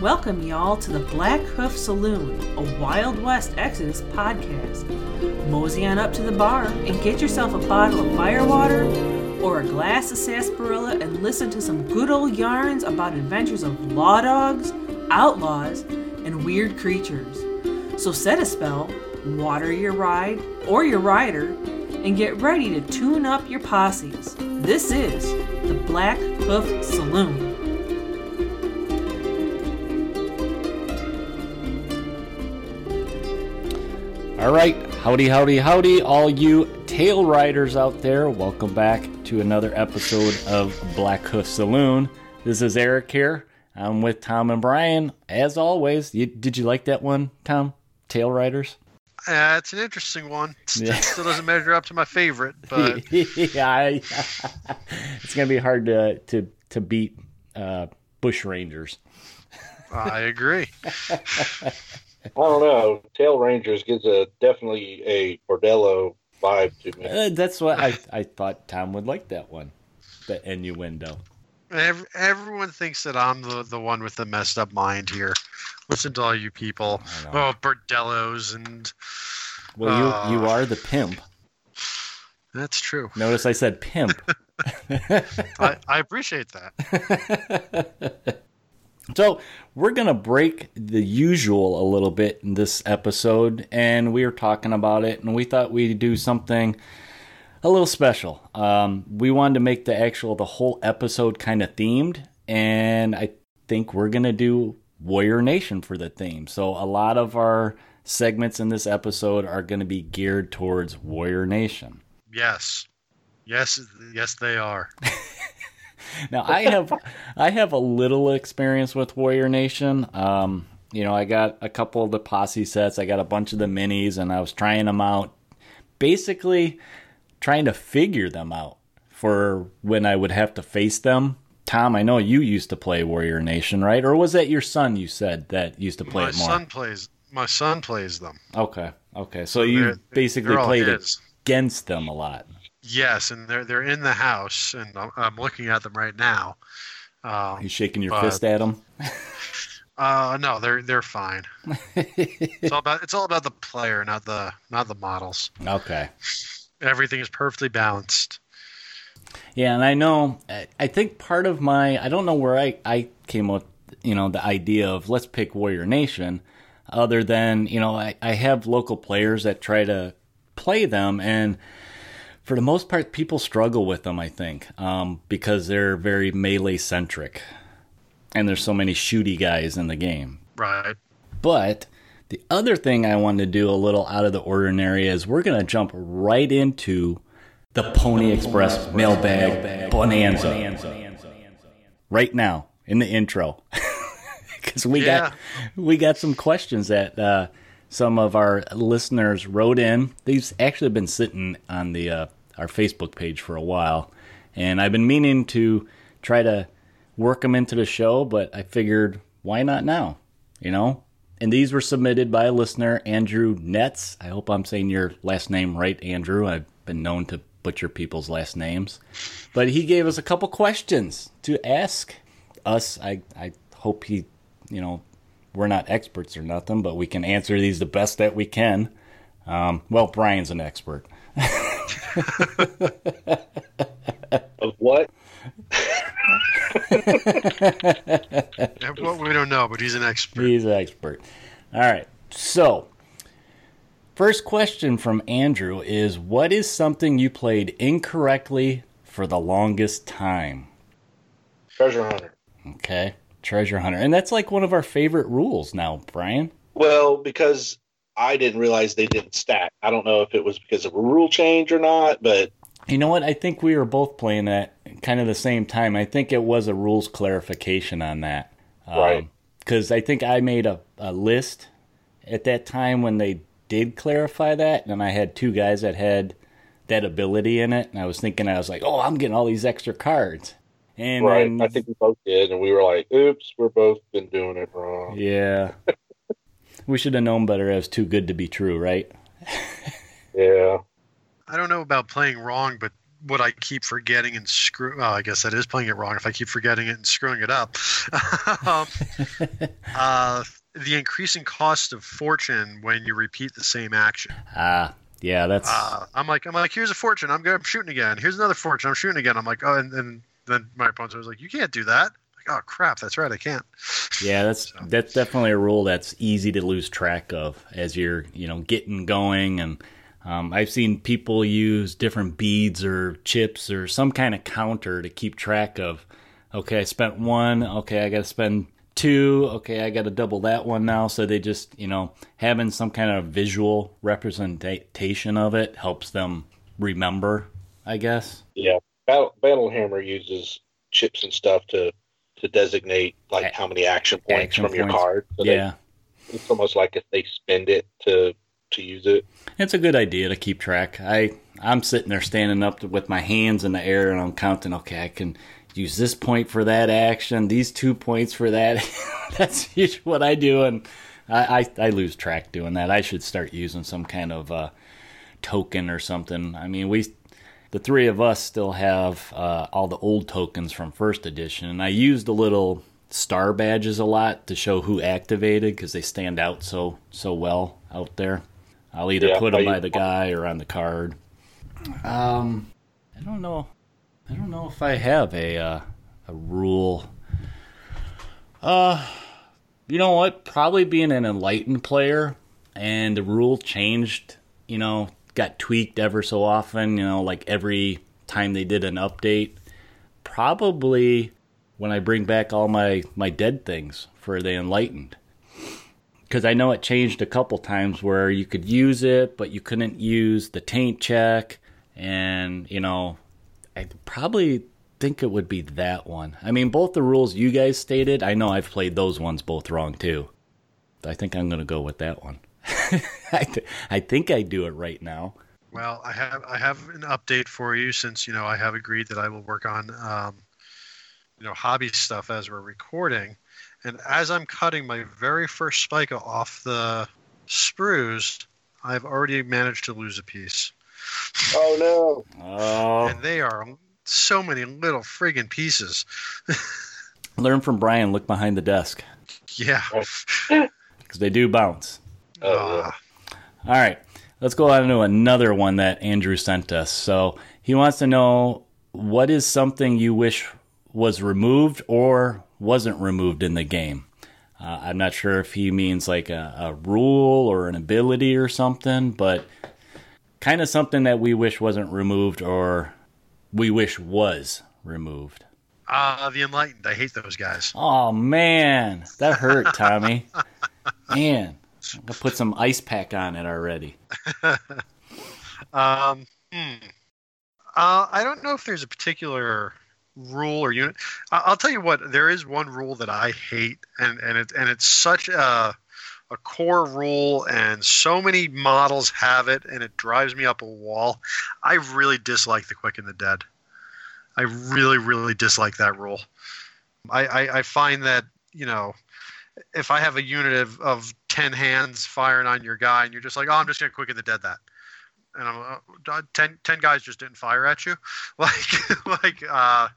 Welcome, y'all, to the Blackhoof Saloon, a Wild West Exodus podcast. Mosey on up to the bar and get yourself a bottle of firewater or a glass of sarsaparilla and listen to some good old yarns about adventures of law dogs, outlaws, and weird creatures. So set a spell, water your ride or your rider, and get ready to tune up your posses. This is the Blackhoof Saloon. All right, howdy, howdy, howdy, all you tail riders out there. Welcome back to another episode of Blackhoof Saloon. This is Eric here. I'm with Tom and Brian, as always. You, did you like that one, Tom? Tail riders? Uh, it's an interesting one. It Yeah. still doesn't measure up to my favorite, but yeah, it's gonna be hard to to to beat uh, bush rangers. I agree. I don't know. Tail Rangers gives a definitely a Bordello vibe to me. Uh, that's what I I thought Tom would like that one, the innuendo. Ev- Everyone thinks that I'm the, the one with the messed up mind here. Listen to all you people. Oh, Bordellos, and Well, you Uh. you are the pimp. that's true. Notice I said pimp. I, I appreciate that. So we're gonna break the usual a little bit in this episode, and we were talking about it, and we thought we'd do something a little special. Um, we wanted to make the actual the whole episode kind of themed, and I think we're gonna do Warrior Nation for the theme. So a lot of our segments in this episode are gonna be geared towards Warrior Nation. Yes. Yes, yes, they are. Now I have I have a little experience with Warrior Nation. Um, you know, I got a couple of the posse sets, I got a bunch of the minis, and I was trying them out. Basically, trying to figure them out for when I would have to face them. Tom, I know you used to play Warrior Nation, right? Or was that your son? You said that used to play my it more. son plays. My son plays them. Okay, okay. So you They're- basically they're played his. against them a lot. Yes, and they're they're in the house, and I'm, I'm looking at them right now. Um, You shaking your But- fist at them? Uh, no, they're they're fine. it's all about it's all about the player, not the not the models. okay. Everything is perfectly balanced. Yeah, and I know. I- I think part of my I don't know where I I came up, you know, the idea of let's pick Warrior Nation, other than you know I I have local players that try to play them, and for the most part, people struggle with them. I think um, because they're very melee centric, and there's so many shooty guys in the game. Right. But the other thing I wanted to do a little out of the ordinary is we're going to jump right into the Pony Express mailbag bonanza right now in the intro because we got we got some questions that uh, some of our listeners wrote in. These actually been sitting on the uh, our Facebook page for a while, and I've been meaning to try to work them into the show, but I figured why not now? You know. And these were submitted by a listener, Andrew Netz. I hope I'm saying your last name right, Andrew. I've been known to butcher people's last names. But he gave us a couple questions to ask us. I, I hope he, you know, we're not experts or nothing, but we can answer these the best that we can. Um, well, Brian's an expert. Of what? Well, we don't know, but he's an expert. He's an expert. All right. So, first question from Andrew is What is something you played incorrectly for the longest time? Treasure Hunter. Okay. Treasure Hunter. And that's like one of our favorite rules now, Brian. Well, because I didn't realize they didn't stack. I don't know if it was because of a rule change or not, but You know what? I think we were both playing that kind of the same time. I think it was a rules clarification on that. Um, right. Because I think I made a, a list at that time when they did clarify that, and I had two guys that had that ability in it, and I was thinking, I was like, oh, I'm getting all these extra cards. And right. then, I think we both did, and we were like, "Oops, we're both been doing it wrong." yeah. we should have known better. It was too good to be true, right? Yeah. I don't know about playing wrong, but what I keep forgetting and screw. Well, I guess that is playing it wrong if I keep forgetting it and screwing it up. um, uh, the increasing cost of fortune when you repeat the same action. Ah, yeah, that's Uh, I'm like, I'm like, here's a fortune. I'm going. I'm shooting again. Here's another fortune. I'm shooting again. I'm like, oh, and, and then my opponent was like, you can't do that. Like, oh crap, that's right, I can't. yeah, that's So- that's definitely a rule that's easy to lose track of as you're you know getting going and. Um, I've seen people use different beads or chips or some kind of counter to keep track of. Okay, I spent one. Okay, I got to spend two. Okay, I got to double that one now. So they just, you know, having some kind of visual representation of it helps them remember, I guess. Yeah, Battle, Battlehammer uses chips and stuff to to designate like how many action points action from your card. So they- yeah. it's almost like if they spend it to to use it. It's a good idea to keep track. I I'm sitting there standing up with my hands in the air and I'm counting. Okay, I can use this point for that action, these two points for that. That's usually what I do, and I, I I lose track doing that. I should start using some kind of uh, token or something. I mean, we the three of us still have uh, all the old tokens from first edition, and I use the little star badges a lot to show who activated because they stand out so so well out there. I'll either Yeah, put them by the guy or on the card. Um, I don't know. I don't know if I have a uh, a rule. Uh, you know what? Probably being an enlightened player, and the rule changed. You know, got tweaked ever so often. You know, like every time they did an update. Probably when I bring back all my my dead things for the enlightened because I know it changed a couple times where you could use it, but you couldn't use the taint check, and you know, I probably think it would be that one. I mean, both the rules you guys stated, I know I've played those ones both wrong too. I think I'm gonna go with that one. I, th- I think I do it right now. Well, I have I have an update for you since you know I have agreed that I will work on um, you know hobby stuff as we're recording, and as I'm cutting my very first spica off the sprues, I've already managed to lose a piece, Oh no! Oh, and they are so many little friggin' pieces. learn from Brian. Look behind the desk Yeah. because they do bounce. Oh, yeah. All right, let's go on to another one that Andrew sent us. So he wants to know what is something you wish was removed or wasn't removed in the game. Uh, I'm not sure if he means like a, a rule or an ability or something, but kind of something that we wish wasn't removed or we wish was removed. Ah, the enlightened. I hate those guys. Oh man, that hurt, Tommy. man, I put some ice pack on it already. Um, hmm. uh, I don't know if there's a particular rule or unit. I'll tell you what. There is one rule that I hate, and and it and it's such a a core rule, and so many models have it, and it drives me up a wall. I really dislike the quick and the dead. I really, really dislike that rule. I, I, I find that you know if I have a unit of, of 10 hands firing on your guy and you're just like, oh, I'm just going to quicken the dead that. And I'm uh, 10, 10 guys just didn't fire at you. Like, like, uh,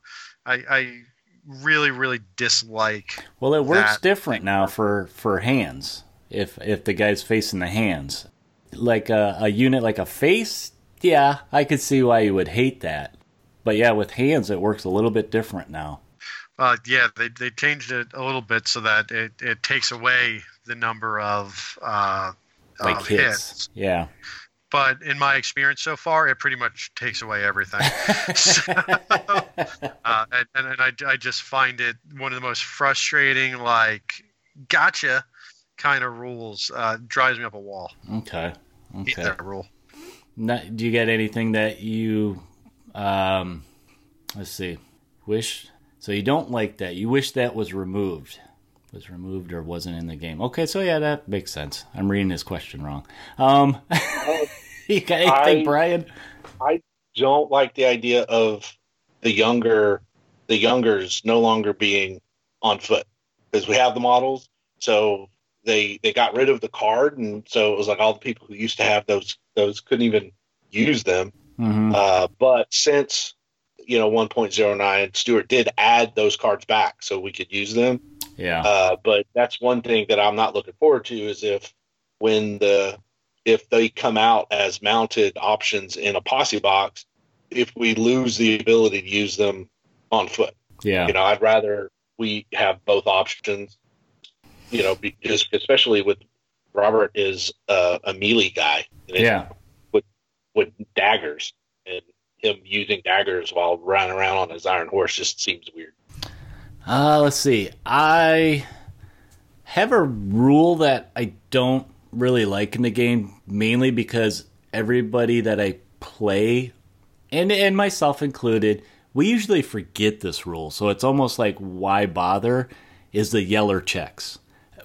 I, I really, really dislike. Well, it works different now for for hands. If if the guy's facing the hands, like a, a unit like a face, yeah, I could see why you would hate that. But yeah, with hands, it works a little bit different now. Uh, yeah, they, they changed it a little bit so that it, it takes away the number of, uh, Like hits. hits. Yeah. But in my experience so far, it pretty much takes away everything. So, uh, and and, I, I just find it one of the most frustrating, like, gotcha kind of rules. Uh, drives me up a wall. Okay. Hate Okay. that rule. Not, do you get anything that you, um, let's see, wish? So you don't like that. You wish that was removed. Was removed or wasn't in the game. Okay, so yeah, that makes sense. I'm reading this question wrong. Um, you got anything, I- Brian? Don't like the idea of the younger, the youngers no longer being on foot because we have the models. So they they got rid of the card, and so it was like all the people who used to have those those couldn't even use them. Mhm. Uh, but since you know 1.09, stewart did add those cards back so we could use them. yeah. Uh, but that's one thing that I'm not looking forward to is if when the if they come out as mounted options in a posse box, if we lose the ability to use them on foot. yeah. You know, I'd rather we have both options. You know, because especially with Robert is uh, a melee guy. Yeah. with daggers and him using daggers while running around on his iron horse just seems weird. Uh, let's see. I have a rule that I don't really like in the game, mainly because everybody that I play, and and myself included, we usually forget this rule. So it's almost like why bother? Is the yeller checks.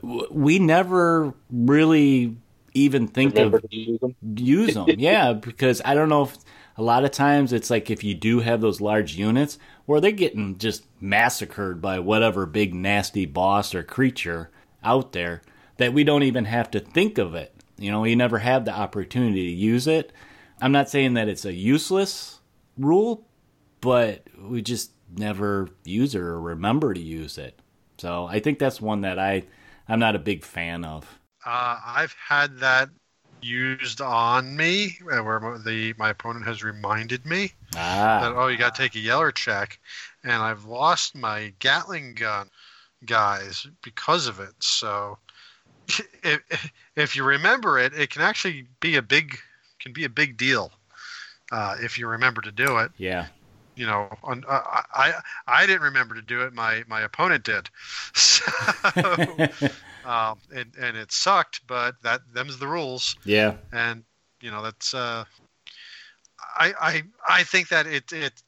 We never really even think Remember of use them. use them. yeah, because I don't know if a lot of times it's like if you do have those large units where they're getting just massacred by whatever big nasty boss or creature out there that we don't even have to think of it. You know, we never have the opportunity to use it. I'm not saying that it's a useless rule, but we just never use it or remember to use it. So I think that's one that I I'm not a big fan of. Uh, I've had that used on me uh, where the my opponent has reminded me that Ah, oh you got to take a yeller check, and I've lost my Gatling gun guys because of it. So if, if you remember it, it can actually be a big can be a big deal uh, if you remember to do it. yeah. You know, on, uh, I I didn't remember to do it. My my opponent did. So, um, and and it sucked, but that them's the rules yeah. and you know that's uh i i i think that it it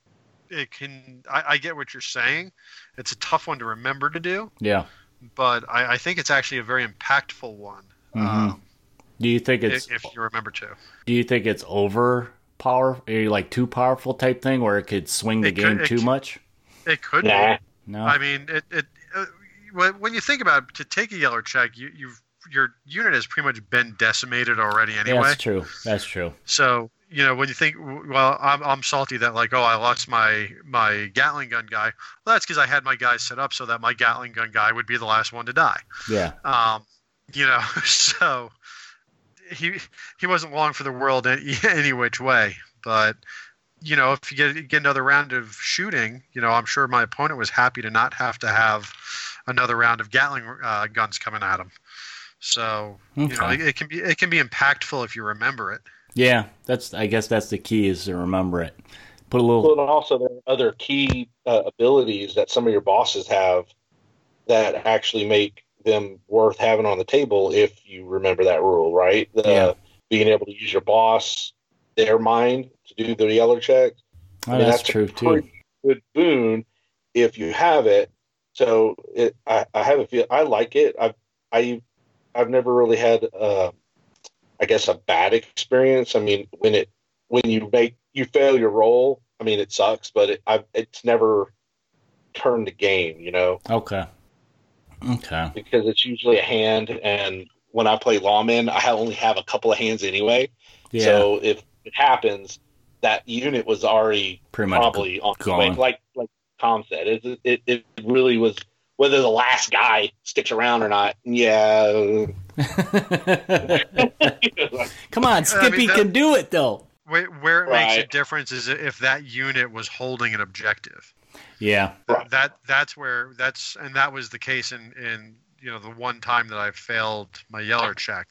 it can I, I get what you're saying it's a tough one to remember to do Yeah. but i i think it's actually a very impactful one Mhm. um, Do you think it's if you remember to do you think it's over power like too powerful type thing where it could swing the It game it too could- much? it could Nah. be No. i mean it it when when you think about it, to take a yellow check you you've your unit has pretty much been decimated already Yeah, anyway that's true. That's true. So you know when you think, well, I'm I'm salty that like, oh, I lost my my Gatling gun guy. Well, that's because I had my guys set up so that my Gatling gun guy would be the last one to die. Yeah. Um, you know, so he he wasn't long for the world any, any which way. But you know, if you get get another round of shooting, you know, I'm sure my opponent was happy to not have to have another round of Gatling uh, guns coming at him. So you know, it, it can be it can be impactful if you remember it. Yeah, that's I guess that's the key is to remember it. Put a little Well, and also there are other key uh, abilities that some of your bosses have that actually make them worth having on the table if you remember that rule, right? The, Yeah. Being able to use your boss, their mind to do the yellow check. oh, I mean, that's a true too. pretty Good boon if you have it. So it, I, I have a feel. I like it. I've I I've never really had, uh, I guess, a bad experience. I mean, when it when you make you fail your role, I mean, it sucks, but it, I've, it's never turned the game. You know, Okay. Okay. because it's usually a hand, and when I play lawman, I only have a couple of hands anyway. Yeah. So if it happens, that unit was already pretty much probably on gone. Like like Tom said, it, it it really was whether the last guy sticks around or not. Yeah, Come on, I Skippy mean, that- can do it though. Where, where it makes a difference is if that unit was holding an objective. Yeah. Right. That that's where that's and that was the case in in you know the one time that I failed my yeller check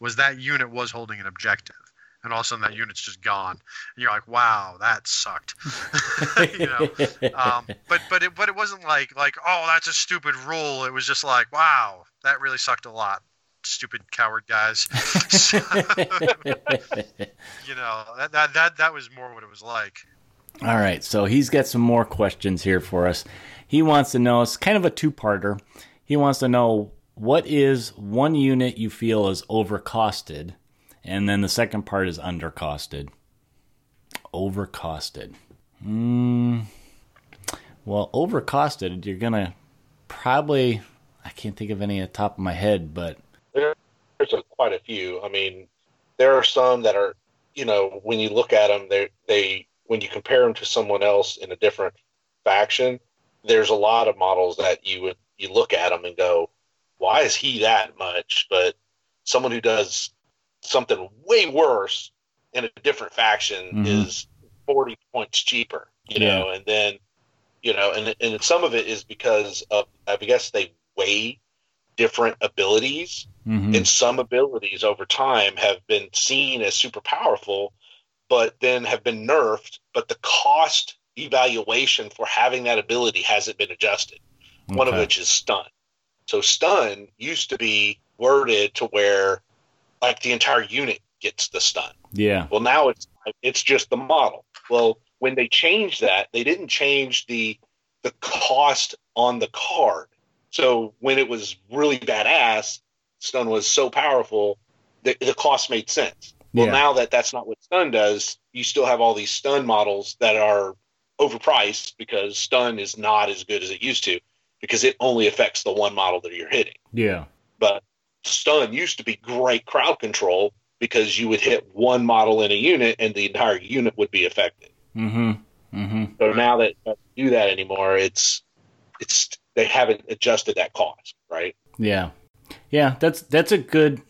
was that unit was holding an objective. And all of a sudden that unit's just gone. And you're like, wow, that sucked. you know. Um, but but it but it wasn't like like oh that's a stupid rule. It was just like wow that really sucked a lot. Stupid coward guys. So, you know that, that that that was more what it was like. All right, so he's got some more questions here for us. He wants to know, it's kind of a two parter. He wants to know what is one unit you feel is overcosted, and then the second part is undercosted. Overcosted. Mm, well, overcosted, you're going to probably, I can't think of any at the top of my head, but there's a, quite a few. I mean, there are some that are you know, when you look at them, they they when you compare them to someone else in a different faction, there's a lot of models that you would you look at them and go, why is he that much? But someone who does something way worse in a different faction Mhm. is 40 points cheaper, you know, and then, you know, and, and some of it is because of, I guess they weigh different abilities Mhm. and some abilities over time have been seen as super powerful, but then have been nerfed, but the cost evaluation for having that ability hasn't been adjusted one of which is stun. So stun used to be worded to where like the entire unit gets the stun. Yeah. Well, now it's it's just the model. Well, when they changed that, they didn't change the the cost on the card. So when it was really badass, stun was so powerful, the, the cost made sense. Well, Yeah. now that that's not what stun does, you still have all these stun models that are overpriced because stun is not as good as it used to because it only affects the one model that you're hitting. Yeah. But stun used to be great crowd control because you would hit one model in a unit and the entire unit would be affected. Mm-hmm. Mm-hmm. So now that they don't do that anymore, it's it's they haven't adjusted that cost, right? Yeah, yeah. That's that's a good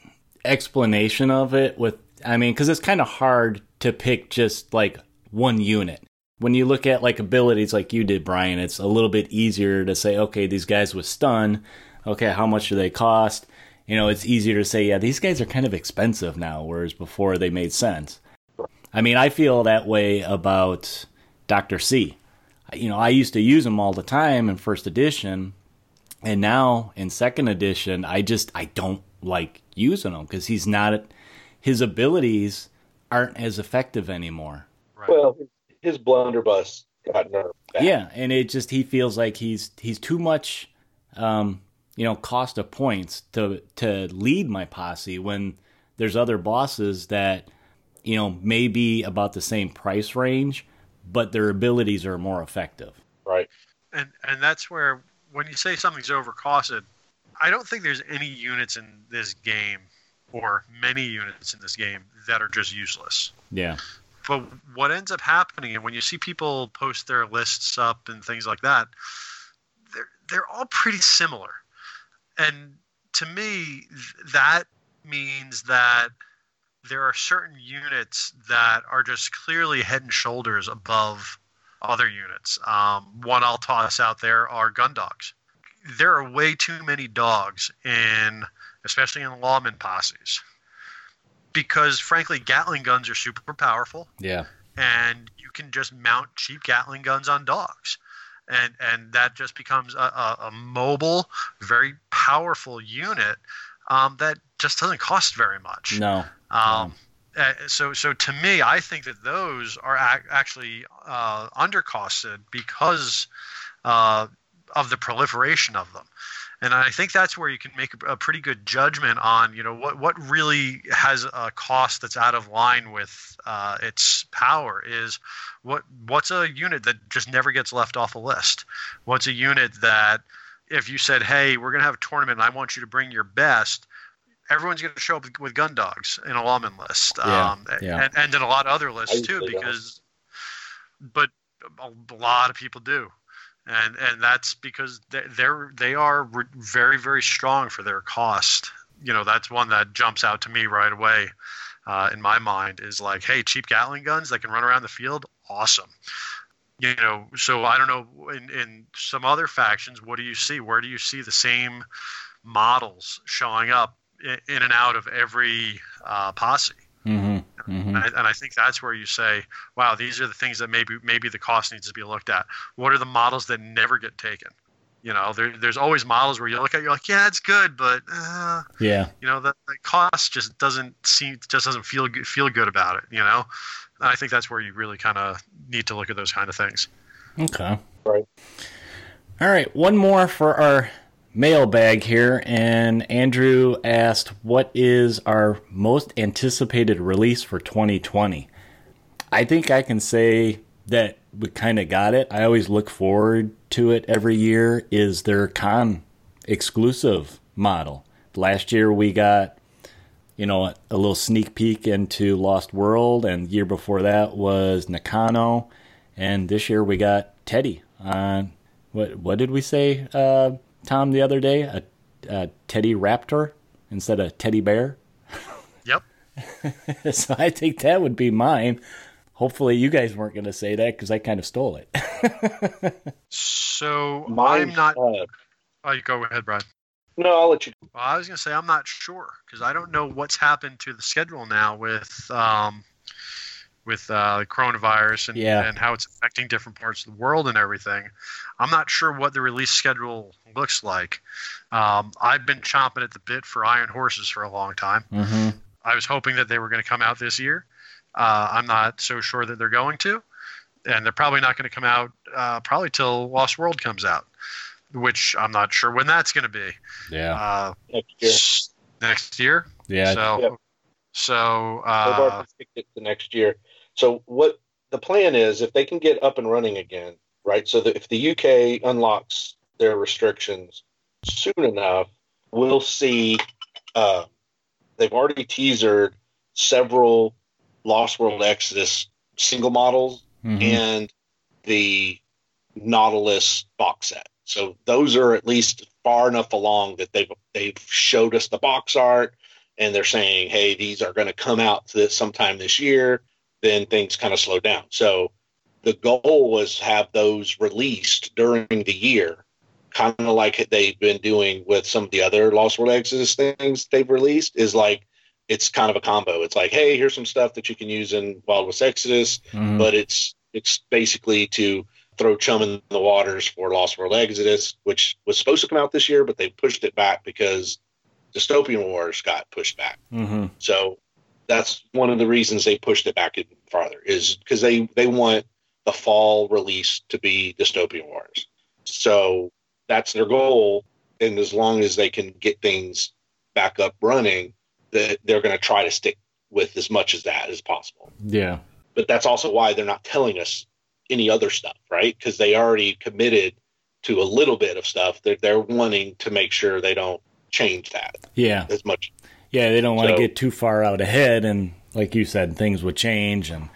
explanation of it. With I mean, because it's kind of hard to pick just like one unit. When you look at like abilities, like you did, Brian, it's a little bit easier to say, okay, these guys with stun. Okay, how much do they cost? You know, it's easier to say, yeah, these guys are kind of expensive now, whereas before they made sense. I mean, I feel that way about Doctor C. You know, I used to use him all the time in first edition, and now in second edition, I just I don't like using him because he's not his abilities aren't as effective anymore. Right. Well, his blunderbuss got nerfed. back. Yeah, and it just he feels like he's he's too much, um, you know, cost of points to to lead my posse when there's other bosses that you know may be about the same price range, but their abilities are more effective. right. and and that's where when you say something's overcosted, I don't think there's any units in this game or many units in this game that are just useless. Yeah, But what ends up happening, and when you see people post their lists up and things like that, they're they're all pretty similar. And to me, th- that means that there are certain units that are just clearly head and shoulders above other units. Um, one I'll toss out there are gun dogs. There are way too many dogs in, especially in lawman posses, because frankly, Gatling guns are super powerful yeah, and you can just mount cheap Gatling guns on dogs, and and that just becomes a, a, a mobile, very powerful unit um, that just doesn't cost very much. no, Um, uh, so so to me, I think that those are ac- actually uh, undercosted because uh, of the proliferation of them. And I think that's where you can make a, a pretty good judgment on, you know, what, what really has a cost that's out of line with uh, its power is what what's a unit that just never gets left off a list. What's a unit that if you said, hey, we're going to have a tournament and I want you to bring your best, everyone's going to show up with gun dogs in a lawman list, Yeah, um, yeah. And, and in a lot of other lists too, usually don't. because, but a lot of people do, and and that's because they- they're they are very very strong for their cost. You know, that's one that jumps out to me right away. Uh, in my mind, is like, hey, cheap Gatling guns that can run around the field, awesome. You know, so I don't know in in some other factions, what do you see? Where do you see the same models showing up in, in and out of every uh, posse? Mm-hmm. And, I, and I think that's where you say, wow, these are the things that maybe maybe the cost needs to be looked at. What are the models that never get taken? You know, there, there's always models where you look at, you're like, yeah, it's good, but uh, yeah, you know, the, the cost just doesn't seem, just doesn't feel good, feel good about it. You know, and I think that's where you really kind of need to look at those kind of things. okay. Right. All right, one more for our mailbag here. And Andrew asked, What is our most anticipated release for 2020? I think I can say that we kind of got it. I always look forward to it every year, is their con exclusive model. Last year we got you know, a little sneak peek into Lost World, and year before that was Nakano, and this year we got Teddy on. What what did we say, uh, Tom, the other day? A, a Teddy Raptor instead of Teddy Bear. Yep. so I think that would be mine. Hopefully, you guys weren't going to say that because I kind of stole it. So Mine, I'm not. uh, Oh, you go ahead, Brian. no, I'll let you. Well, I was going to say I'm not sure because I don't know what's happened to the schedule now with um, with uh, the coronavirus and, Yeah. and how it's affecting different parts of the world and everything. I'm not sure what the release schedule looks like. Um, I've been chomping at the bit for Iron Horses for a long time. hmm I was hoping that they were going to come out this year. Uh, I'm not so sure that they're going to, and they're probably not going to come out uh, probably till Lost World comes out, which I'm not sure when that's going to be. Yeah. Uh, Next year. next year. Yeah. So, Yep. so They've uh, picked it the next year. So what the plan is, if they can get up and running again, right? So that if the UK unlocks their restrictions soon enough, we'll see. Uh, they've already teasered several Lost World Exodus single models Mhm. and the Nautilus box set. So those are at least far enough along that they've they've showed us the box art and they're saying, hey, these are going to come out this sometime this year. Then things kind of slow down. So the goal was have those released during the year, kind of like they've been doing with some of the other Lost World Exodus things they've released. Is like it's kind of a combo. It's like, hey, here's some stuff that you can use in Wild West Exodus Mhm. but it's it's basically to throw chum in the waters for Lost World Exodus, which was supposed to come out this year, but they pushed it back because Dystopian Wars got pushed back. Mhm. So that's one of the reasons they pushed it back even farther is because they they want the fall release to be Dystopian Wars. So that's their goal, and as long as they can get things back up running, that they're going to try to stick with as much as that as possible Yeah. but that's also why they're not telling us any other stuff, right? Because they already committed to a little bit of stuff. They're they're wanting to make sure they don't change that Yeah. as much. Yeah. They don't want to So- get too far out ahead, and like you said, things would change and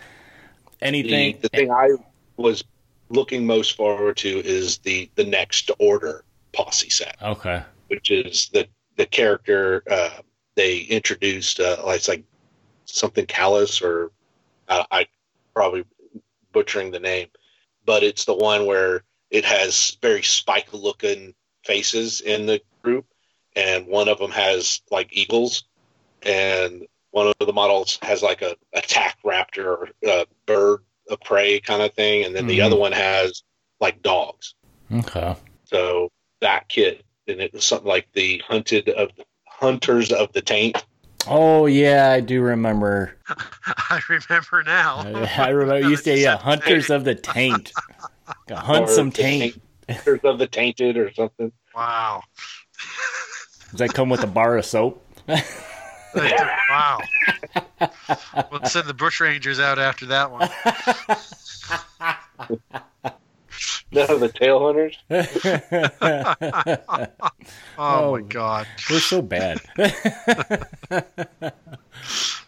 anything. the thing I was looking most forward to is the the next order posse set, Okay. which is the the character uh, they introduced. Uh, it's like something callous or uh, I probably butchering the name, but it's the one where it has very spike looking faces in the group, and one of them has like eagles, and one of the models has like a attack raptor or a bird of prey kind of thing, and then the Mhm. other one has like dogs. Okay. So that kit, and it was something like the hunted of hunters of the taint. Oh yeah, I do remember. I remember now. I, I remember you say yeah, hunters of the taint. Hunt or some the taint. Hunters of the tainted or something. Wow. Does that come with a bar of soap? wow. We'll send the bush rangers out after that one. None of the tail hunters. Oh, Oh. my god. We're so bad.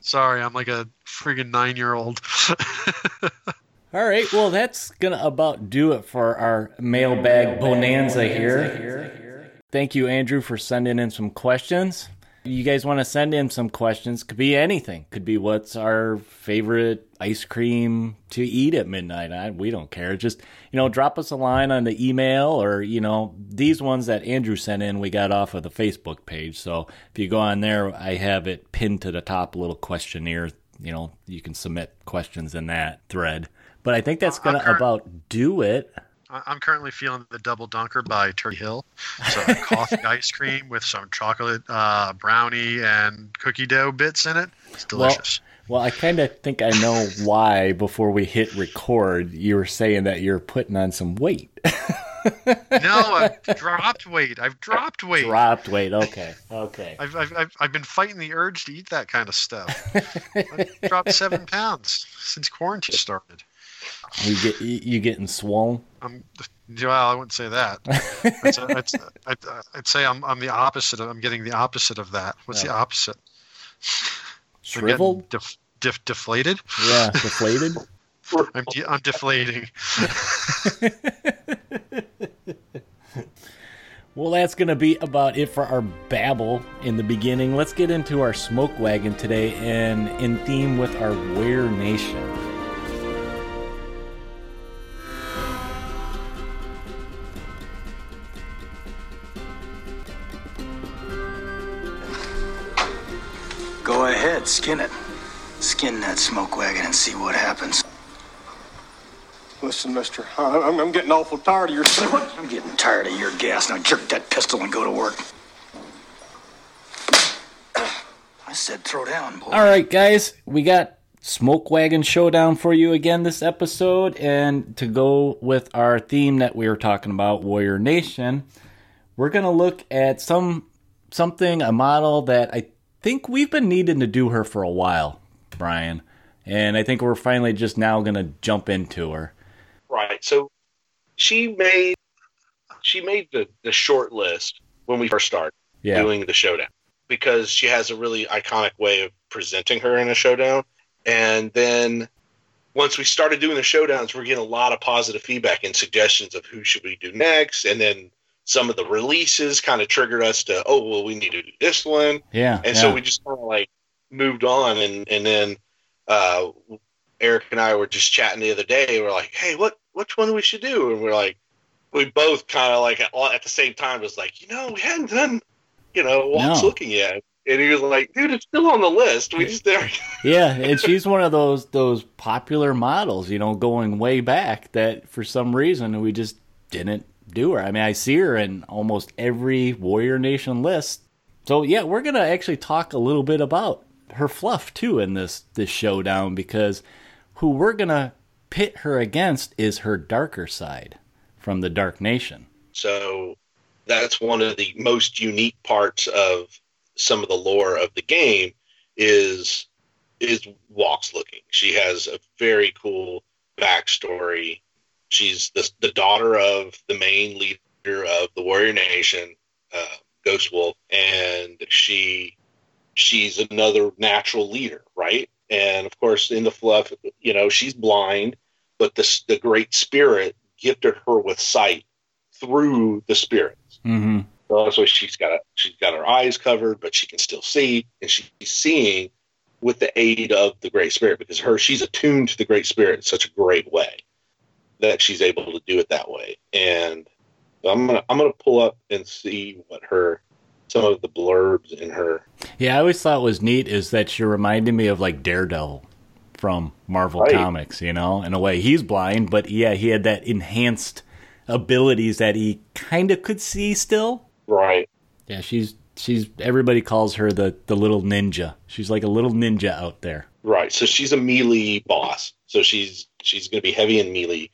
Sorry, I'm like a friggin' nine year old. All right, well, that's going to about do it for our mailbag bonanza here. Thank you, Andrew, for sending in some questions. You guys want to send in some questions? Could be anything. Could be what's our favorite ice cream to eat at midnight. I, we don't care. Just, you know, drop us a line on the email or, you know, these ones that Andrew sent in, we got off of the Facebook page. So if you go on there, I have it pinned to the top, a little questionnaire. You know, you can submit questions in that thread. But I think that's to about do it. I- I'm currently feeling the double dunker by Turkey Hill. So coffee ice cream with some chocolate uh, brownie and cookie dough bits in it. It's delicious. Well, I kind of think I know why before we hit record, you were saying that you're putting on some weight. no, I've dropped weight. I've dropped weight. Dropped weight. Okay. Okay. I've, I've, I've, I've been fighting the urge to eat that kind of stuff. I've dropped seven pounds since quarantine started. You get you getting swollen? I'm well. I wouldn't say that. I'd, say- I'd, I'd, I'd say I'm, I'm the opposite. Of, I'm getting the opposite of that. What's the opposite? Shriveled? Def, def, deflated. Yeah, deflated. I'm, de- I'm deflating. Well, that's going to be about it for our babble in the beginning. Let's get into our smoke wagon today and in theme with our Warrior Nation. Go ahead, skin it. Skin that smoke wagon and see what happens. Listen, mister, I- I'm, I'm getting awful tired of your smoke. I'm getting tired of your gas. Now jerk that pistol and go to work. I said throw down, boy. All right, guys, we got Smoke Wagon Showdown for you again this episode. And to go with our theme that we were talking about, Warrior Nation, we're going to look at some something, a model that I think we've been needing to do her for a while, Brian. And I think we're finally just now going to jump into her. Right. So she made she made the, the short list when we first started Yeah. doing the showdown because she has a really iconic way of presenting her in a showdown. And then once we started doing the showdowns, we're getting a lot of positive feedback and suggestions of who should we do next. And then some of the releases kind of triggered us to, oh well, we need to do this one. Yeah. And yeah. so we just kind of like moved on, and and then uh, Eric and I were just chatting the other day. We're like, hey, what which one we should do? And we're like, we both kind of like at, all- at the same time was like, you know, we hadn't done, you know, Walks No. looking yet. And he was like, dude, it's still on the list. We just there. Yeah, and she's one of those those popular models, you know, going way back that for some reason we just didn't do her. I mean, I see her in almost every Warrior Nation list. So yeah, we're gonna actually talk a little bit about her fluff too in this this showdown because who we're gonna pit her against is her darker side from the Dark Nation. So that's one of the most unique parts of some of the lore of the game is is Walks looking. She has a very cool backstory. She's the the daughter of the main leader of the Warrior Nation, uh, Ghost Wolf, and she she's another natural leader, right? And of course, in the fluff, you know, she's blind, but the the Great Spirit gifted her with sight through the spirits. Mm-hmm. So that's why she's got a, she's got her eyes covered, but she can still see, and she's seeing with the aid of the Great Spirit because her she's attuned to the Great Spirit in such a great way that she's able to do it that way. And I'm gonna I'm gonna pull up and see what her some of the blurbs in her Yeah, I always thought was neat is that she reminded me of like Daredevil from Marvel Right. Comics, you know, in a way. He's blind, but yeah, he had that enhanced abilities that he kind of could see still. right. Yeah, she's she's everybody calls her the the little ninja. She's like a little ninja out there. Right. So she's a melee boss. So she's she's going to be heavy in melee.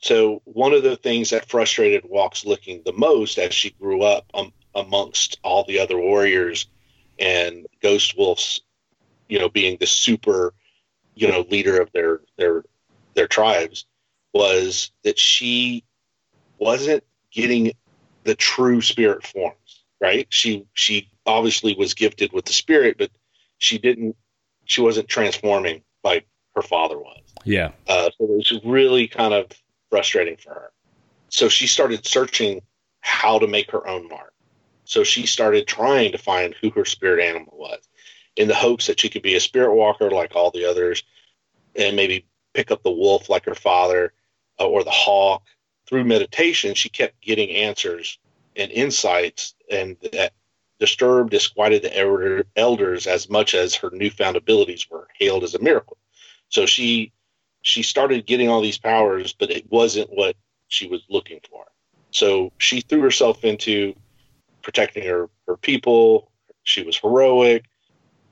So one of the things that frustrated Walks looking the most as she grew up um, amongst all the other warriors and Ghost Wolves, you know, being the super, you know, leader of their their their tribes, was that she wasn't getting the true spirit forms. Right. She she obviously was gifted with the spirit, but she didn't she wasn't transforming like her father was. Yeah. Uh, so it was really kind of frustrating for her. So she started searching how to make her own mark. So she started trying to find who her spirit animal was in the hopes that she could be a spirit walker like all the others and maybe pick up the wolf like her father uh, or the hawk. Through meditation, she kept getting answers and insights, and that disturbed, disquieted the elder, elders as much as her newfound abilities were hailed as a miracle. So she she started getting all these powers, but it wasn't what she was looking for. So she threw herself into protecting her, her people. She was heroic,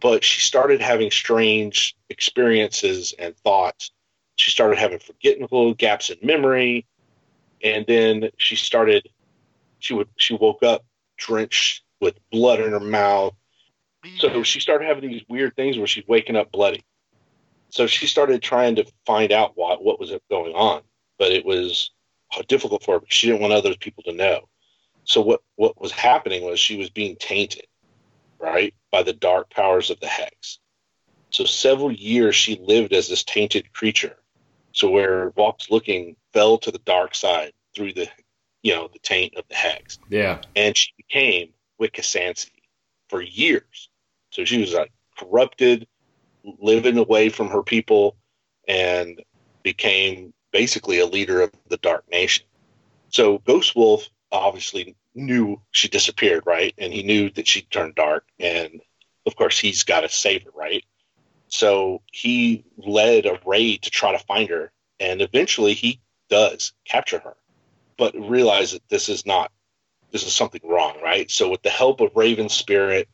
but she started having strange experiences and thoughts. She started having forgetful gaps in memory. And then she started she would she woke up drenched with blood in her mouth. So she started having these weird things where she's waking up bloody. So she started trying to find out what what was going on, but it was difficult for her because she didn't want other people to know. So what what was happening was she was being tainted, right, by the dark powers of the hex. So several years she lived as this tainted creature. So where Walks Looking fell to the dark side through the, you know, the taint of the hex, Yeah. and she became Wiccasansi for years. So she was like corrupted, living away from her people, and became basically a leader of the Dark Nation. So Ghost Wolf obviously knew she disappeared, right? And he knew that she turned dark, and of course he's got to save her, right? So he led a raid to try to find her, and eventually he does capture her, but realize that this is not this is something wrong, right? So with the help of Raven Spirit,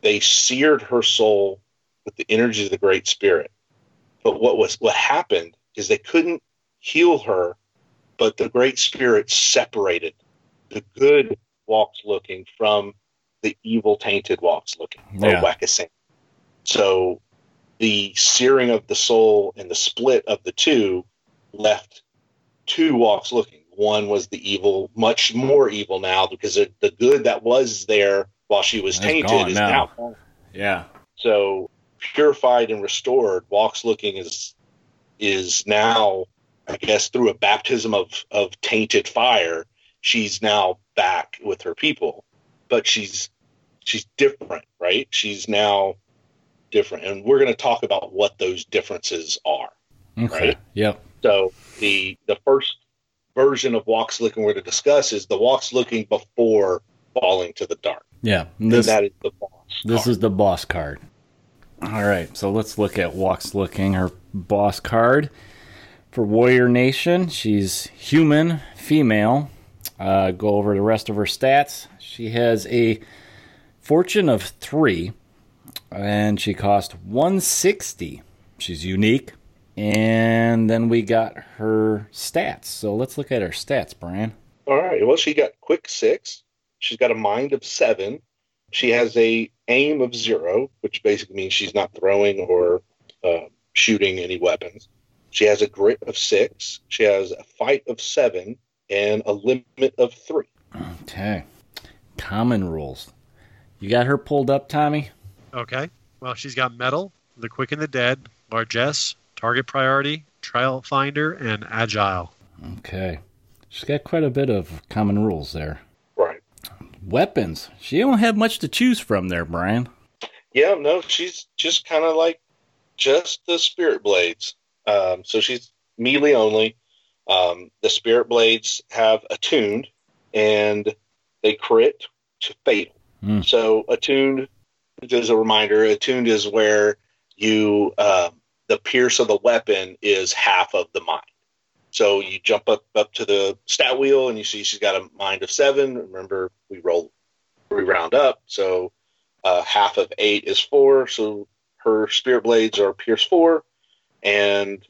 they seared her soul with the energy of the Great Spirit. But what was what happened is they couldn't heal her, but the Great Spirit separated the good walks looking from the evil tainted walks looking or Yeah. Wackasan. So the searing of the soul and the split of the two left two walks looking. One was the evil, much more evil now because the good that was there while she was That's tainted is now. now gone. Yeah. So purified and restored, walks looking is is now, I guess, through a baptism of of tainted fire, she's now back with her people. But she's she's different, right? She's now different, and we're going to talk about what those differences are. Okay. Right. Yep. So the the first version of walks looking we're to discuss is the walks looking before falling to the dark, Yeah. and that is the boss. this card. is the boss card. All right. So let's look at Walks Looking, her boss card. For Warrior Nation, she's human, female. Uh, go over the rest of her stats. She has a fortune of three, and she cost 160. She's unique. And then we got her stats. So let's look at her stats, Brian. All right. Well, she got quick six. She's got a mind of seven. She has a aim of zero, which basically means she's not throwing or uh, shooting any weapons. She has a grit of six. She has a fight of seven and a limit of three. Okay. Common rules. You got her pulled up, Tommy? Okay. Well, she's got mettle, the quick and the dead, largesse, target priority, trail finder, and agile. Okay. She's got quite a bit of common rules there. Weapons. She don't have much to choose from there, Brian. Yeah. No, she's just kind of like just the spirit blades. Um, so she's melee only. Um, the spirit blades have attuned and they crit to fatal. Hmm. So attuned, just a reminder, attuned is where you um, the pierce of the weapon is half of the mind. So you jump up up to the stat wheel and you see she's got a mind of seven. Remember, we roll, we round up. So uh, half of eight is four. So her spirit blades are pierce four, and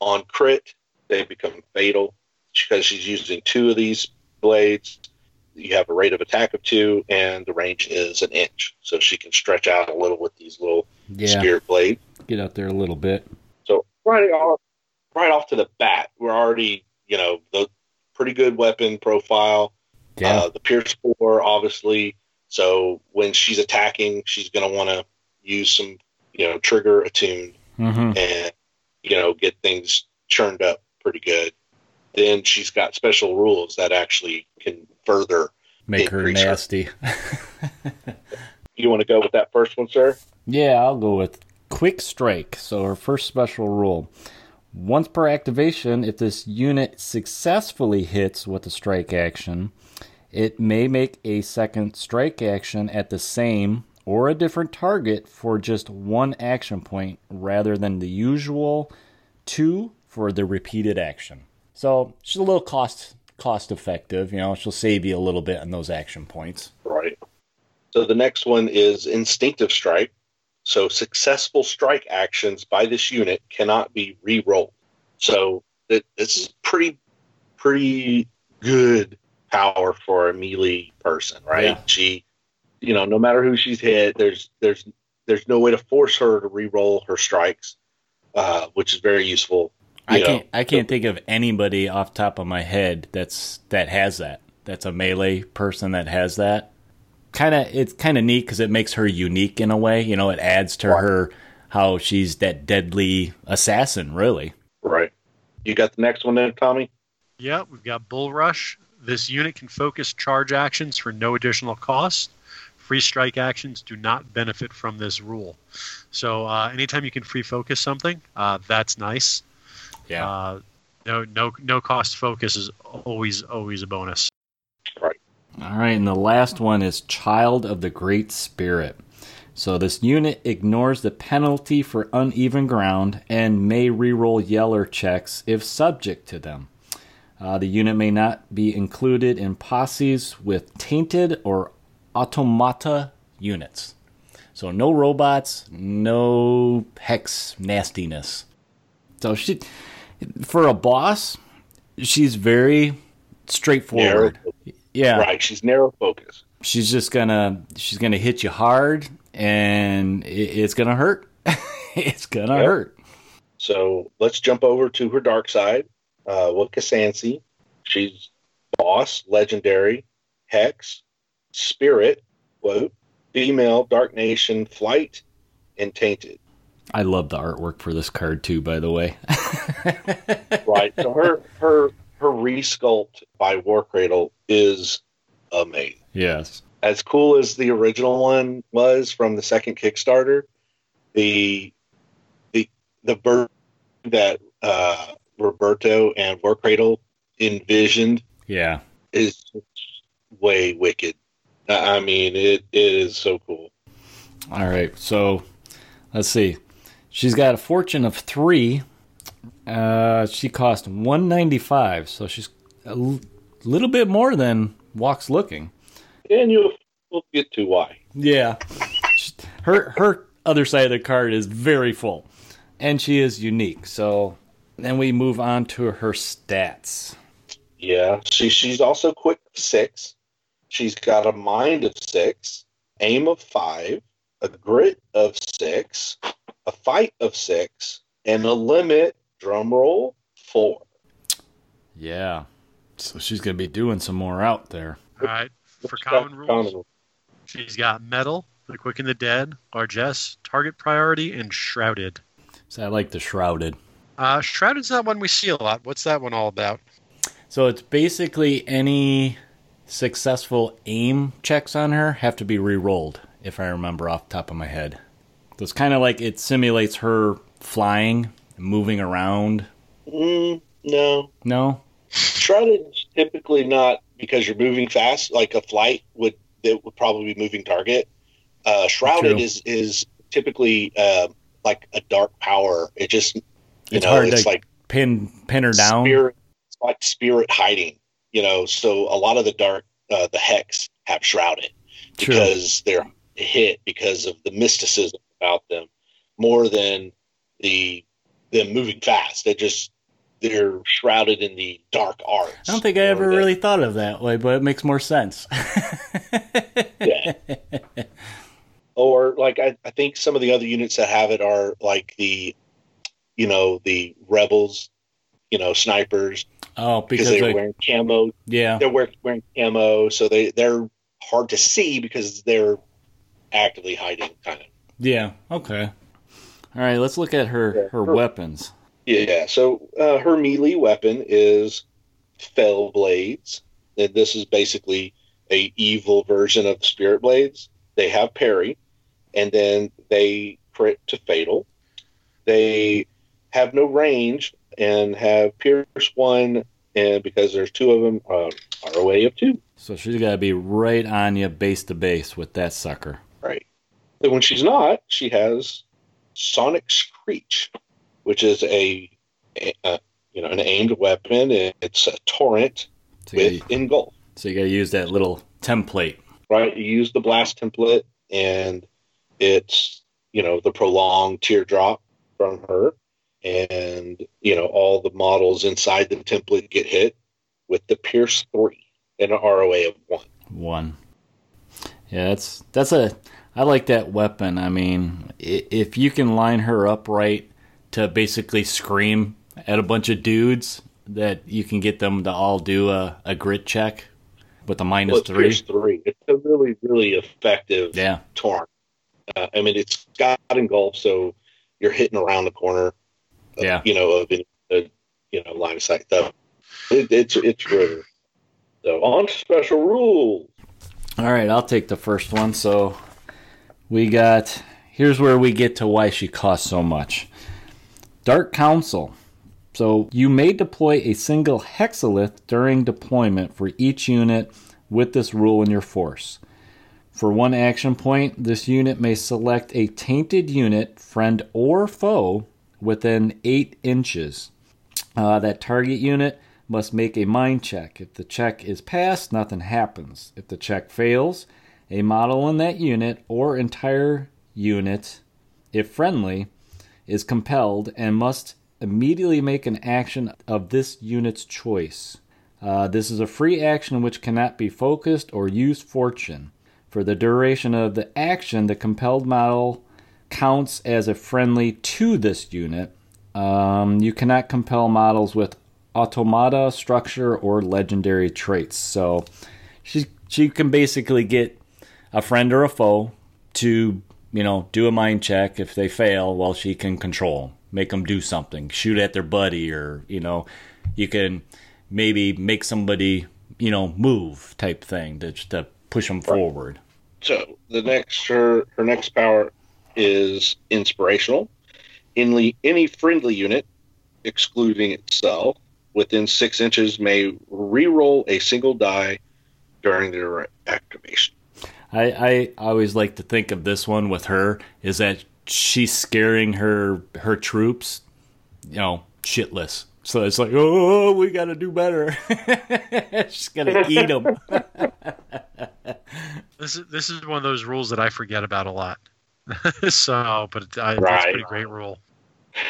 on crit they become fatal because she's using two of these blades. You have a rate of attack of two, and the range is an inch, so she can stretch out a little with these little Yeah. spirit blades. Get out there a little bit. So right off, right off to the bat, we're already, you know, the pretty good weapon profile. Yeah. Uh, the Pierce Four, obviously. So when she's attacking, she's going to want to use some, you know, trigger attuned mm-hmm. and, you know, get things churned up pretty good. Then she's got special rules that actually can further. Make her increase her. nasty. You want to go with that first one, sir? Yeah, I'll go with Quick Strike. So her first special rule. Once per activation, if this unit successfully hits with a strike action, it may make a second strike action at the same or a different target for just one action point rather than the usual two for the repeated action. So she's a little cost cost effective, you know, she'll save you a little bit on those action points. Right. So the next one is instinctive strike. So successful strike actions by this unit cannot be re-rolled. So it, this is pretty, pretty good power for a melee person, right? Yeah. She, you know, no matter who she's hit, there's there's there's no way to force her to re-roll her strikes, uh, which is very useful. I know. can't I can't think of anybody off top of my head that's that has that. That's a melee person that has that. Kind of it's kind of neat because it makes her unique in a way. You know, it adds to her how she's that deadly assassin. Really, Right. You got the next one there, Tommy? Yeah, we've got Bull Rush. This unit can focus charge actions for no additional cost. Free strike actions do not benefit from this rule. So uh, anytime you can free focus something, uh, that's nice. yeah. Uh, no, no, no cost focus is always, always a bonus. All right, and the last one is Child of the Great Spirit. So this unit ignores the penalty for uneven ground and may reroll yeller checks if subject to them. Uh, the unit may not be included in posses with tainted or automata units. So no robots, no hex nastiness. So she, for a boss, she's very straightforward. Yeah, Right. She's narrow focus. she's just gonna she's gonna hit you hard, and it, it's gonna hurt. it's gonna Yep. hurt. So let's jump over to her dark side. Uh, Wakasansi. She's boss, legendary, hex, spirit, quote, female, dark nation, flight, and tainted. I love the artwork for this card too. By the way, Right. so her her her resculpt by Warcradle is amazing. yes, As cool as the original one was from the second Kickstarter, the the the version that uh, Roberto and Warcradle envisioned yeah, is way wicked. I I mean, it, it is so cool. All right, so let's see. She's got a fortune of three. Uh, she cost one ninety five, so she's a l- little bit more than Walks Looking. And you'll we'll get to why. Yeah, her her other side of the card is very full, and she is unique. So then we move on to her stats. Yeah, she she's also quick six. She's got a mind of six, aim of five, a grit of six, a fight of six, and a limit. Drum roll four. Yeah, so she's gonna be doing some more out there. All right. For common rules, common rules, she's got mettle, the quick and the dead, largesse, target priority, and shrouded. So I like the shrouded. Uh, shrouded's not one we see a lot. What's that one all about? So it's basically any successful aim checks on her have to be re-rolled, if I remember off the top of my head. So it's kind of like it simulates her flying, moving around. Mm, no, No, shrouded is typically not because you're moving fast. Like a flight would, it would probably be moving target. Uh, shrouded True. is is typically uh, like a dark power. It just you It's know hard it's to like pin pin her down. Spirit, it's like spirit hiding, you know. So a lot of the dark, uh, the hex have shrouded True. because they're hit because of the mysticism about them more than the them moving fast. They just they're shrouded in the dark arts. I don't think I ever than- really thought of that way, but it makes more sense. yeah. or like I, I think some of the other units that have it are like the you know the rebels you know snipers oh, because because they're wearing camo yeah, they're wearing, wearing camo, so they they're hard to see because they're actively hiding, kind of. yeah, okay. All right, let's look at her Yeah, her her- weapons. Yeah. So uh, her melee weapon is fell blades. And this is basically a evil version of spirit blades. They have parry, and then they crit to fatal. They have no range and have pierce one, and because there's two of them, uh, ROA of two. So she's got to be right on you, base to base, with that sucker. Right. And when she's not, she has Sonic Screech, which is a, a, a you know an aimed weapon. It's a torrent So you, with engulf. so you got to use that little template. Right. You use the blast template, and it's you know the prolonged teardrop from her, and you know all the models inside the template get hit with the Pierce three and an ROA of one. One. Yeah, that's that's a. I like that weapon. I mean, if you can line her up right to basically scream at a bunch of dudes, that you can get them to all do a, a grit check. with a minus Well, three. Three. It's a really, really effective Yeah, torn. Uh, I mean, it's got engulf, so you're hitting around the corner. uh, Yeah. You know, of any, uh, you know, line of sight stuff. It, it's it's really so on special rules. All right, I'll take the first one. So we got here's where we get to why she costs so much. Dark Council. So you may deploy a single hexalith during deployment for each unit with this rule in your force. For one action point, this unit may select a tainted unit, friend or foe, within 8 inches. Uh, that target unit must make a mind check. If the check is passed, nothing happens. If the check fails, a model in that unit or entire unit, if friendly, is compelled and must immediately make an action of this unit's choice. Uh, this is a free action which cannot be focused or use fortune. For the duration of the action, the compelled model counts as a friendly to this unit. Um, you cannot compel models with automata, structure, or legendary traits. So she she can basically get a friend or a foe to you know do a mind check. If they fail, well, she can control make them do something, shoot at their buddy, or you know, you can maybe make somebody you know move type thing to to push them forward. So the next her her next power is inspirational. Any any friendly unit, excluding itself, within six inches may re-roll a single die during their activation. I, I always like to think of this one with her is that she's scaring her her troops, you know, shitless. So it's like, oh, oh, oh we got to do better. she's gonna eat them. This is this is one of those rules that I forget about a lot. so, but it, I, it's a pretty great rule.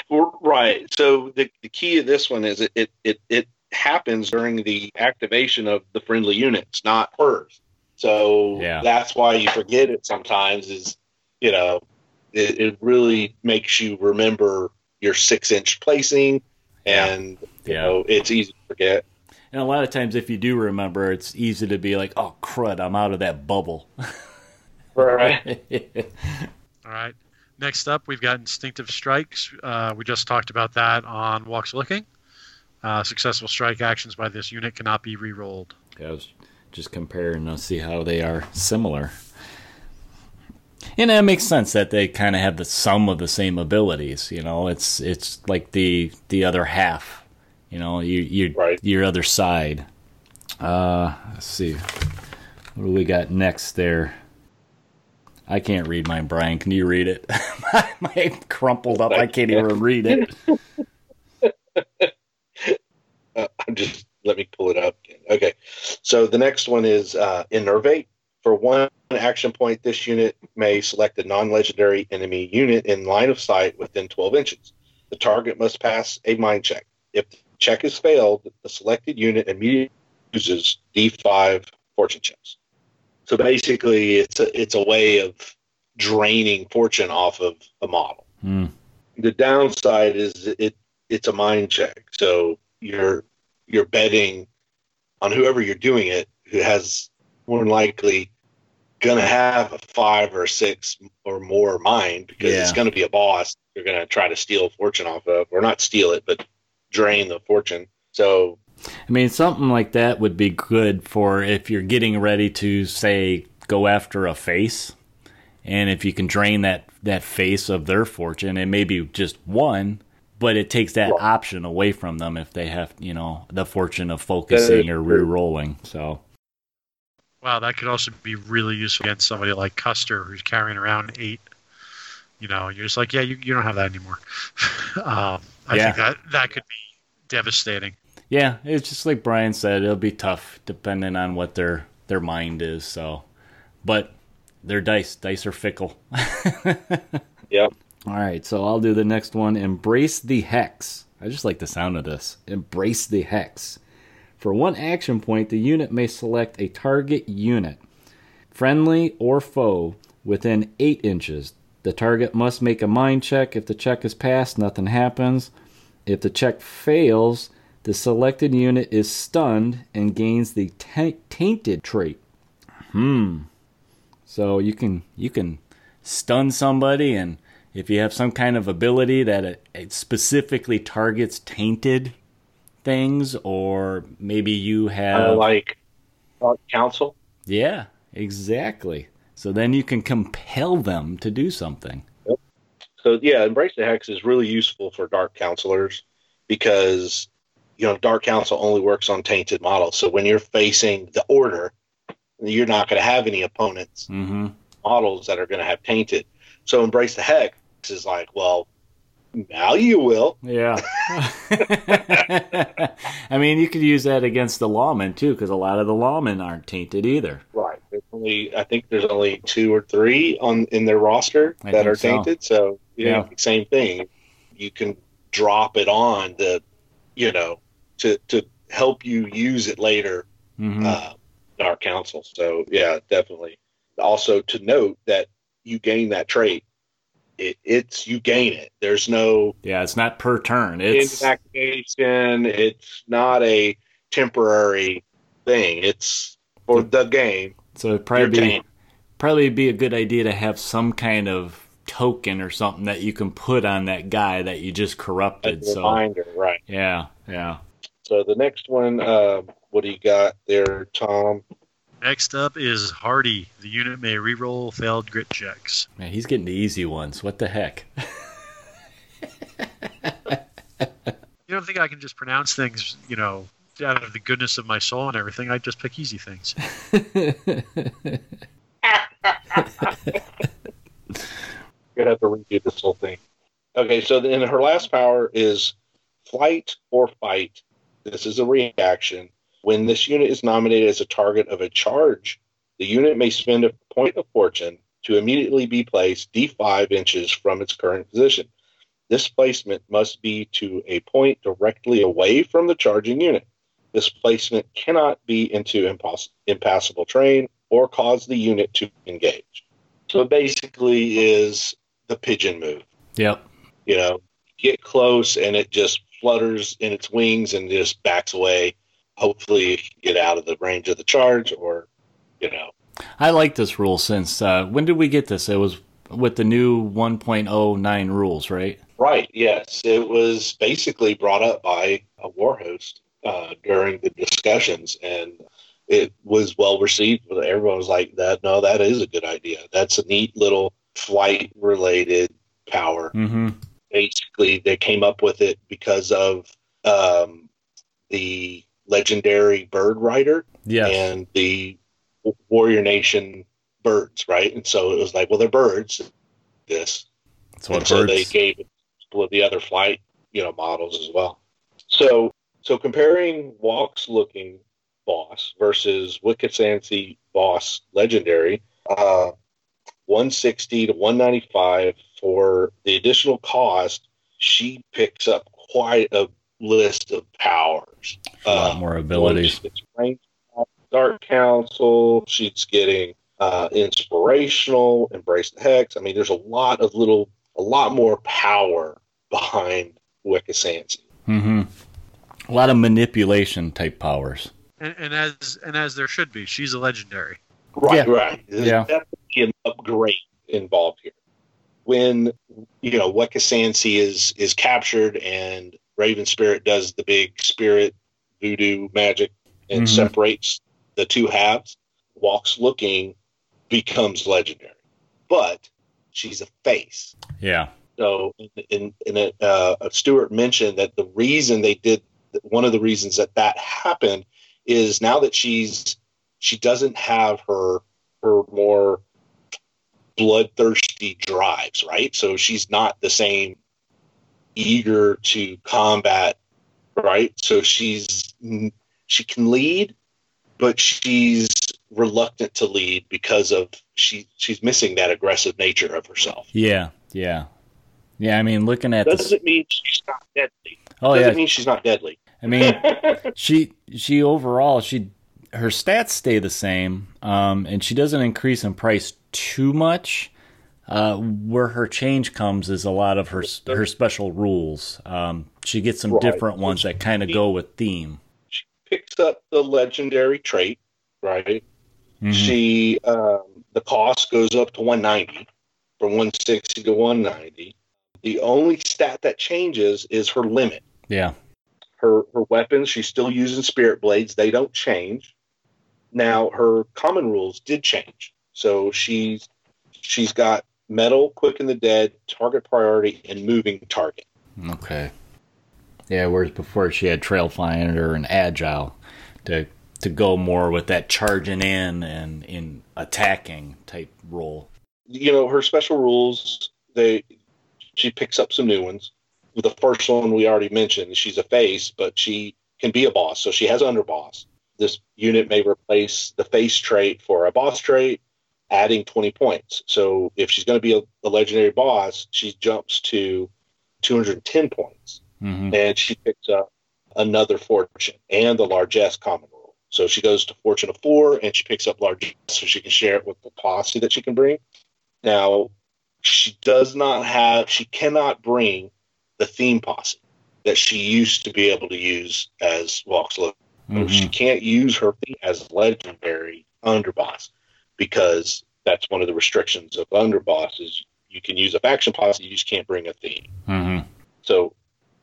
Right. So the, the key of this one is it, it it it happens during the activation of the friendly units, not hers. So Yeah. that's why you forget it sometimes. Is you know, it, it really makes you remember your six inch placing, and you know it's easy to forget. And a lot of times, if you do remember, it's easy to be like, oh crud, I'm out of that bubble. Right. All right. Next up, we've got instinctive strikes. Uh, we just talked about that on walks looking. Uh, successful strike actions by this unit cannot be re-rolled. I was just compare and see how they are similar. And it makes sense that they kind of have the sum of the same abilities. You know, it's it's like the the other half. You know, you you Right. your other side. Uh, let's see, what do we got next there? I can't read mine, Brian. Can you read it? My crumpled up. I can't even read it. Uh, I'm just let me pull it up. Okay, so the next one is uh, innervate. For one action point, this unit may select a non-legendary enemy unit in line of sight within 12 inches. The target must pass a mind check. If the check is failed, the selected unit immediately uses D5 fortune checks. So basically, it's a it's a way of draining fortune off of a model. Hmm. The downside is it it's a mind check. So you're you're betting on whoever you're doing it who has more than likely gonna have a five or six or more mind because it's gonna be a boss you're gonna try to steal fortune off of or not steal it but drain the fortune. So I mean, something like that would be good for if you're getting ready to say go after a face, and if you can drain that that face of their fortune, and maybe just one, but it takes that Right. option away from them if they have you know the fortune of focusing or true. re-rolling. So Wow, that could also be really useful against somebody like Custer who's carrying around eight. You know, you're just like, yeah, you, you don't have that anymore. um, I Yeah. think that that could be devastating. yeah, it's just like Brian said, it'll be tough depending on what their their mind is. So, but they're dice. Dice are fickle. yeah All right, so I'll do the next one. Embrace the hex. I just like the sound of this. Embrace the hex. For one action point, the unit may select a target unit, friendly or foe, within 8 inches. The target must make a mind check. If the check is passed, nothing happens. If the check fails, the selected unit is stunned and gains the ta- tainted trait. Hmm. So you can you can stun somebody, and if you have some kind of ability that it, it specifically targets tainted things, or maybe you have of like Dark Council. yeah, exactly. So then you can compel them to do something. So yeah, Embrace the Hex is really useful for Dark Counselors because you know Dark Council only works on tainted models. So when you're facing the Order, you're not going to have any opponents Mm-hmm. models that are going to have tainted. So Embrace the Hex is like, well, now you will. Yeah. I mean, you could use that against the lawmen too, because a lot of the lawmen aren't tainted either. Right. There's only I think there's only two or three on in their roster I that are tainted. So yeah, Yeah. same thing. You can drop it on the, you know, to to help you use it later. hmm Uh, Dark Council. So yeah, definitely. Also to note that you gain that trait. It, it's you gain it. There's no yeah, it's not per turn. It's inactivation. It's not a temporary thing. It's for the game. so it'd probably be probably be a good idea to have some kind of token or something that you can put on that guy that you just corrupted. So reminder, right? yeah, yeah. So the next one, uh, what do you got there, Tom? Next up is Hardy. The unit may reroll failed grit checks. Man, he's getting the easy ones. What the heck? You don't think I can just pronounce things, you know, out of the goodness of my soul and everything? I just pick easy things. You're gonna have to redo this whole thing. Okay, so then her last power is flight or fight. This is a reaction. When this unit is nominated as a target of a charge, the unit may spend a point of fortune to immediately be placed d5 inches from its current position. This placement must be to a point directly away from the charging unit. This placement cannot be into impass- impassable terrain or cause the unit to engage. So it basically is the pigeon move. Yep. You know, get close and it just flutters in its wings and just backs away. Hopefully, get out of the range of the charge, or you know, I like this rule since uh, when did we get this? It was with the new 1.09 rules, right? right? Yes, it was basically brought up by a war host uh, during the discussions, and it was well received. Everyone was like, "That no, that is a good idea. That's a neat little flight related power." Mm-hmm. basically they came up with it because of um, the legendary bird rider Yes. and the warrior nation birds right? And so it was like well they're birds this. That's what and so they gave it to the other flight you know models as well. So so comparing walks looking boss versus Wiccasansi boss legendary uh 160 to 195 for the additional cost she picks up quite a list of powers A lot Uh, more abilities. she gets range dark council she's getting uh, inspirational embrace the hex i mean there's a lot of little a lot more power behind Wiccasansi. Mm-hmm. A lot of manipulation type powers. And, and as and as there should be, she's a legendary. Right, Yeah. right. There's Yeah. definitely an upgrade involved here. When you know Wekasansi is is captured and Raven Spirit does the big spirit voodoo magic and Mhm. separates the two halves, walks looking becomes legendary. But she's a face. Yeah. So, in, in a, uh, Stewart mentioned that the reason they did one of the reasons that that happened is now that she's she doesn't have her her more bloodthirsty drives, right? So she's not the same eager to combat, right? So she's she can lead, but she's reluctant to lead because of she she's missing that aggressive nature of herself. Yeah. Yeah. Yeah. I mean, looking at this. Doesn't mean she's not deadly. Oh Doesn't yeah. mean she's not deadly. I mean, she she overall she her stats stay the same, um, and she doesn't increase in price too much. Uh, where her change comes is a lot of her her special rules. Um, she gets some Right. different ones that kind of go with theme. She picks up the legendary trait, right? Mhm. She um, the cost goes up to 190 from 160 to 190. The only stat that changes is her limit. Yeah. Her her weapons, she's still using spirit blades. They don't change. Now her common rules did change. So she's she's got mettle, quick in the dead, target priority, and moving target. Okay. Yeah, whereas before she had trail finder and agile to to go more with that charging in and in attacking type role. you know her special rules they she picks up some new ones the first one we already mentioned she's a face but she can be a boss so she has underboss this unit may replace the face trait for a boss trait adding 20 points so if she's going to be a, a legendary boss she jumps to 210 points hmm and she picks up another fortune and the largesse common rule. So she goes to fortune of four and she picks up largesse so she can share it with the posse that she can bring. Now, she does not have, she cannot bring the theme posse that she used to be able to use as Walks Low. She can't use her theme as legendary underboss because that's one of the restrictions of underboss is you can use a faction posse, you just can't bring a theme. hmm So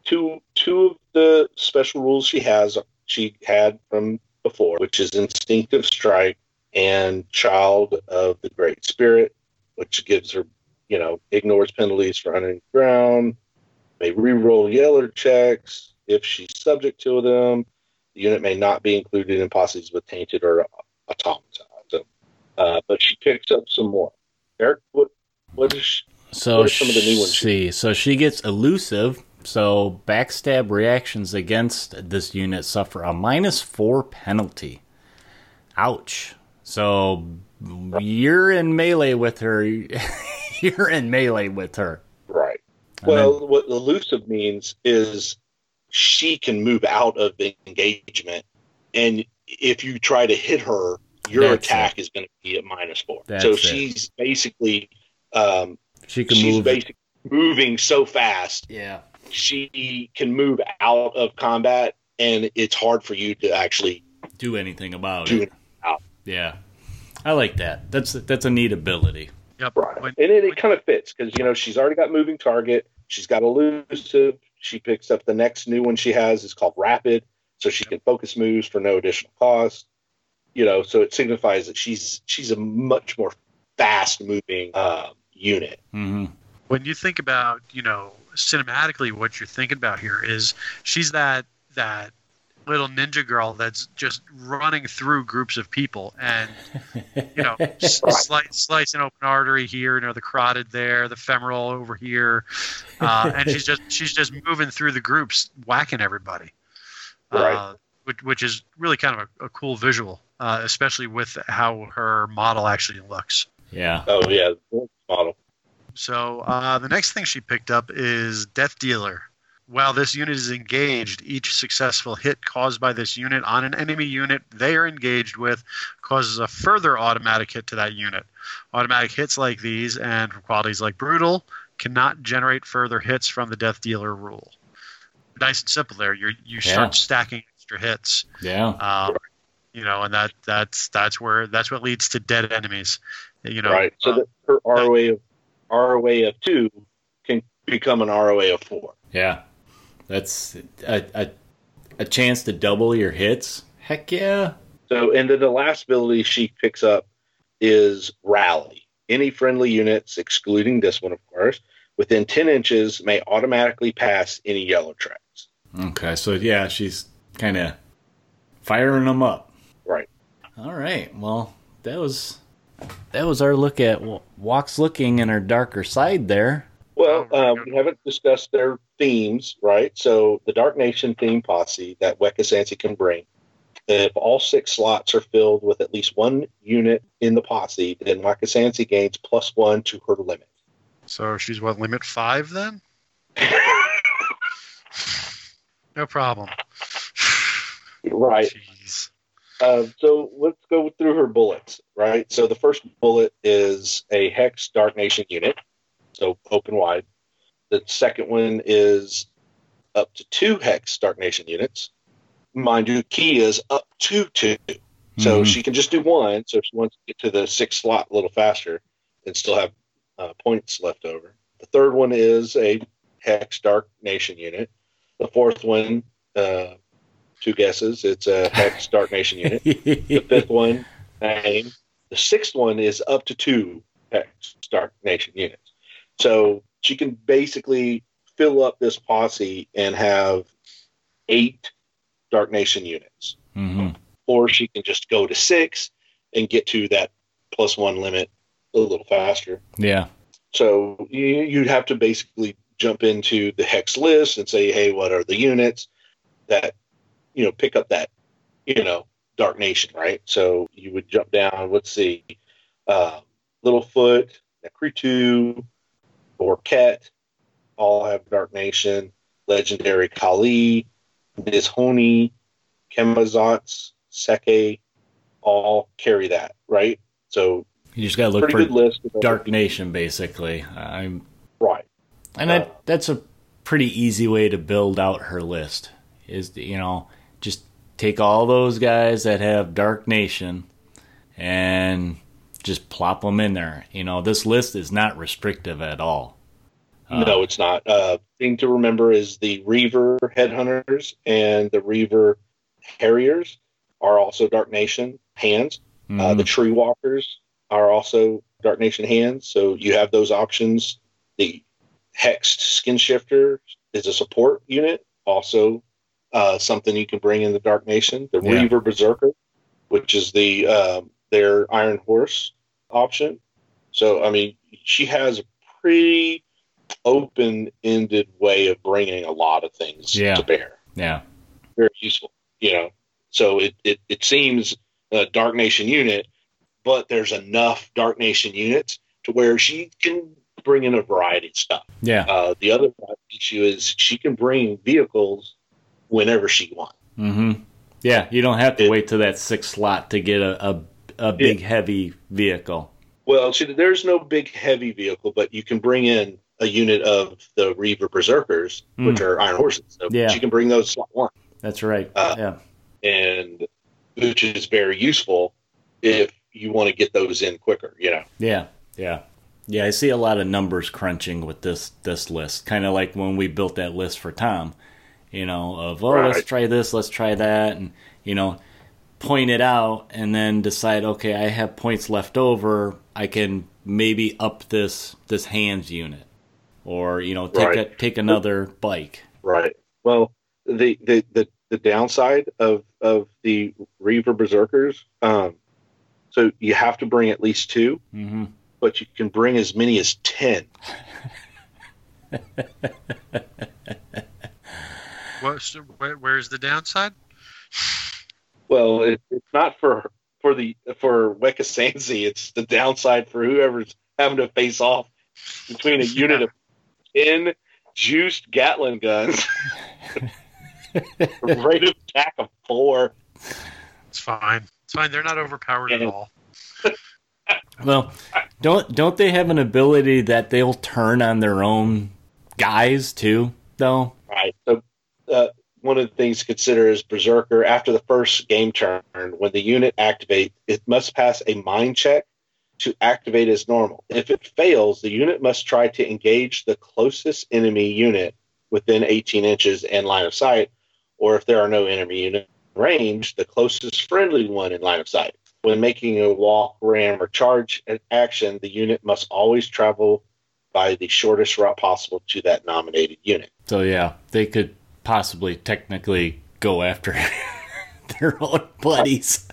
two two of the special rules she has she had from before, which is instinctive strike and child of the great spirit, which gives her, you know, ignores penalties for hunting ground, may re-roll yeller checks if she's subject to them. The unit may not be included in posses with tainted or automata. Uh, but she picks up some more. Eric, what what is she, So What some of the new ones? see, so she gets elusive. So backstab reactions against this unit suffer a minus four penalty. Ouch. So you're in melee with her. you're in melee with her. right? And Well, what elusive means is she can move out of the engagement, and if you try to hit her, your That's attack is going to be at minus four. That's so it. she's basically um, She can she's move. basically moving so fast yeah. she can move out of combat, and it's hard for you to actually Do anything about do it. it out. Yeah. I like that. That's that's a neat ability. Yep. Right. When- and it, it kind of fits because you know she's already got moving target. She's got elusive. She picks up the next new one she has is called rapid, so she can focus moves for no additional cost. You know, so it signifies that she's she's a much more fast moving uh, unit. hmm when you think about you know cinematically what you're thinking about here is she's that that little ninja girl that's just running through groups of people and you know slice, slice an open artery here you know the carotid there the femoral over here uh, and she's just she's just moving through the groups whacking everybody Right. uh, which, which is really kind of a, a cool visual uh, especially with how her model actually looks Yeah. Oh yeah, model. so uh, the next thing she picked up is Death Dealer. While this unit is engaged, each successful hit caused by this unit on an enemy unit they are engaged with causes a further automatic hit to that unit. Automatic hits like these and from qualities like Brutal cannot generate further hits from the Death Dealer rule. Nice and simple there. You you Yeah. start stacking extra hits. Yeah. Um, you know, and that that's that's where that's what leads to dead enemies. You know, right. So uh, that her ROA of ROA of two can become an ROA of four. Yeah. That's a, a a chance to double your hits. Heck yeah. So, and then the last ability she picks up is Rally. Any friendly units, excluding this one, of course, within 10 inches may automatically pass any yellow tracks. Okay, so yeah, she's kind of firing them up. Right. All right. Well, that was that was our look at Walks looking in her darker side there. Well, um, we haven't discussed their themes, right? So, the Dark Nation theme posse that Wekasansi can bring. If all six slots are filled with at least one unit in the posse, then Wekasansi gains plus one to her limit. So she's what limit five then? No problem. right. Jeez. Uh, so let's go through her bullets, right? So the first bullet is a Hex Dark Nation unit, so open wide. The second one is up to two Hex Dark Nation units. Mind you, key is up to two. So Mhm. she can just do one. So if she wants to get to the sixth slot a little faster and still have uh, points left over. The third one is a Hex Dark Nation unit. The fourth one, uh, two guesses, it's a Hex Dark Nation unit. The fifth one, name. The sixth one is up to two Hex Dark Nation units. So she can basically fill up this posse and have eight Dark Nation units hmm or she can just go to six and get to that plus one limit a little faster. Yeah. So you, you'd have to basically jump into the hex list and say, hey, what are the units that, you know, pick up that, you know, Dark Nation, right? So you would jump down, let's see, uh, Littlefoot, Nekritu, Orket, all have Dark Nation, Legendary Kali, Nizhoni, Kemazats, Seke, all carry that, right? So You just gotta look pretty for good list. Dark. Nation, basically. I'm, Right. and Uh, that that's a pretty easy way to build out her list. Is you know just take all those guys that have Dark Nation and just plop them in there. You know, this list is not restrictive at all. Uh, no, it's not. Uh, thing to remember is the Reaver Headhunters and the Reaver Harriers are also Dark Nation hands. Uh, mhm. the Tree Walkers are also Dark Nation hands. So you have those options. The Hexed Skin Shifter is a support unit, also uh, something you can bring in the Dark Nation. The Yeah. Reaver Berserker, which is the uh, their Iron Horse option. So I mean, she has a pretty open-ended way of bringing a lot of things Yeah. to bear yeah. very useful. You know, so it it, it seems a Dark Nation unit, but there's enough Dark Nation units to where she can bring in a variety of stuff. Yeah. Uh, the other issue is she can bring vehicles whenever she wants. hmm Yeah, you don't have to It- wait to that sixth slot to get a, a, a big, heavy vehicle. Well, she, there's no big heavy vehicle, but you can bring in a unit of the Reaver Berserkers, which are Iron Horses. So Yeah. she can bring those slot one. That's right. Uh, yeah. and which is very useful if you want to get those in quicker. You know, Yeah. Yeah. Yeah, I see a lot of numbers crunching with this this list. Kind of like when we built that list for Tom, you know, of oh, let's try this, let's try that and you know, point it out and then decide, okay, I have points left over, I can maybe up this this hands unit or, you know, take Right. a, take another bike. right? Well, the the the, the downside of of the Reaver Berserkers, um, so you have to bring at least two, Mhm. but you can bring as many as ten. What's, where, where's the downside? Well, it, it's not for for the for Wekasansi. It's the downside for whoever's having to face off between a unit of ten juiced Gatling guns, rate of attack of four. It's fine. It's fine. They're not overpowered at all. Well, don't don't they have an ability that they'll turn on their own guys too though? Right. So, uh, one of the things to consider is Berserker. After the first game turn, when the unit activates, it must pass a mind check to activate as normal. If it fails, the unit must try to engage the closest enemy unit within 18 inches and line of sight, or if there are no enemy unit range, the closest friendly one in line of sight. When making a walk, ram, or charge action, the unit must always travel by the shortest route possible to that nominated unit. So yeah, they could possibly technically go after their own buddies.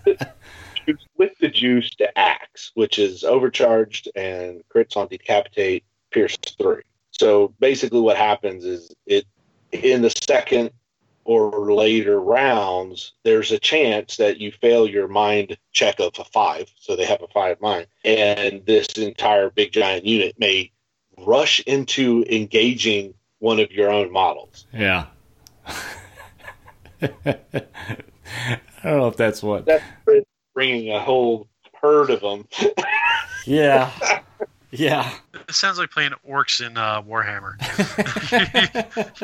with the juice to axe, which is overcharged and crits on decapitate, pierce three. So basically, what happens is it in the second or later rounds, there's a chance that you fail your mind check of a five, so they have a five mind, and this entire big giant unit may rush into engaging one of your own models. Yeah. I don't know if that's what. That's bringing a whole herd of them. Yeah. Yeah. It sounds like playing orcs in uh, Warhammer.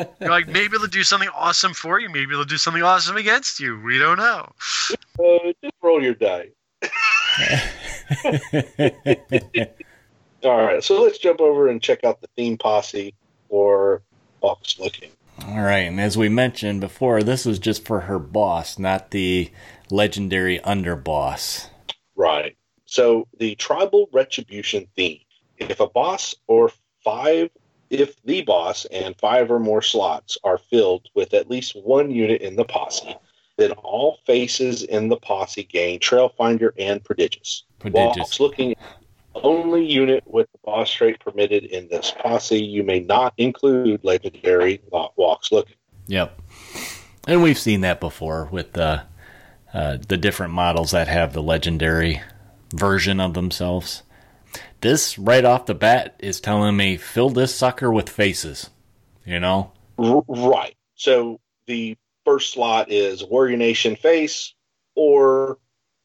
You're like, maybe they'll do something awesome for you. Maybe they'll do something awesome against you. We don't know. Uh, just roll your die. All right, so let's jump over and check out the theme posse or Walks Looking. All right, and as we mentioned before, this was just for her boss, not the legendary underboss. Right. So the tribal retribution theme. If a boss or five, if the boss and five or more slots are filled with at least one unit in the posse, then all faces in the posse gain Trailfinder and Prodigious. Prodigious. Walks Looking only unit with the boss trait permitted in this posse, you may not include legendary Walks Looking. Yep. And we've seen that before with the uh, the different models that have the legendary version of themselves. This right off the bat is telling me fill this sucker with faces. You know? R- right. So the first slot is Warrior Nation face or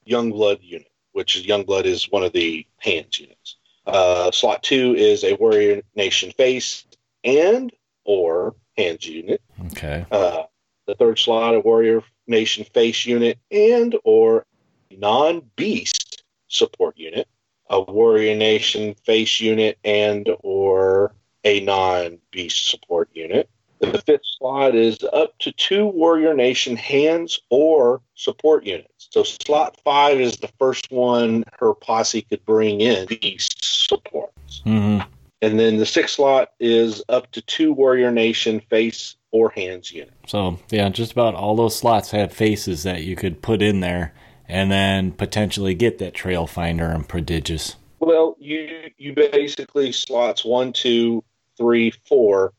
Youngblood unit, which is Youngblood is one of the hands units. Uh, slot two is a Warrior Nation face and or hands unit. Okay. Uh, the third slot, a Warrior Nation face unit and or non-beast support unit, a Warrior Nation face unit and or a non-beast support unit. The fifth slot is up to two Warrior Nation hands or support units. So slot five is the first one her posse could bring in beast supports. hmm And then the sixth slot is up to two Warrior Nation face or hands units. So yeah, just about all those slots have faces that you could put in there, and then potentially get that trail finder and prodigious. Well, you you basically slots one, two, three, four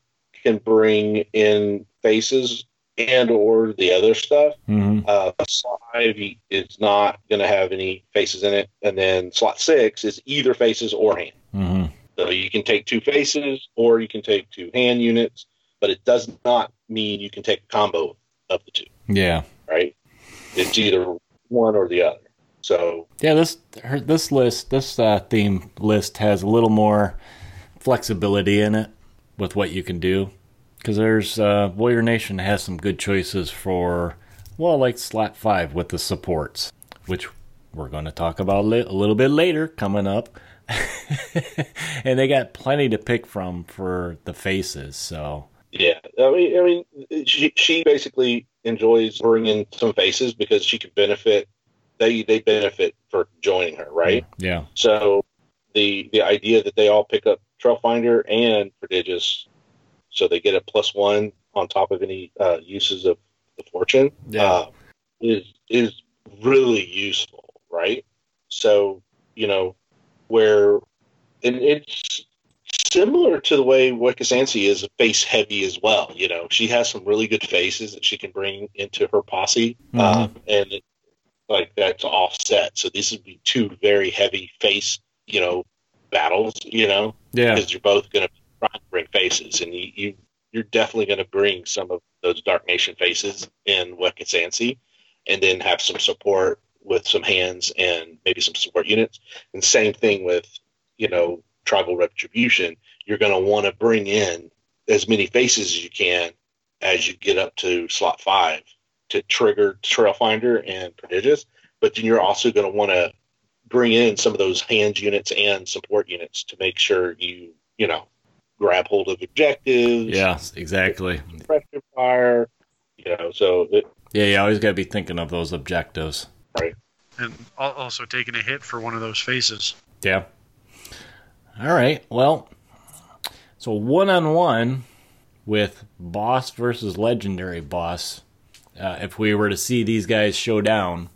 can bring in faces and or the other stuff. hmm Uh, slot five is not going to have any faces in it, and then slot six is either faces or hand. hmm So you can take two faces or you can take two hand units, but it does not mean you can take a combo of the two. Yeah. Right? It's either one or the other. So Yeah, this her, this list, this uh, theme list has a little more flexibility in it with what you can do. Because there's uh, Warrior Nation has some good choices for, well, like slot five with the supports, which we're going to talk about li- a little bit later coming up. and they got plenty to pick from for the faces. So Yeah, I mean, I mean, she she basically enjoys bringing some faces because she could benefit. They they benefit for joining her, right? yeah, So the the idea that they all pick up Trailfinder and Prodigious, so they get a plus one on top of any uh, uses of the fortune, Yeah. uh, is is really useful, right? So you know where, and it's similar to the way Wekasansi is face heavy as well. You know, she has some really good faces that she can bring into her posse, Mhm. um, and it, like that's offset. So these would be two very heavy face, you know, battles. You know, yeah, because you're both going to bring faces, and you, you you're definitely going to bring some of those Dark Nation faces in Wekasansi, and then have some support with some hands and maybe some support units. And same thing with you know tribal retribution. You're going to want to bring in as many faces as you can as you get up to slot five to trigger Trailfinder and Prodigious. But then you're also going to want to bring in some of those hands units and support units to make sure you you know grab hold of objectives yeah, exactly. pressure fire you know so it, Yeah, you always got to be thinking of those objectives. Right. And also taking a hit for one of those faces. Yeah. All right. Well, so one on one with boss versus legendary boss. Uh, if we were to see these guys show down,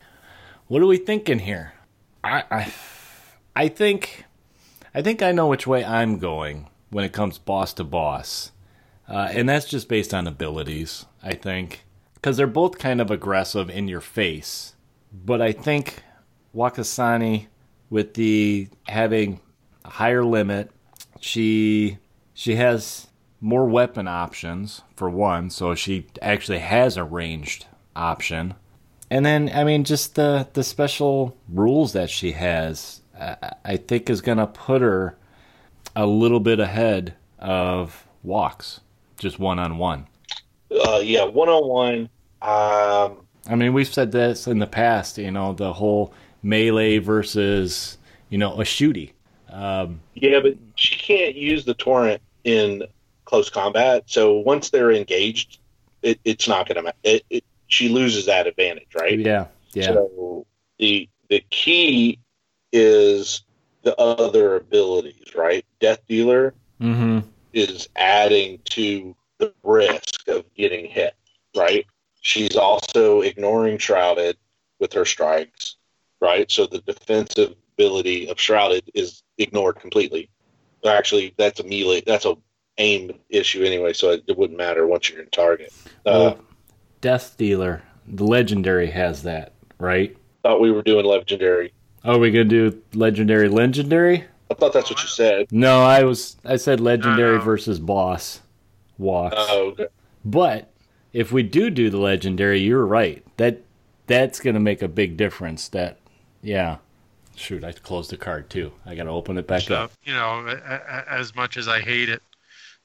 what are we thinking here? I, I, I think, I think I know which way I'm going when it comes boss to boss, uh, and that's just based on abilities. I think because they're both kind of aggressive in your face, but I think Wekasansi with the having a higher limit. She she has more weapon options for one, so she actually has a ranged option. And then, I mean, just the the special rules that she has, I, I think is going to put her a little bit ahead of Walks, just one on one. Uh, yeah, one on one. Um, I mean, we've said this in the past. You know, the whole melee versus you know a shooty. Um, yeah, but she can't use the torrent in close combat. So once they're engaged, it, it's not going to. It, she loses that advantage, right? yeah, yeah, So the the key is the other abilities, right? Death Dealer mm-hmm. is adding to the risk of getting hit, right? She's also ignoring Shrouded with her strikes, right? So the defensive ability of Shrouded is ignored completely. Actually, that's a melee. That's a aim issue anyway, so it, wouldn't matter once you're in target. Uh, Well, Death Dealer, the legendary has that, right? thought we were doing legendary. Are we gonna do legendary? Legendary? I thought that's what you said. No, I was. I said legendary No, no. versus boss Walks. Oh, okay. But if we do do the legendary, you're right. That that's gonna make a big difference. That yeah. Shoot, I closed the card too. I gotta open it back So, up. you know, a- a- as much as I hate it,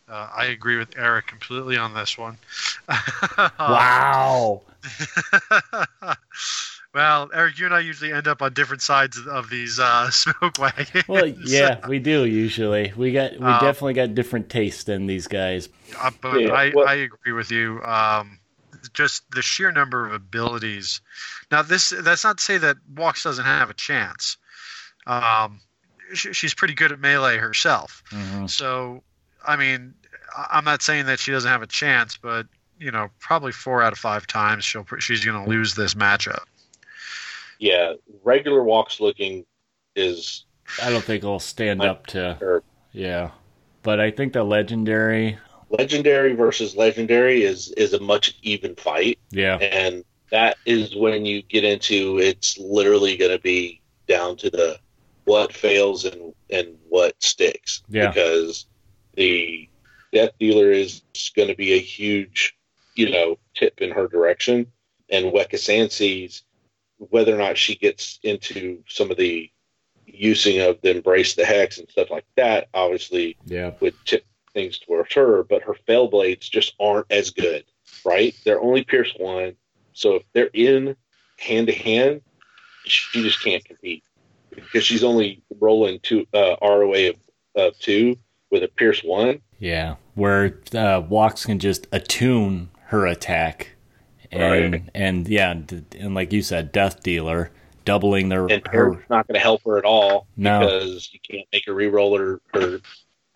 uh, I agree with Eric completely on this one. Wow. well, Eric, you and I usually end up on different sides of these uh, smoke wagons. Well, yeah, we do usually. We got we Um, definitely got different tastes than these guys. Uh, but Yeah, I, what- I agree with you. Um, just the sheer number of abilities. Now, this that's not to say that Walks doesn't have a chance. Um, she, she's pretty good at melee herself. Mhm. So, I mean, I- I'm not saying that she doesn't have a chance, but you know, probably four out of five times she'll she's going to lose this matchup. Yeah, regular Walks Looking is I don't think it'll stand up to or yeah. But I think the legendary legendary versus legendary is is a much even fight, yeah. and that is when you get into it's literally going to be down to the what fails and and what sticks. Yeah. because the death dealer is going to be a huge, you know, tip in her direction, and Wekasansi's whether or not she gets into some of the using of the embrace the hex and stuff like that, obviously Yeah. would tip things towards her, but her Fell Blades just aren't as good, right? They're only pierce one. So if they're in hand to hand, she just can't compete because she's only rolling two uh, ROA of, of two with a pierce one. Yeah, where uh, Walks can just attune her attack, and Right. and yeah, and like you said, Death Dealer doubling their And her. her not going to help her at all No. because you can't make a re-roll her, her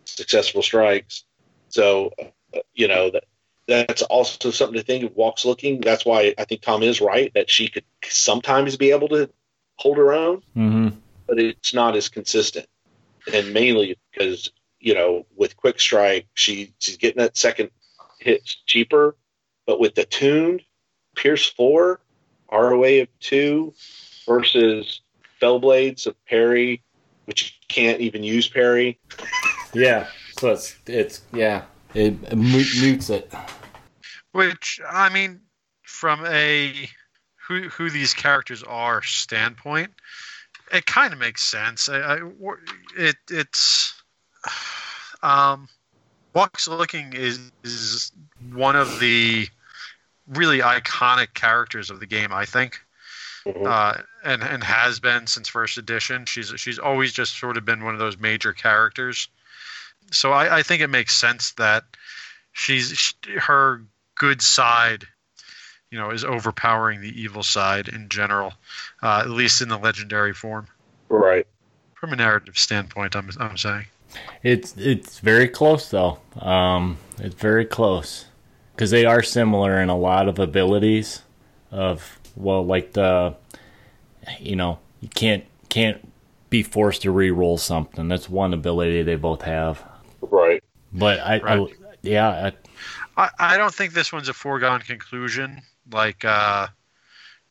successful strikes. So, uh, you know, that that's also something to think of Walks Looking. That's why I think Tom is right that she could sometimes be able to hold her own, hmm but it's not as consistent. And mainly because, you know, with quick strike, she she's getting that second hit cheaper, but with the tuned Pierce four, ROA of two versus Fell Blades of parry, which can't even use parry. Yeah, so it's it's yeah, it, it mu- mutes it. Which I mean, from a who who these characters are standpoint, it kind of makes sense. I, I, it it's um, Walks Looking is is one of the really iconic characters of the game. I think. Mhm. uh, and and has been since first edition. She's she's always just sort of been one of those major characters. So I, I think it makes sense that she's sh her good side, you know, is overpowering the evil side in general, uh, at least in the legendary form. Right. From a narrative standpoint, I'm I'm saying. It's it's very close though. Um, it's very close because they are similar in a lot of abilities. Of well, like the, you know, you can't can't be forced to re-roll something. That's one ability they both have. Right. But I, I yeah, I, I, I don't think this one's a foregone conclusion like uh,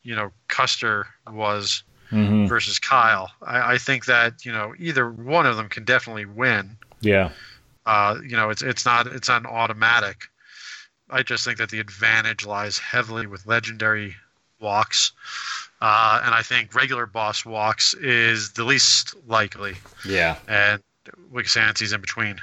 you know Custer was mhm, versus Kyle. I, I think that you know either one of them can definitely win. yeah, Uh, you know, it's it's not it's not an automatic. I just think that the advantage lies heavily with legendary Walks, uh, and I think regular boss Walks is the least likely, Yeah. and Wekasansi's in between.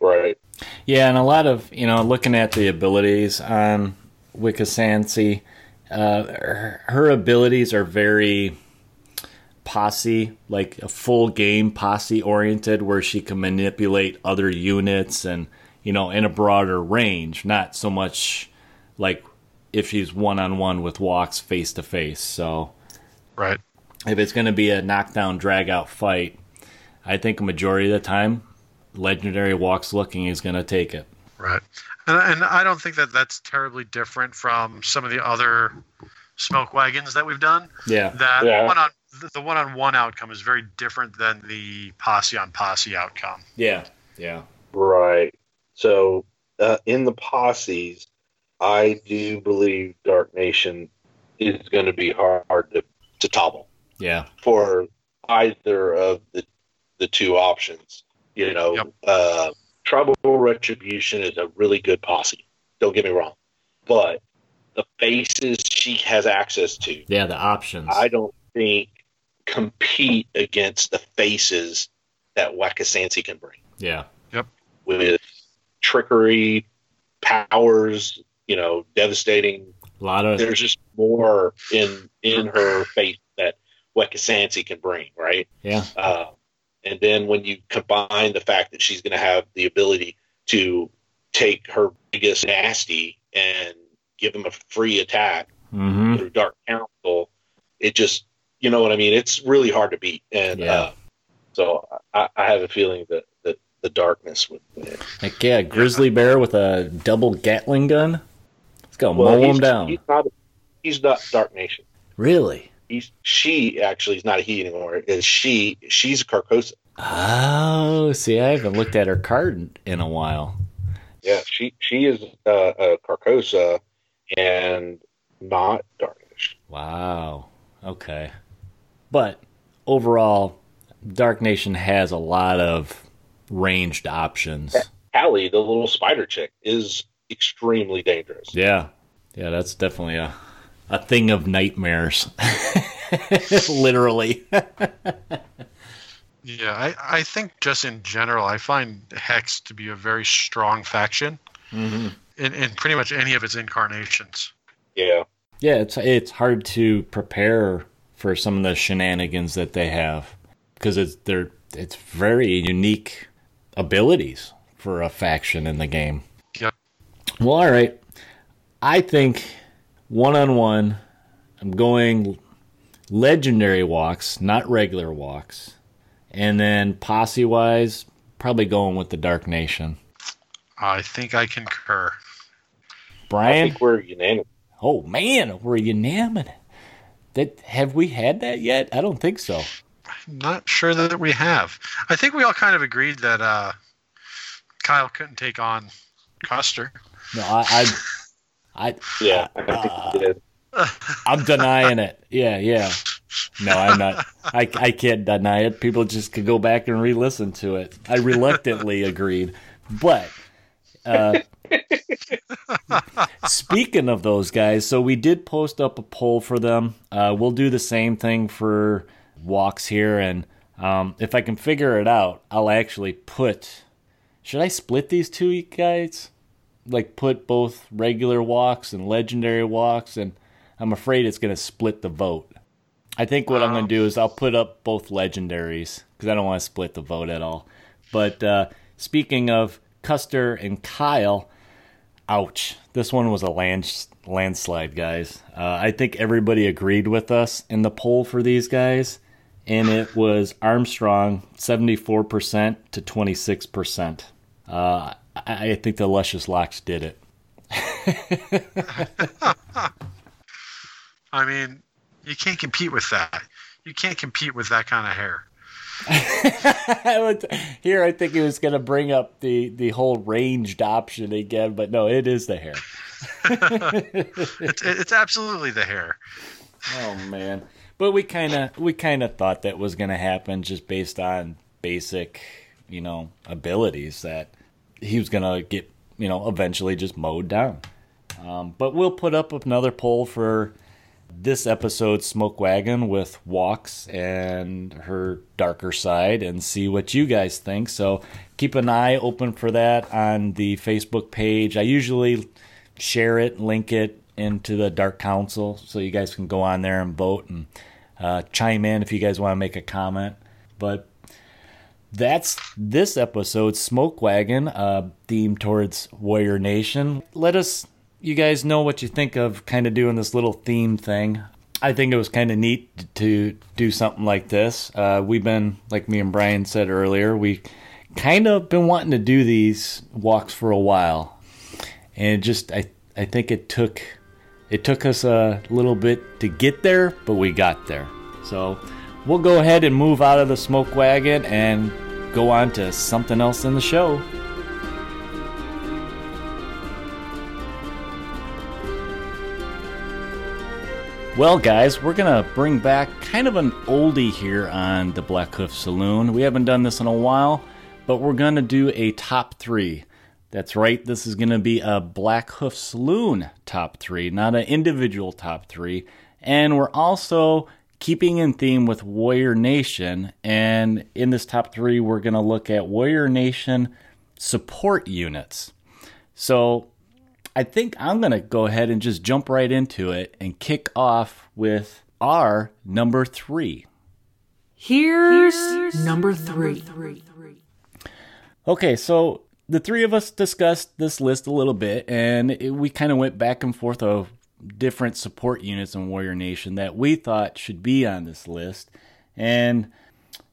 Right. Yeah, and a lot of you know, looking at the abilities on Wekasansi, uh, her, her abilities are very posse, like a full game posse oriented, where she can manipulate other units and you know in a broader range, not so much like if she's one on one with Walks face to face. So Right. if it's going to be a knockdown drag out fight, I think a majority of the time, legendary Walks Looking is going to take it. Right. And, and I don't think that that's terribly different from some of the other smoke wagons that we've done. Yeah. That Yeah. one on the one on one outcome is very different than the posse on posse outcome. Yeah. Yeah. Right. So uh, in the posses, I do believe Dark Nation is going to be hard to, to topple Yeah. for either of the the two options. You know, Yep. uh, Tribal Retribution is a really good posse. Don't get me wrong, but the faces she has access to, Yeah. The options. I don't think compete against the faces that Wekasansi can bring yeah. Yep. With trickery, powers, you know, devastating. A lot of. There's just more in in her face that Wekasansi can bring, right? Yeah. Uh, and then when you combine the fact that she's going to have the ability to take her biggest nasty and give him a free attack hmm through Dark Council, it just, you know what I mean? It's really hard to beat. And Yeah. uh, so I, I have a feeling that, that the darkness would win. Like yeah, grizzly bear with a double Gatling gun. Let's go Well, mow him down. He's not, he's not Dark Nation. really? He's, she actually is not a he anymore. Is she? She's a Carcosa. Oh, see, I haven't looked at her card in a while. Yeah, she she is uh, a Carcosa and not Darkness. Wow. Okay. But overall, Dark Nation has a lot of ranged options. Callie, the little spider chick, is extremely dangerous. Yeah. Yeah, that's definitely a a thing of nightmares. Literally. Yeah, I, I think just in general, I find Hex to be a very strong faction mm-hmm. in, in pretty much any of its incarnations. Yeah, Yeah, it's it's hard to prepare for some of the shenanigans that they have because it's they're it's very unique abilities for a faction in the game. Yep. Well, all right. I think one on one, I'm going legendary Walks, not regular Walks, and then posse wise, probably going with the Dark Nation. I think I concur. I Brian, think we're unanimous. oh man, we're unanimous. That have we had that yet? I don't think so. Not sure that we have. I think we all kind of agreed that uh, Kyle couldn't take on Custer. No, I, I, I Yeah, I, uh, I'm denying it. Yeah, yeah. No, I'm not. I, I can't deny it. People just could go back and re-listen to it. I reluctantly agreed, but uh, speaking of those guys, so we did post up a poll for them. Uh, we'll do the same thing for Walks here, and um, if I can figure it out, I'll actually put. Should I split these two guys? Like put both regular Walks and legendary Walks, and I'm afraid it's going to split the vote. I think what I'm going to do is I'll put up both legendaries because I don't want to split the vote at all. But uh, speaking of Custer and Kyle, ouch! This one was a land landslide, guys. Uh, I think everybody agreed with us in the poll for these guys, and it was Armstrong 74% to 26%. Uh, I, think the Luscious Locks did it. I mean, you can't compete with that. You can't compete with that kind of hair. Here, I think he was going to bring up the, the whole ranged option again, but no, it is the hair. It's, it's absolutely the hair. Oh man! But we kind of we kind of thought that was going to happen just based on basic, you know, abilities that he was going to get, you know, eventually just mowed down. Um, but we'll put up another poll for this episode Smoke Wagon with Walks and her darker side and see what you guys think. So keep an eye open for that on the Facebook page. I usually share it, link it into the Dark Council so you guys can go on there and vote and uh, chime in if you guys want to make a comment. But that's this episode, Smoke Wagon, uh, themed towards Warrior Nation. Let us, you guys, know what you think of kind of doing this little theme thing. I think it was kind of neat to do something like this. Uh, we've been, like me and Brian said earlier, we kind of been wanting to do these Walks for a while, and just I I think it took it took us a little bit to get there, but we got there. So we'll go ahead and move out of the smoke wagon and go on to something else in the show. Well, guys, we're going to bring back kind of an oldie here on the Blackhoof Saloon. We haven't done this in a while, but we're going to do a top three. That's right, this is going to be a Blackhoof Saloon top three, not an individual top three. And we're also keeping in theme with Warrior Nation. And in this top three, we're going to look at Warrior Nation support units. So I think I'm going to go ahead and just jump right into it and kick off with our number three. Here's, number three. Okay, so the three of us discussed this list a little bit, and it, we kind of went back and forth of different support units in Warrior Nation that we thought should be on this list. And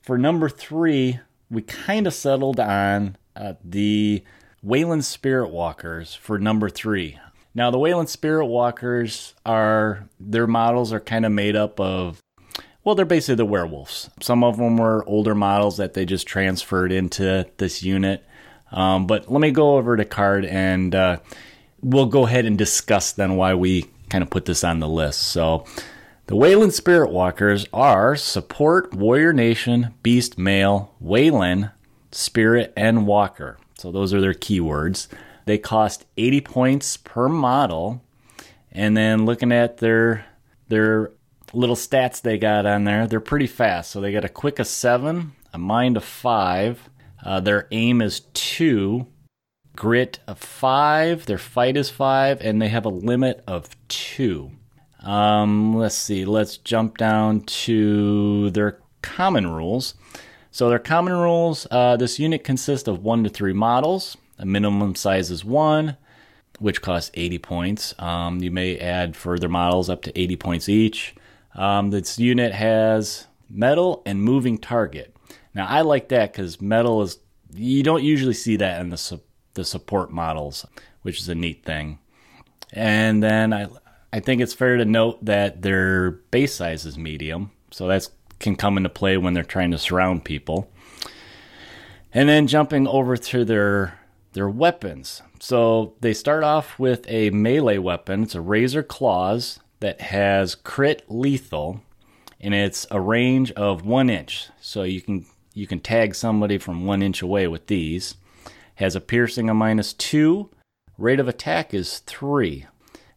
for number three, we kind of settled on uh, the Wayland Spirit Walkers for number three. Now, the Wayland Spirit Walkers are, their models are kind of made up of, well, they're basically the werewolves. Some of them were older models that they just transferred into this unit. Um, but let me go over to card and uh, we'll go ahead and discuss then why we kind of put this on the list. So, the Wayland Spirit Walkers are support Warrior Nation, Beast Male, Wayland, Spirit, and Walker. So those are their keywords. They cost 80 points per model. And then looking at their their little stats they got on there, they're pretty fast. So they got a quick of seven, a mind of five. Uh, their aim is two, grit of five. Their fight is five, and they have a limit of two. Um, let's see. Let's jump down to their common rules. So their common rules, uh, this unit consists of one to three models. A minimum size is one, which costs 80 points. Um, you may add further models up to 80 points each. Um, this unit has mettle and moving target. Now I like that because mettle is you don't usually see that in the su- the support models, which is a neat thing. And then I I think it's fair to note that their base size is medium, so that can come into play when they're trying to surround people. And then jumping over to their their weapons. So they start off with a melee weapon. It's a razor claws that has crit lethal, and it's a range of one inch. So you can you can tag somebody from one inch away with these. Has a piercing of minus two. Rate of attack is three.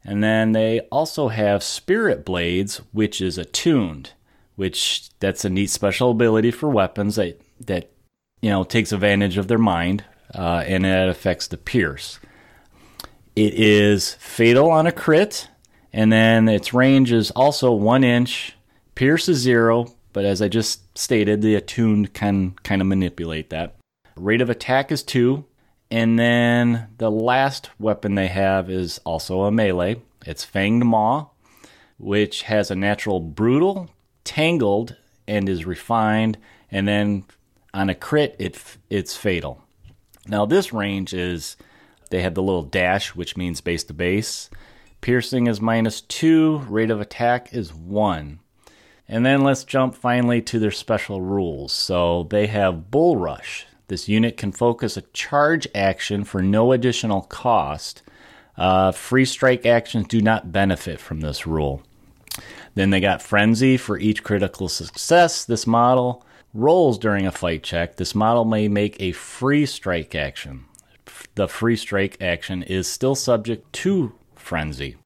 And then they also have spirit blades, which is attuned which that's a neat special ability for weapons that that you know takes advantage of their mind uh, and it affects the pierce. It is fatal on a crit, and then its range is also one inch. Pierce is zero, but as I just stated, the attuned can kind of manipulate that. Rate of attack is two, and then the last weapon they have is also a melee. It's Fanged Maw, which has a natural brutal tangled and is refined, and then on a crit, it it's fatal. Now this range is they have the little dash, which means base to base. Piercing is minus two. Rate of attack is one. And then let's jump finally to their special rules. So they have Bull Rush. This unit can focus a charge action for no additional cost. Uh, free strike actions do not benefit from this rule. Then they got Frenzy for each critical success. This model rolls during a fight check. This model may make a free strike action. The free strike action is still subject to Frenzy.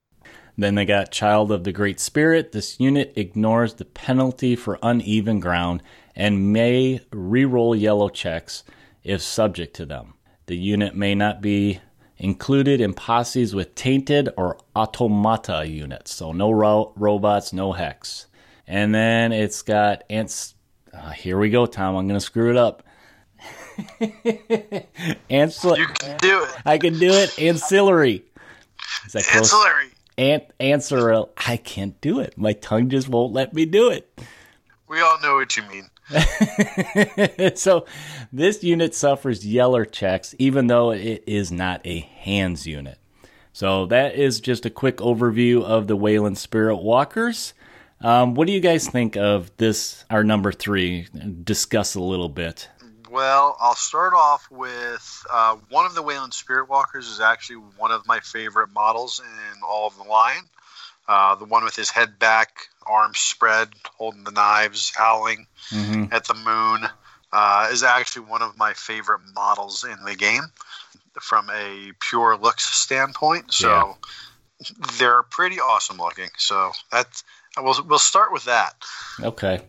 Then they got Child of the Great Spirit. This unit ignores the penalty for uneven ground and may reroll yeller checks if subject to them. The unit may not be included in posses with tainted or automata units. So no ro- robots, no hex. And then it's got ants. Uh, here we go, Tom. I'm going to screw it up. Ancil- You can do it. I can do it. Ancillary. Is that close? Ancillary. Ant- answer. I can't do it. My tongue just won't let me do it. We all know what you mean. so this unit suffers yeller checks even though it is not a hands unit. So that is just a quick overview of the Wayland Spirit Walkers. Um, what do you guys think of this, our number three? Discuss a little bit. Well, I'll start off with uh, one of the Wayland Spirit Walkers is actually one of my favorite models in all of the line. Uh, the one with his head back, arms spread, holding the knives, howling Mm-hmm. at the moon, uh, is actually one of my favorite models in the game from a pure looks standpoint. So they're pretty awesome looking. So that's we'll we'll start with that. Okay.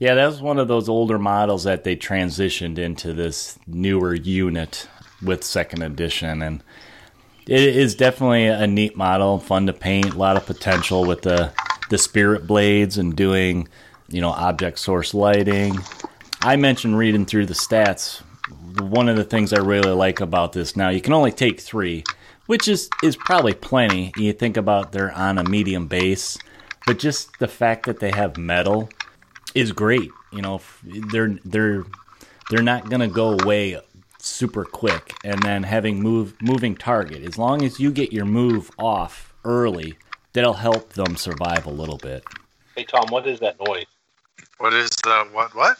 Yeah, that was one of those older models that they transitioned into this newer unit with second edition, and it is definitely a neat model, fun to paint, a lot of potential with the the spirit blades and doing, you know, object source lighting. I mentioned reading through the stats. One of the things I really like about this now, you can only take three, which is is probably plenty. You think about they're on a medium base, but just the fact that they have mettle is great. You know, they're they're they're not gonna go away super quick, and then having move moving target. As long as you get your move off early, that'll help them survive a little bit. Hey Tom, what is that noise? What is the what what?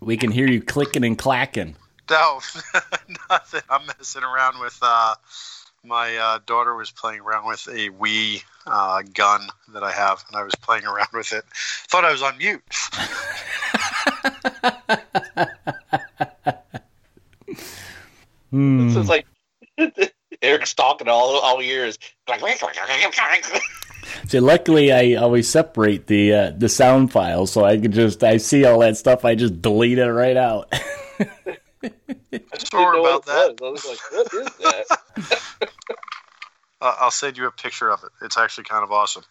We can hear you clicking and clacking. No, nothing. I'm messing around with. Uh, my uh, daughter was playing around with a Wii uh, gun that I have, and I was playing around with it. Thought I was on mute. Hmm. This is like Eric's talking all all years. See, luckily I always separate the uh, the sound files, so I can just I see all that stuff. I just delete it right out. I Sorry about that. I was like, what is that? Uh, I'll send you a picture of it. It's actually kind of awesome.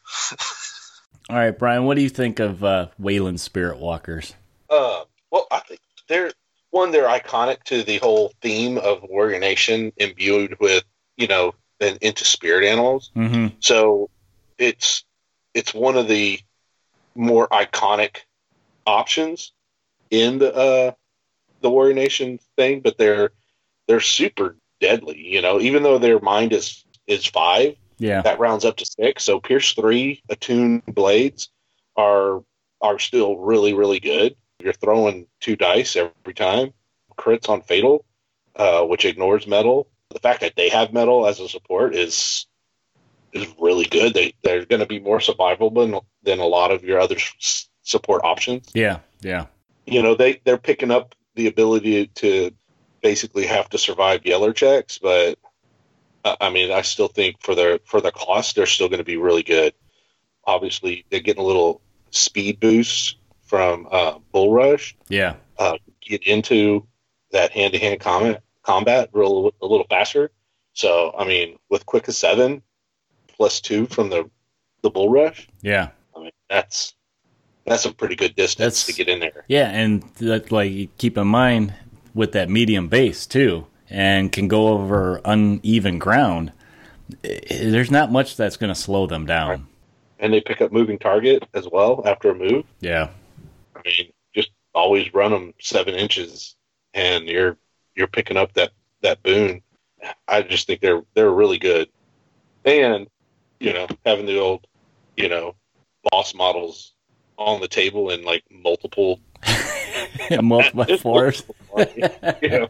all right, Brian, what do you think of uh, Wayland Spirit Walkers? Uh, well, I think they're one. They're iconic to the whole theme of Warrior Nation, imbued with you know and into spirit animals. Mm-hmm. So it's it's one of the more iconic options in the uh, the Warrior Nation thing, but they're they're super deadly. You know, even though their mind is is five, Yeah. that rounds up to six. So Pierce three attuned blades are are still really really good. You're throwing two dice every time. Crits on fatal, uh, which ignores mettle. The fact that they have mettle as a support is is really good. They they're going to be more survivable than than a lot of your other s- support options. Yeah. Yeah. You know they they're picking up the ability to basically have to survive yeller checks, but I mean I still think for their for their cost they're still going to be really good. Obviously they're getting a little speed boost from uh, Bull Rush Yeah. uh, get into that hand to hand combat combat real a little faster. So I mean, with quick as seven plus two from the the bull rush, Yeah. I mean that's that's a pretty good distance That's- to get in there. Yeah, and that like keep in mind with that medium base too, and can go over uneven ground. There's not much that's going to slow them down. And they pick up moving target as well after a move. Yeah, I mean, just always run them seven inches, and you're you're picking up that that boon. I just think they're they're really good, and you know having the old you know boss models on the table in like multiple multiple Just force. multiple, you know,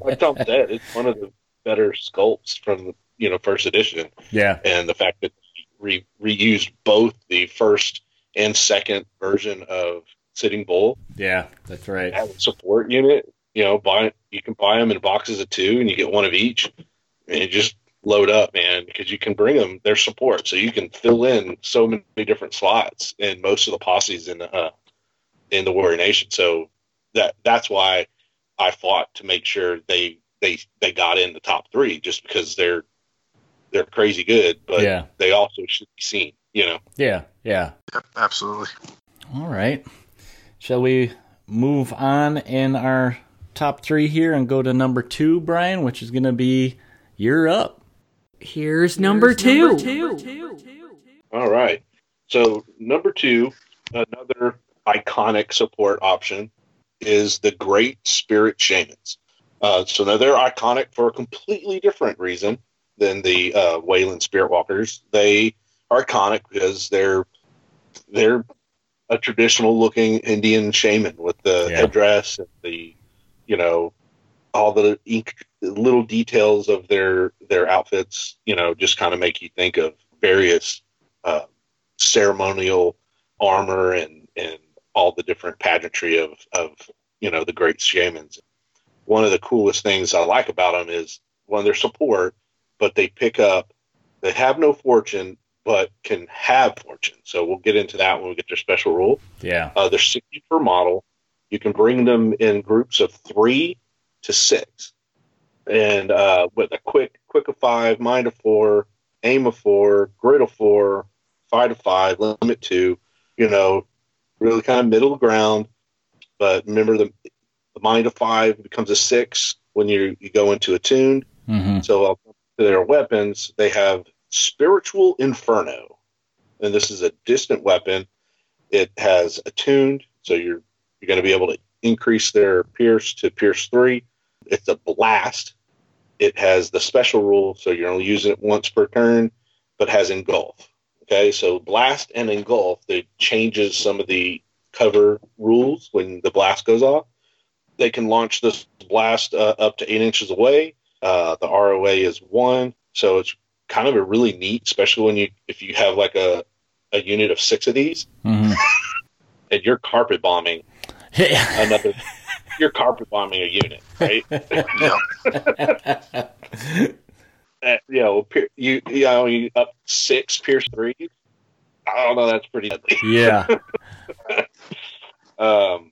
like Tom said, it's one of the better sculpts from the you know first edition, Yeah, and the fact that we re- reused both the first and second version of Sitting Bull. Yeah, that's right. a support unit. You know, buy you can buy them in boxes of two, and you get one of each, and you just load up, man, because you can bring them their support, so you can fill in so many different slots in most of the posses in the uh, in the Warrior Nation. So that that's why I fought to make sure they they they got in the top three, just because they're they're crazy good, but Yeah. they also should be seen. You know, Yeah, yeah. Yep, absolutely. All right. Shall we move on in our top three here and go to number two, Brian, which is going to be You're Up. Here's number two. two. All right. So number two, another iconic support option is the Great Spirit Shamans. Uh, so now they're iconic for a completely different reason than the uh, Wayland Spirit Walkers. They are iconic because they're they're a traditional looking Indian shaman with the Yeah. headdress and the you know all the ink, little details of their their outfits. You know, just kind of make you think of various uh, ceremonial armor and and all the different pageantry of of you know the great shamans. One of the coolest things I like about them is one their support, but they pick up. They have no fortune, but can have fortune. So we'll get into that when we get their special rule. Yeah. Uh, they're 60 per model. You can bring them in groups of three to six. And uh, with a quick, quick of five, mind of four, aim of four, grit of four, five to five, limit two, you know, really kind of middle ground. But remember, the, the mind of five becomes a six when you, you go into attuned. Mm-hmm. So their weapons, they have Spiritual Inferno, and this is a distant weapon. It has attuned, so you're you're going to be able to increase their pierce to pierce three. It's a blast. It has the special rule, so you're only using it once per turn, but has engulf. Okay, so blast and engulf they changes some of the cover rules when the blast goes off. They can launch this blast uh, up to eight inches away. Uh, the ROA is one, so it's kind of a really neat, especially when you if you have like a a unit of six of these Mm-hmm. and you're carpet bombing yeah. another. you're carpet bombing a unit, right? You know, you you know, you up six pierce threes. I don't know. That's pretty deadly. yeah. Um,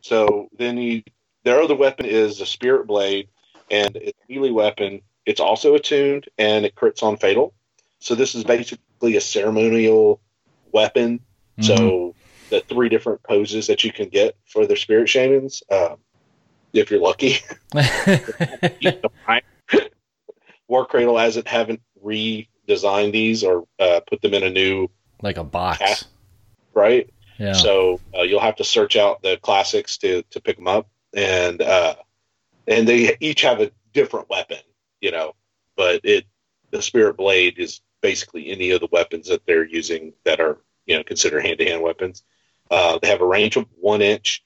so then you, their other weapon is a spirit blade, and it's a melee weapon. It's also attuned, and it crits on fatal. So this is basically a ceremonial weapon. So the three different poses that you can get for their spirit shamans, um, if you're lucky. Warcradle hasn't haven't redesigned these or uh, put them in a new like a box. Right. Yeah. So uh, you'll have to search out the classics to to pick them up, and uh, and they each have a different weapon, you know. But it the Spirit Blade is basically any of the weapons that they're using that are you know considered hand to hand weapons. Uh, they have a range of one inch,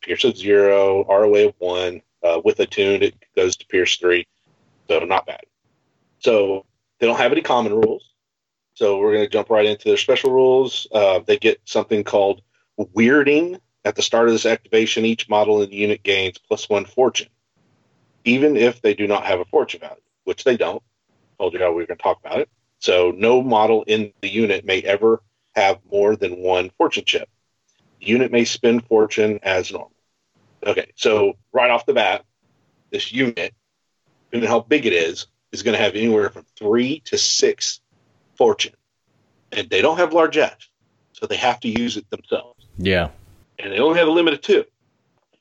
pierce of zero, ROA of one. Uh, with a tune, it goes to pierce three, so not bad. So they don't have any common rules. So we're going to jump right into their special rules. Uh, they get something called weirding at the start of this activation. Each model in the unit gains plus one fortune, even if they do not have a fortune value, which they don't. Told you how we were going to talk about it. So no model in the unit may ever have more than one fortune chip. The unit may spend fortune as normal. Okay, so right off the bat, this unit, depending how big it is, is going to have anywhere from three to six fortune. And they don't have largesse, so they have to use it themselves. yeah. And they only have a limit of two.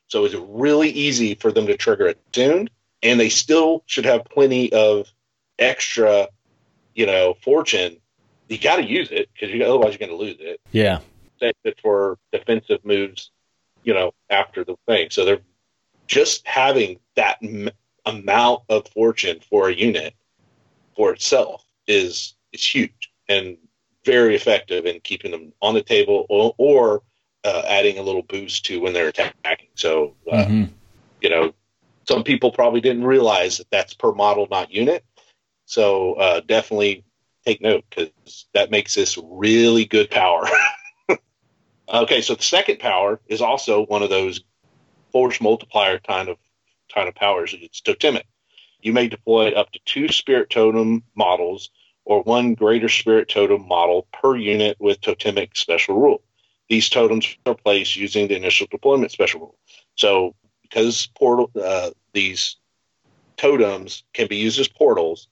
So it's really easy for them to trigger it tuned, and they still should have plenty of extra, you know, fortune. You got to use it because you, otherwise you're going to lose it. Yeah. Save it for defensive moves, you know, after the thing. So they're just having that amount of fortune for a unit for itself is is huge and very effective in keeping them on the table or, or uh, adding a little boost to when they're attacking. So, uh, Mhm. you know, some people probably didn't realize that that's per model, not unit. So uh, definitely take note because that makes this really good power. okay, so the second power is also one of those force multiplier kind of kind of powers. It's totemic. you may deploy up to two spirit totem models or one greater spirit totem model per unit with totemic special rule. These totems are placed using the initial deployment special rule. So, because portal uh, these totems can be used as portals,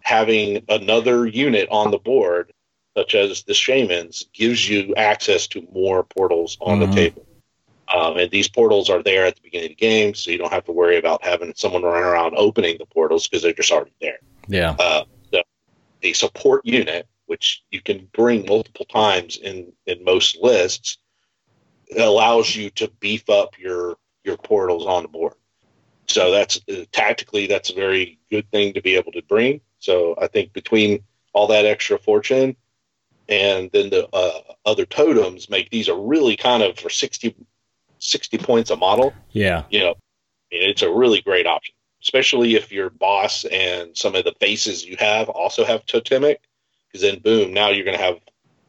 having another unit on the board, such as the shamans, gives you access to more portals on Mhm. the table. Um, and these portals are there at the beginning of the game, so you don't have to worry about having someone run around opening the portals because they're just already there. Yeah. Uh, the, a support unit, which you can bring multiple times in in most lists, allows you to beef up your your portals on the board. So that's uh, tactically that's a very good thing to be able to bring. So I think between all that extra fortune and then the uh, other totems make these a really kind of for 60, 60 points a model Yeah. you know, it's a really great option, especially if your boss and some of the faces you have also have totemic, because then boom, now you're going to have,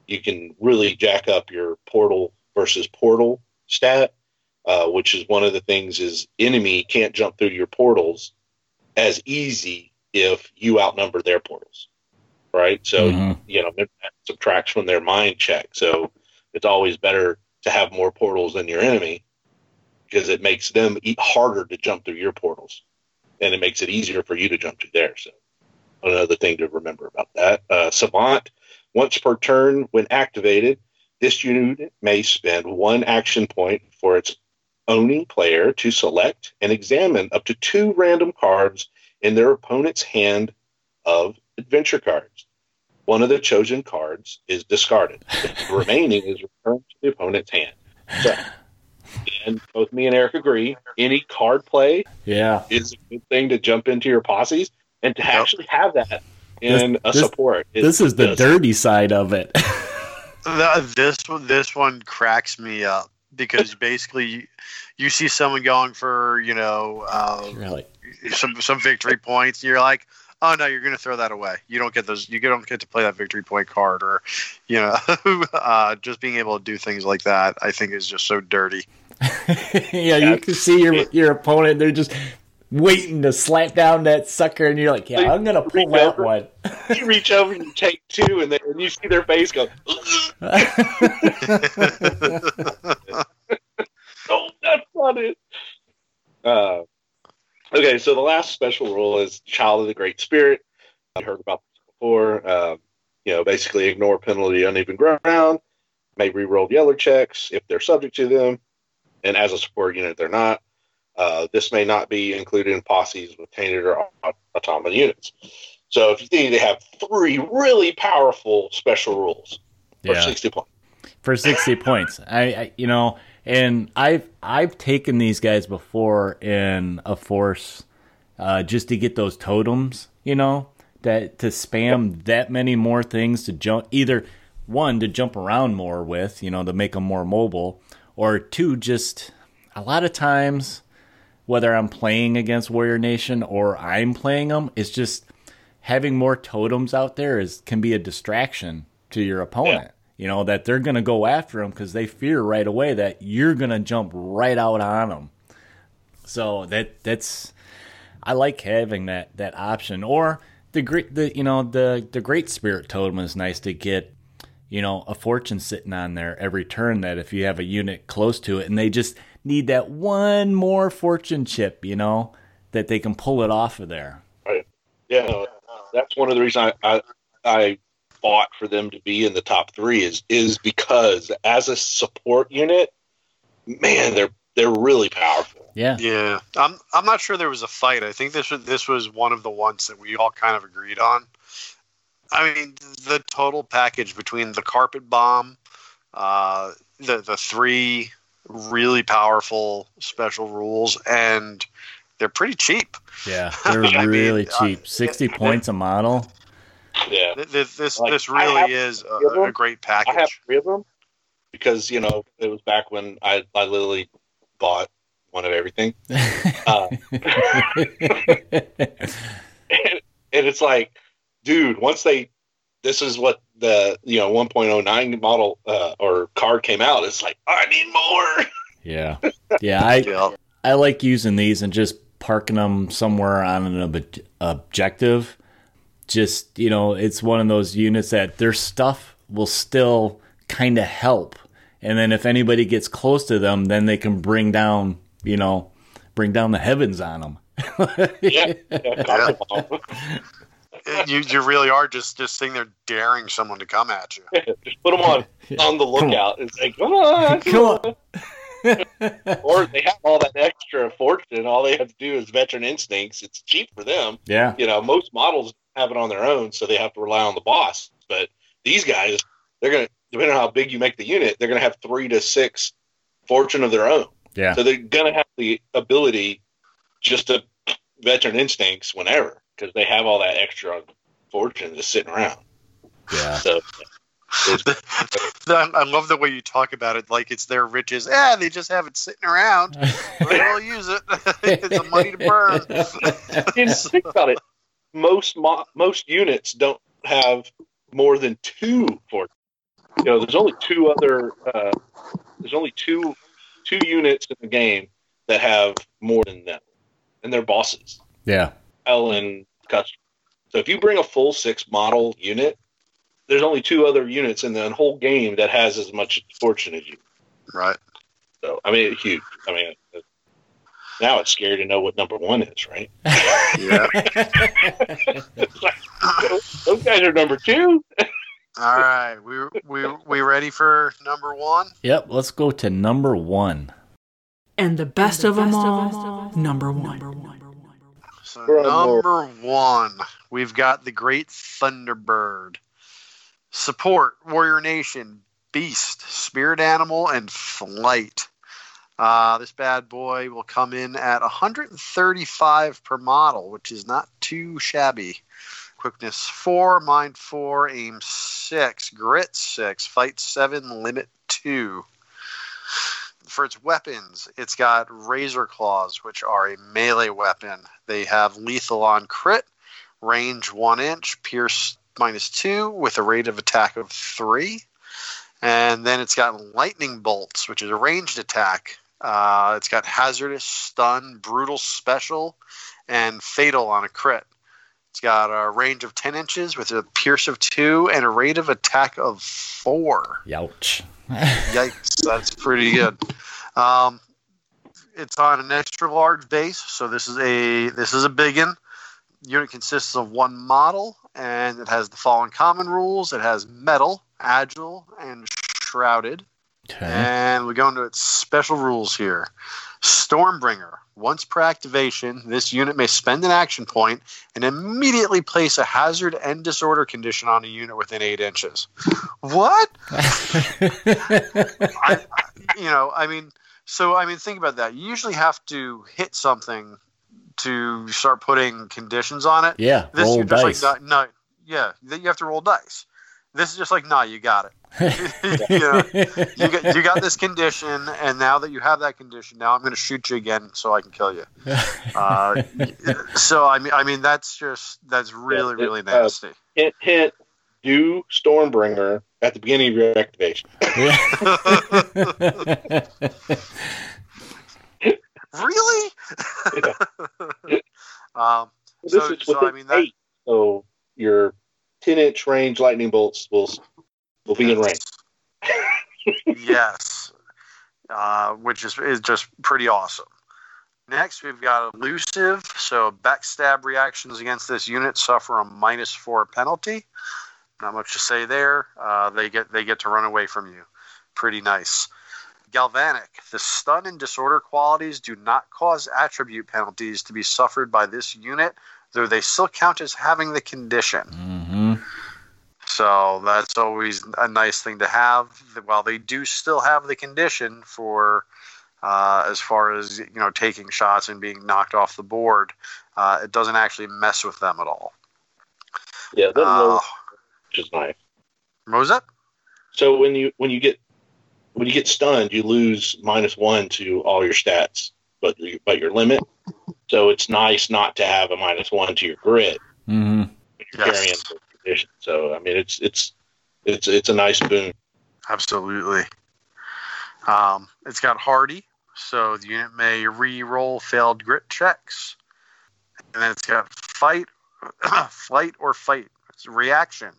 you can really jack up your portal versus portal stat, uh, which is one of the things is enemy can't jump through your portals as easy if you outnumber their portals, right? So Mhm. you know that subtracts from their mind check. So it's always better to have more portals than your enemy because it makes them harder to jump through your portals, and it makes it easier for you to jump to theirs. So another thing to remember about that. Uh, Savant, once per turn, when activated, this unit may spend one action point for its owning player to select and examine up to two random cards in their opponent's hand of adventure cards. One of the chosen cards is discarded. The remaining is returned to the opponent's hand. So, and both me and Eric agree, any card play Yeah. is a good thing to jump into your posses and to actually have that in This- a this- support. It This is the does- dirty side of it. The- this one- this one cracks me up because basically you, you see someone going for you know uh, really. some some victory points and you're like oh no you're going to throw that away you don't get those you don't get to play that victory point card or you know uh, just being able to do things like that i think is just so dirty yeah, you can see your your opponent. They're just waiting to slap down that sucker, and you're like, "Yeah, I'm gonna pull Reach that over. one." you reach over and you take two, and then and you see their face go, "Oh, that's not it." Uh, okay, so the last special rule is Child of the Great Spirit. I heard about this before. Uh, you know, basically ignore penalty uneven ground. May re-roll yeller checks if they're subject to them, and as a support unit, they're not. Uh, this may not be included in posses with tainted or aut- automaton units. So if you think they have three really powerful special rules for Yeah. 60 points. for 60 points. I, I you know, and I've I've taken these guys before in a force uh, just to get those totems, you know, that to spam that many more things to jump either one to jump around more with, you know, to make them more mobile, or two just a lot of times whether I'm playing against Warrior Nation or I'm playing them, it's just having more totems out there is can be a distraction to your opponent. You know that they're going to go after them because they fear right away that you're going to jump right out on them. So that that's I like having that that option. Or the great the you know the the great spirit totem is nice to get. You know, a fortune sitting on there every turn. That if you have a unit close to it, and they just need that one more fortune chip, you know, that they can pull it off of there. Right yeah, that's one of the reasons I, I I fought for them to be in the top three is is because as a support unit, man, they're they're really powerful. Yeah, yeah i'm i'm not sure there was a fight i think this was this was one of the ones that we all kind of agreed on i mean the total package between the carpet bomb uh the the three really powerful special rules and they're pretty cheap yeah, they're I mean, really uh, cheap. Sixty points a model. Yeah, This this, Like, this really is a, a them. great I have package. three of them because you know it was back when I I literally bought one of everything. Uh, and, and it's like, dude, once they, this is what the you know 1.09 model uh, or car came out. It's like I need more. yeah, yeah. I Yeah. I like using these and just parking them somewhere on an ob- objective. Just you know, it's one of those units that their stuff will still kind of help, and then if anybody gets close to them, then they can bring down you know, bring down the heavens on them. yeah. you you really are just just sitting there daring someone to come at you. Just put them on on the lookout. It's like, come on, Come on. or they have all that extra fortune. All they have to do is veteran instincts. It's cheap for them. Yeah. You know, most models have it on their own, so they have to rely on the boss. But these guys, they're gonna depending on how big you make the unit, they're gonna have three to six fortune of their own. Yeah. So they're gonna have the ability just to veteran instincts whenever because they have all that extra fortune just sitting around. Yeah. So it's- I I love the way you talk about it like it's their riches. Yeah, they just have it sitting around. We'll use it. it's a money to burn. And think about it. Most mo- most units don't have more than two fortune. You know, there's only two other. Uh, there's only two two units in the game that have more than them, and they're bosses. yeah. L and custom. So if you bring a full six model unit, there's only two other units in the whole game that has as much fortune as you. Right. So I mean, huge. I mean, it- now it's scary to know what number one is, right? Yeah. Those guys are number two. All right. We we we ready for number one? Yep. Let's go to number one. And the best of them all, number one. So We're on number one, we've got the Great Thunderbird. Support Warrior Nation, Beast, Spirit Animal, and Flight. Uh, this bad boy will come in at 135 per model, which is not too shabby. Quickness 4, Mind 4, Aim 6, Grit 6, Fight 7, Limit 2. For its weapons, it's got Razor Claws, which are a melee weapon. They have lethal on crit, range 1 inch, pierce minus 2, with a rate of attack of 3. And then it's got Lightning Bolts, which is a ranged attack. Uh, it's got Hazardous, Stun, Brutal Special, and Fatal on a crit. It's got a range of 10 inches with a pierce of 2 and a rate of attack of 4. Youch. Yikes, that's pretty good. Um, it's on an extra large base, so this is a this is a big one. Unit consists of one model, and it has the following common rules. It has mettle, agile, and shrouded. Okay. And we go into its special rules here. Stormbringer. Once per activation, this unit may spend an action point and immediately place a hazard and disorder condition on a unit within eight inches. What? I, you know, I mean, so I mean, think about that. You usually have to hit something to start putting conditions on it. yeah. This roll you're just dice. like, no, no, yeah, you have to roll dice. This is just like, nah, you got it. you, know, you got you got this condition, and now that you have that condition, now I'm going to shoot you again so I can kill you. Uh, so I mean, I mean, that's just that's really Yeah, it- really uh, nasty. Hint, hint. Do Stormbringer at the beginning of your activation. really? um, This So- is so, I mean, that- eight, so your ten inch range lightning bolts will will be in range. yes, uh, which is is just pretty awesome. Next, we've got elusive. So backstab reactions against this unit suffer a minus four penalty. Not much to say there. Uh, they get they get to run away from you. Pretty nice. Galvanic. The stun and disorder qualities do not cause attribute penalties to be suffered by this unit, though they still count as having the condition. hmm So that's always a nice thing to have. While they do still have the condition for, uh, as far as you know, taking shots and being knocked off the board, uh, it doesn't actually mess with them at all. Yeah, that Uh, low, which is nice. what was that? So when you when you get when you get stunned, you lose minus one to all your stats, but you- but your limit. So it's nice not to have a minus one to your grit hmm Yes. carrying the So I mean, it's it's it's it's a nice boon. Absolutely. Um, it's got hardy, So the unit may re-roll failed grit checks. And then it's got fight, flight, or fight. It's reaction.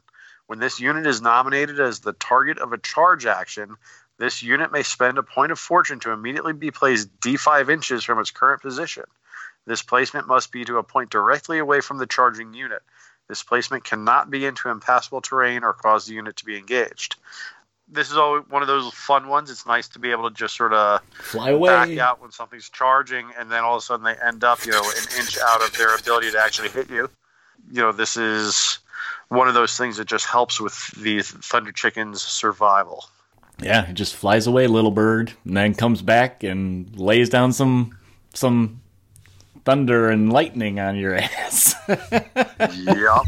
When this unit is nominated as the target of a charge action, this unit may spend a point of fortune to immediately be placed d5 inches from its current position. This placement must be to a point directly away from the charging unit. This placement cannot be into impassable terrain or cause the unit to be engaged. This is all one of those fun ones. It's nice to be able to just sort of Fly away. back out when something's charging, and then all of a sudden they end up, you know, an inch out of their ability to actually hit you. You know, this is one of those things that just helps with the Thunder Chicken's survival. Yeah, it just flies away, little bird, and then comes back and lays down some some thunder and lightning on your ass. Yup.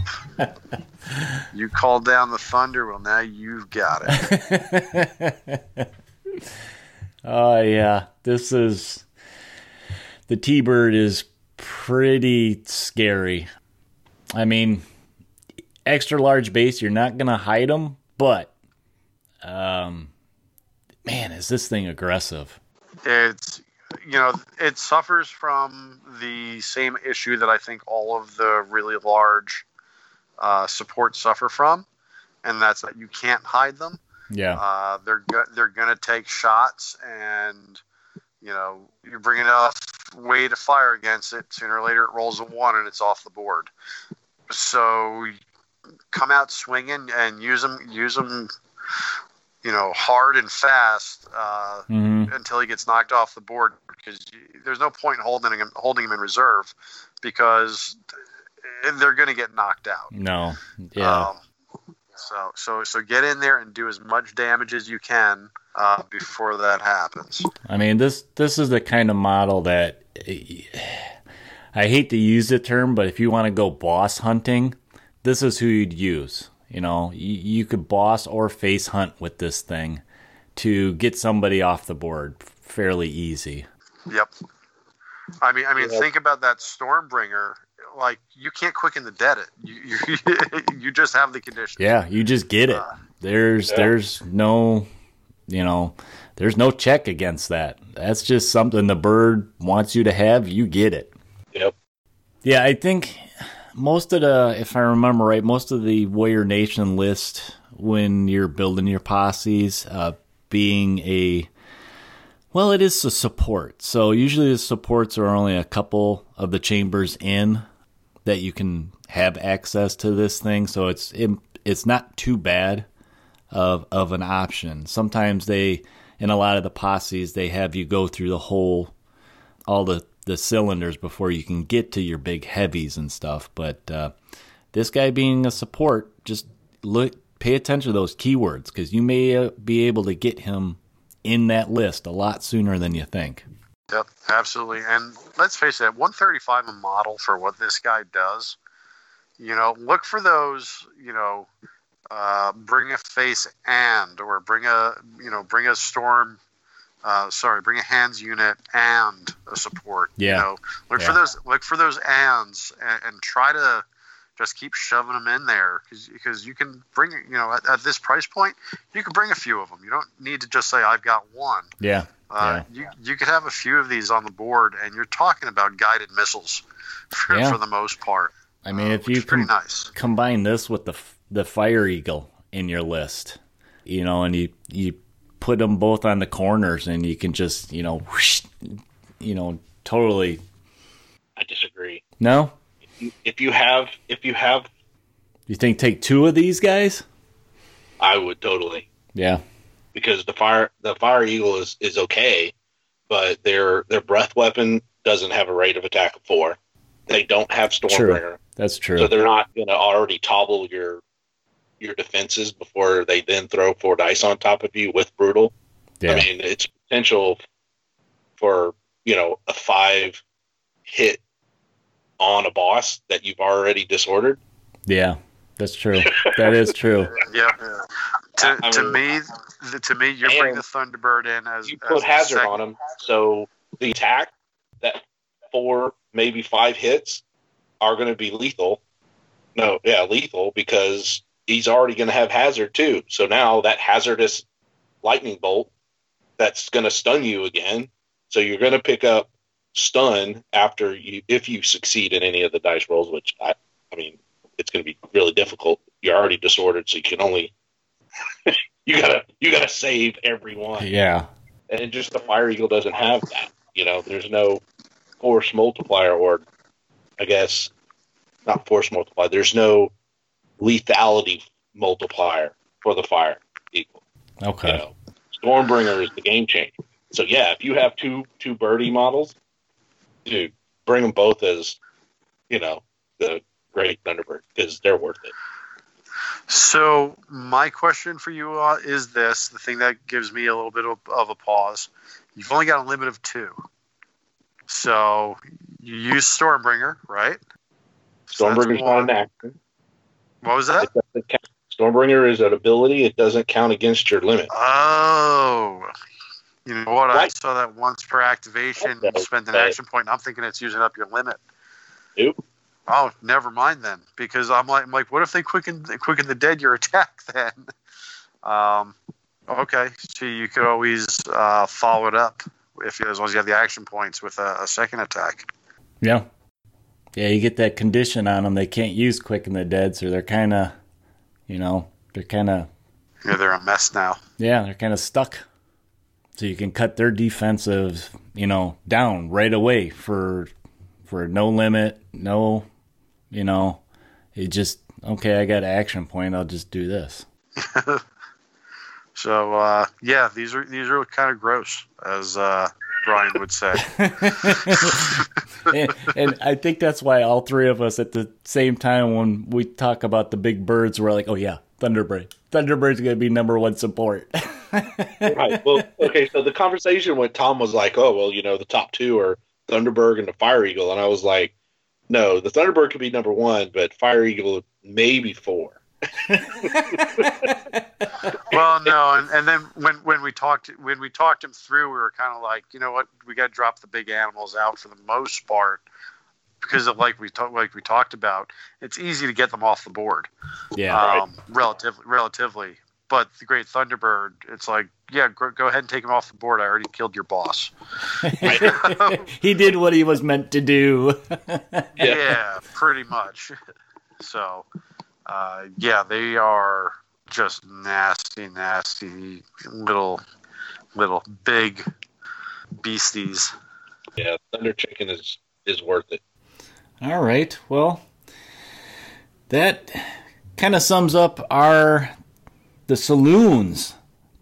you called down the thunder. Well, now you've got it. Oh yeah, this is the T-bird is pretty scary. I mean, extra large base, you're not gonna hide them, but um, man, is this thing aggressive? It's you know it suffers from the same issue that I think all of the really large uh, supports suffer from, and that's that you can't hide them. Yeah, Uh, they're go- they're gonna take shots, and you know you bring enough weight of fire against it. Sooner or later, it rolls a one and it's off the board. So come out swinging and use them use them, you know, hard and fast uh, hmm until he gets knocked off the board. Because there's no point in holding him holding him in reserve because they're going to get knocked out. no, yeah, Um, so so so get in there and do as much damage as you can uh, before that happens. I mean this this is the kind of model that I hate to use the term, but if you want to go boss hunting, this is who you'd use. You know, you, you could boss or face hunt with this thing to get somebody off the board fairly easy. Yep. I mean, I mean, Yeah. think about that Stormbringer. Like, you can't quick and the dead. It you you, you just have the condition. Yeah, you just get it. Uh, there's Yeah. there's no you know, there's no check against that. That's just something the bird wants you to have, you get it. Yep. Yeah, I think most of the, if I remember right, most of the Warrior Nation list when you're building your posses, uh, being a, well, it is a support. So usually the supports are only a couple of the chambers in that you can have access to this thing. So it's it, it's not too bad of of an option. Sometimes they, in a lot of the posses, they have you go through the whole all the the cylinders before you can get to your big heavies and stuff. But uh, this guy being a support, just look, pay attention to those keywords because you may uh, be able to get him in that list a lot sooner than you think. Yep, absolutely. And let's face it, 135 a model for what this guy does. You know, look for those. You know, uh, bring a face and, or bring a, you know, bring a storm. Uh, sorry, bring a hands unit and a support. Yeah. You know, look Yeah. for those. Look for those ands and, and try to just keep shoving them in there because you can bring you know at, at this price point you can bring a few of them. You don't need to just say I've got one. Yeah, Uh, You you could have a few of these on the board, and you're talking about guided missiles for, Yeah. for the most part. I mean, uh, if you is pretty com- nice. combine this with the the Fire Eagle in your list, you know, and you you put them both on the corners, and you can just you know, whoosh, you know, totally. I disagree. No, If you have, if you have, you think take two of these guys? I would totally Yeah, because the fire, the fire eagle is is okay, but their their breath weapon doesn't have a rate of attack of four. They don't have Stormbringer, that's true. so they're not going to already topple your your defenses before they then throw four dice on top of you with brutal. yeah, I mean, it's potential for you know a five hit on a boss that you've already disordered. yeah, that's true. that is true. Yeah. To, I to mean- me, the, to me, you bring And the Thunderbird in as You put the hazard sec- on him, so the attack that four maybe five hits are going to be lethal. No, yeah, lethal because he's already going to have hazard too. So now that hazardous lightning bolt that's going to stun you again So you're going to pick up stun after you if you succeed in any of the dice rolls, which I, I mean, it's going to be really difficult. You're already disordered, so you can only you gotta you gotta save everyone. Yeah. And just the Fire Eagle doesn't have that. You know, there's no force multiplier, or I guess not force multiplier. There's no lethality multiplier for the Fire Eagle. Okay. You know, Stormbringer is the game changer. So yeah, if you have two two birdie models, dude, bring them both as you know the great Thunderbird because they're worth it. So my question for you uh, is this: the thing that gives me a little bit of, of a pause. You've only got a limit of two, so you use Stormbringer, right? So that's Stormbringer's not an action. What was that? It doesn't count. Stormbringer is an ability. It doesn't count against your limit. Oh, you know what? I saw that once per activation, you spend an but- action point. And I'm thinking it's using up your limit. Nope. Oh, never mind then, because I'm like, I'm like, what if they quicken quicken the dead your attack then? Um, okay, so you could always uh, follow it up if you, as long as you have the action points with a, a second attack. Yeah. Yeah, you get that condition on them. They can't use Quick and the Dead, so they're kind of, you know, they're kind of, Yeah, they're a mess now. yeah, they're kind of stuck. So you can cut their defensive, you know, down right away for for no limit, no, you know, it just okay. I got an action point. I'll just do this. So uh, yeah, these are these are kind of gross, as uh, Brian would say. and, and I think that's why all three of us at the same time when we talk about the big birds, we're like, oh yeah, Thunderbird. Thunderbird's gonna be number one support. right. Well, okay. So the conversation when Tom was like, "Oh, well, you know, the top two are Thunderbird and the Fire Eagle," and I was like, "No, the Thunderbird could be number one, but Fire Eagle maybe four. well, no, and, and then when, when we talked when we talked him through, we were kind of like, you know what, we got to drop the big animals out for the most part because of like we talked like we talked about. It's easy to get them off the board, yeah. um, relatively relatively. But the Great Thunderbird, it's like, yeah, go, go ahead and take him off the board. I already killed your boss. he did what he was meant to do. yeah, pretty much. So, uh, yeah, they are just nasty, nasty little, little big beasties. Yeah, Thunder Chicken is is worth it. All right. Well, that kind of sums up our the saloons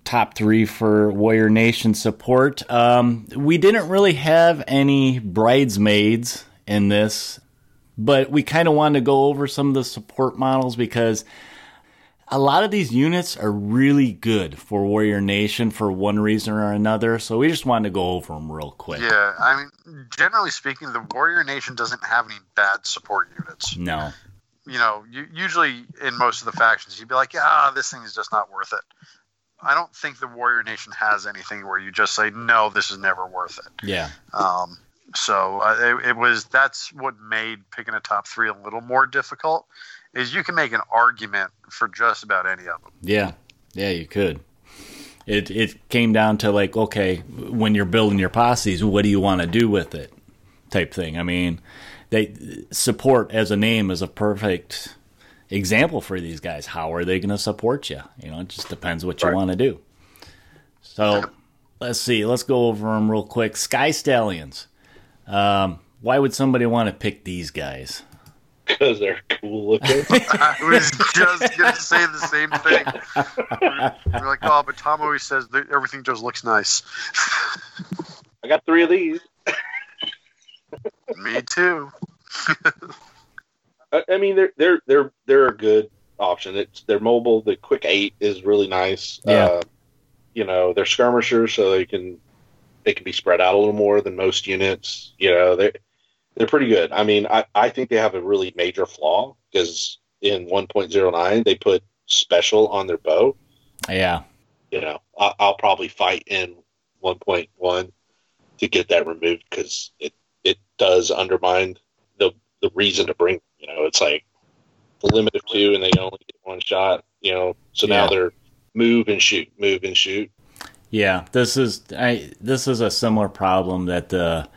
top three for Warrior Nation support. Um, we didn't really have any bridesmaids in this, but we kind of wanted to go over some of the support models because a lot of these units are really good for Warrior Nation for one reason or another. So we just wanted to go over them real quick. Yeah, I mean, generally speaking, the Warrior Nation doesn't have any bad support units. No. You know, you, usually in most of the factions, you'd be like, ah, this thing is just not worth it. I don't think the Warrior Nation has anything where you just say, no, this is never worth it. Yeah. Um, so uh, it, it was that's what made picking a top three a little more difficult. Is you can make an argument for just about any of them. Yeah, yeah, you could. It it came down to like, okay, when you're building your posses, what do you want to do with it, type thing. I mean, they support as a name is a perfect example for these guys. How are they going to support you? You know, it just depends what you Right. want to do. So let's see. Let's go over them real quick. Sky Stallions. Um, why would somebody want to pick these guys? because they're cool looking. I was just gonna say the same thing. You're like, oh, but Tom always says that everything just looks nice. I got three of these. Me too. I, I mean, they're they're they're they're a good option. It's they're mobile. The quick eight is really nice. Yeah. Uh, you know, they're skirmishers, so they can they can be spread out a little more than most units. You know, they're they're pretty good. I mean, I, I think they have a really major flaw because in 1.09 they put special on their bow. Yeah, You know, I, I'll probably fight in 1.1 to get that removed because it it does undermine the the reason to bring. You know, it's like the limit of two, and they only get one shot. You know, so now Yeah. they're move and shoot, move and shoot. Yeah, this is I. This is a similar problem that the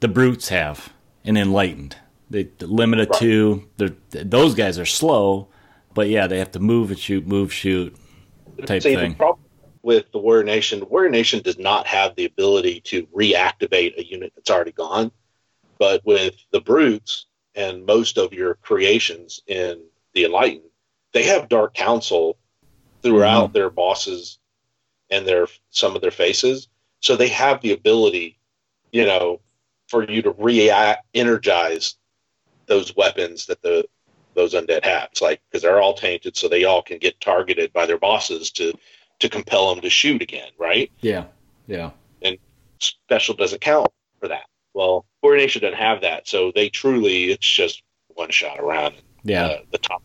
the brutes have in enlightened. They limit it to those guys are slow, but yeah, they have to move and shoot, move shoot type See, thing. the problem with the Warrior Nation, Warrior Nation does not have the ability to reactivate a unit that's already gone. But with the Brutes and most of your creations in the Enlightened, they have Dark Council throughout mm-hmm. their bosses and their some of their faces. So they have the ability, you know, for you to re-energize those weapons that the those undead have. It's like because they're all tainted, so they all can get targeted by their bosses to to compel them to shoot again, right? Yeah, yeah, And Special doesn't count for that. Well, Warrior Nation doesn't have that, so they truly it's just one shot around yeah. uh, the top.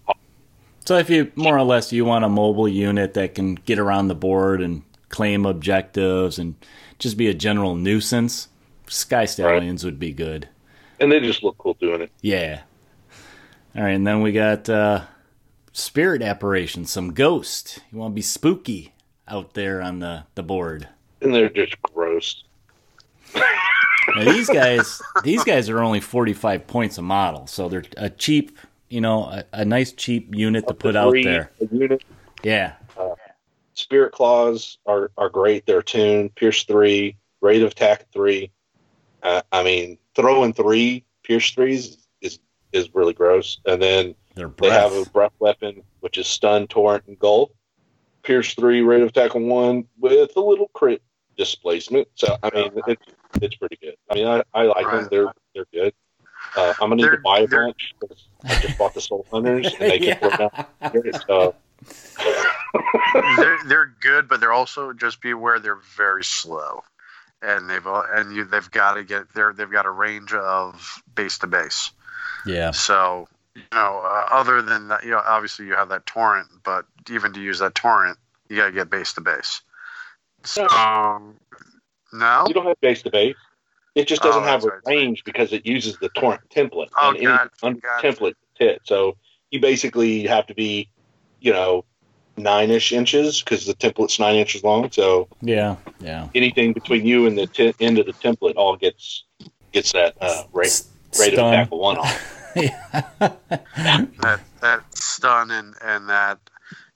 So if you more or less you want a mobile unit that can get around the board and claim objectives and just be a general nuisance, Sky Stallions would be good. And they just look cool doing it. Yeah. All right, and then we got uh, spirit apparition, some ghost. You want to be spooky out there on the the board. And they're just gross. Now, these guys, these guys are only forty five points a model, so they're a cheap, you know, a, a nice cheap unit to put out there. Yeah, Spirit claws are, are great. They're tuned. Pierce three, rate of attack three. Uh, I mean, throwing three pierce threes is is really gross. And then they're they breath. have a breath weapon, which is stun, torrent, and gulp. Pierce three, rate of attack one with a little crit displacement. So I mean, it's it's pretty good. I mean, I, I like them. They're they're good. Uh, I'm gonna need They're- to buy a they're- bunch. 'cause I just bought the Soul Hunters, and they can Yeah. throw down so they're they're good, but they're also just be aware they're very slow, and they've all- and you they've got to get they're they've got a range of base to base. yeah, So you know, uh, other than that, you know, obviously you have that torrent, but even to use that torrent, you got to get base to base. So no, you don't have base to base. It just doesn't Oh, have a right, that's right. range because it uses the torrent template. Oh, and any gotcha, under gotcha. template hit. So you basically have to be, you know, nine ish inches because the template's nine inches long. So yeah, yeah. anything between you and the t- end of the template all gets gets that uh, rate S- rate of stun. attack of one off. that that stun and and that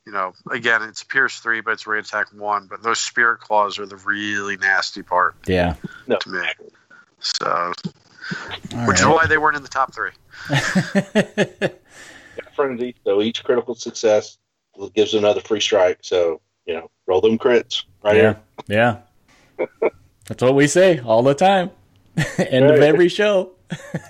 you know again it's pierce three, but it's rate attack one. But those spirit claws are the really nasty part Yeah. No, to me. So All which is why they weren't in the top three. So each critical success gives another free strike. So you know, roll them crits right yeah, here. yeah. That's what we say all the time. End of every show.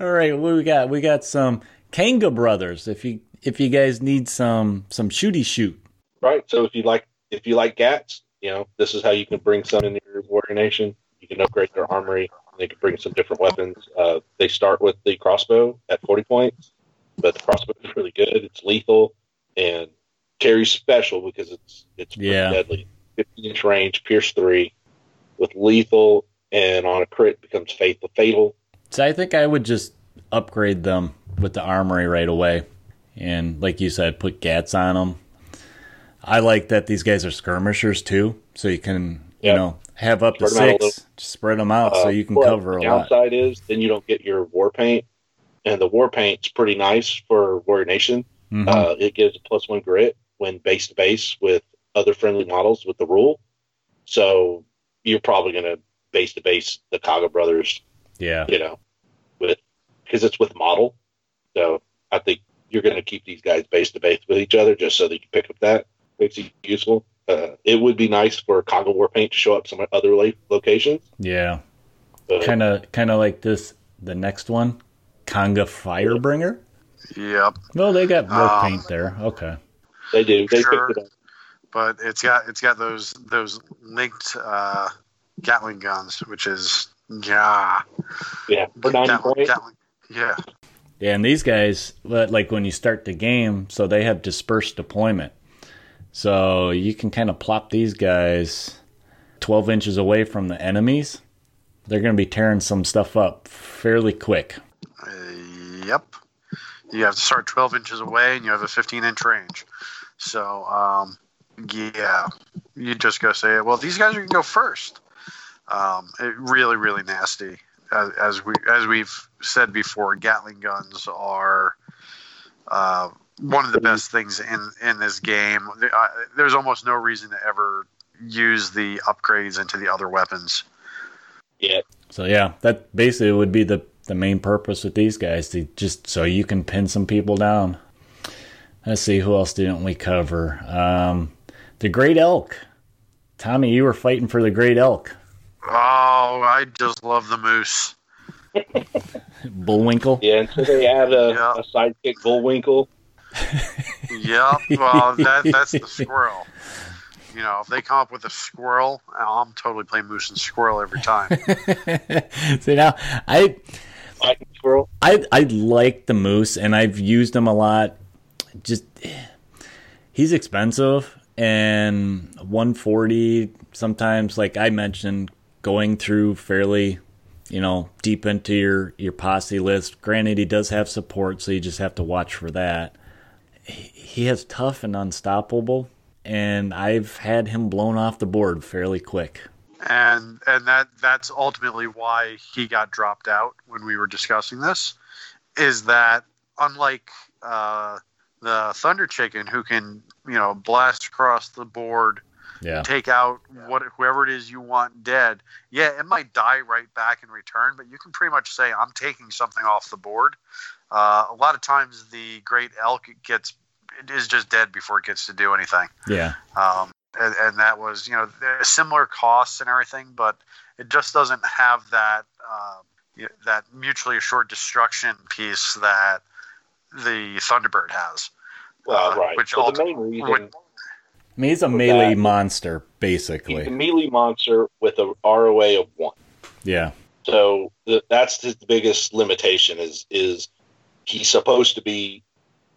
all right, what we got? We got some Kanga brothers. If you if you guys need some some shooty shoot. right? So if you like if you like gats, you know this is how you can bring some in your warrior nation. You can upgrade their armory. They can bring some different weapons. Uh, they start with the crossbow at forty points, but the crossbow is really good. It's lethal and carries special because it's it's Yeah. deadly. Fifteen inch range, pierce three, with lethal, and on a crit becomes fatal. Fatal. So I think I would just upgrade them with the armory right away, and like you said, put gats on them. I like that these guys are skirmishers too, so you can you know have up to Spread a six, spread them out so Uh, you can cover the a lot. downside is then you don't get your war paint, and the war paint's pretty nice for warrior nation. Mhm. Uh, it gives a plus one grit when base to base with other friendly models with the rule. So you're probably going to base to base the Kaga brothers, yeah, you know, with because it's with model. So I think you're going to keep these guys base to base with each other just so that you pick up that makes it useful. Uh, it would be nice for Kaga war paint to show up some other la- locations. yeah. Kind of, kind of like this. The next one, Kanga Firebringer. Yep, Well, they got war Um, paint there. Okay. they do. They Sure. picked it up. but it's got it's got those those linked uh, Gatling guns, which is yeah, Yeah, for ninety Gatling, points. Gatling, yeah. Yeah, and these guys, but, like when you start the game, so they have dispersed deployment. So you can kind of plop these guys 12 inches away from the enemies. They're going to be tearing some stuff up fairly quick. Yep. You have to start 12 inches away, and you have a 15 inch range. So um, yeah, you just go say, well, these guys are gonna go first. Um, it really, really nasty. As, as we as we've said before, Gatling guns are uh, one of the best things in in this game. Uh, there's almost no reason to ever use the upgrades into the other weapons. Yeah. So yeah, that basically would be the the main purpose with these guys to just so you can pin some people down. Let's see who else didn't we cover. Um, the Great Elk. Tommy, you were fighting for the Great Elk. Oh, I just love the moose. Bullwinkle. Yeah, and so they add a, Yeah. a sidekick Bullwinkle. Yep. Well, that that's the squirrel. You know, if they come up with a squirrel, I'm totally playing moose and squirrel every time. See now, I Squirrel. I I like the moose, and I've used him a lot. Just he's expensive, and 140 sometimes. Like I mentioned, going through fairly, you know, deep into your your posse list. Granted, he does have support, so you just have to watch for that. He has tough and unstoppable, and I've had him blown off the board fairly quick. And and that that's ultimately why he got dropped out when we were discussing this is that unlike uh, the thunder chicken who can you know blast across the board Yeah, take out what whoever it is you want dead yeah it might die right back in return but you can pretty much say i'm taking something off the board. Uh, a lot of times the great elk gets it is just dead before it gets to do anything. Yeah, um, and, and that was you know similar costs and everything, but it just doesn't have that um, that mutually assured destruction piece that the Thunderbird has. Well, Uh, right. which so the main reason would- I mean, he's a With melee that- monster, he's basically. a melee monster with a ROA of one. Yeah, So the, that's his biggest limitation is is he's supposed to be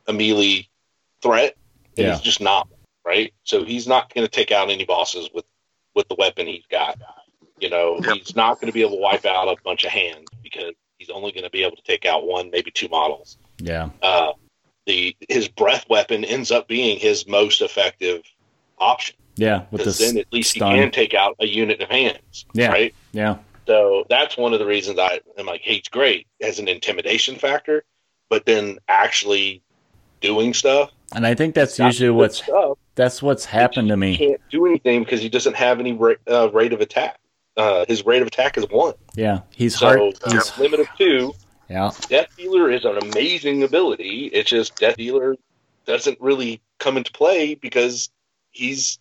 a melee threat, and Yeah. he's just not. Right. So he's not going to take out any bosses with with the weapon he's got. You know, Yep. he's not going to be able to wipe out a bunch of hands because he's only going to be able to take out one, maybe two models. yeah, Uh, the his breath weapon ends up being his most effective option yeah. With because this then at least stun. he can take out a unit of hands. Yeah. Right. Yeah, So that's one of the reasons I am like, hey, it's great as an intimidation factor, but then actually doing stuff. And I think that's usually what's stuff. that's what's happened to He me. can't do anything because he doesn't have any ra- uh, rate of attack. Uh, his rate of attack is one. Yeah, he's So hard. He's, limit of two. yeah, Death Dealer is an amazing ability. It's just Death Dealer doesn't really come into play because he's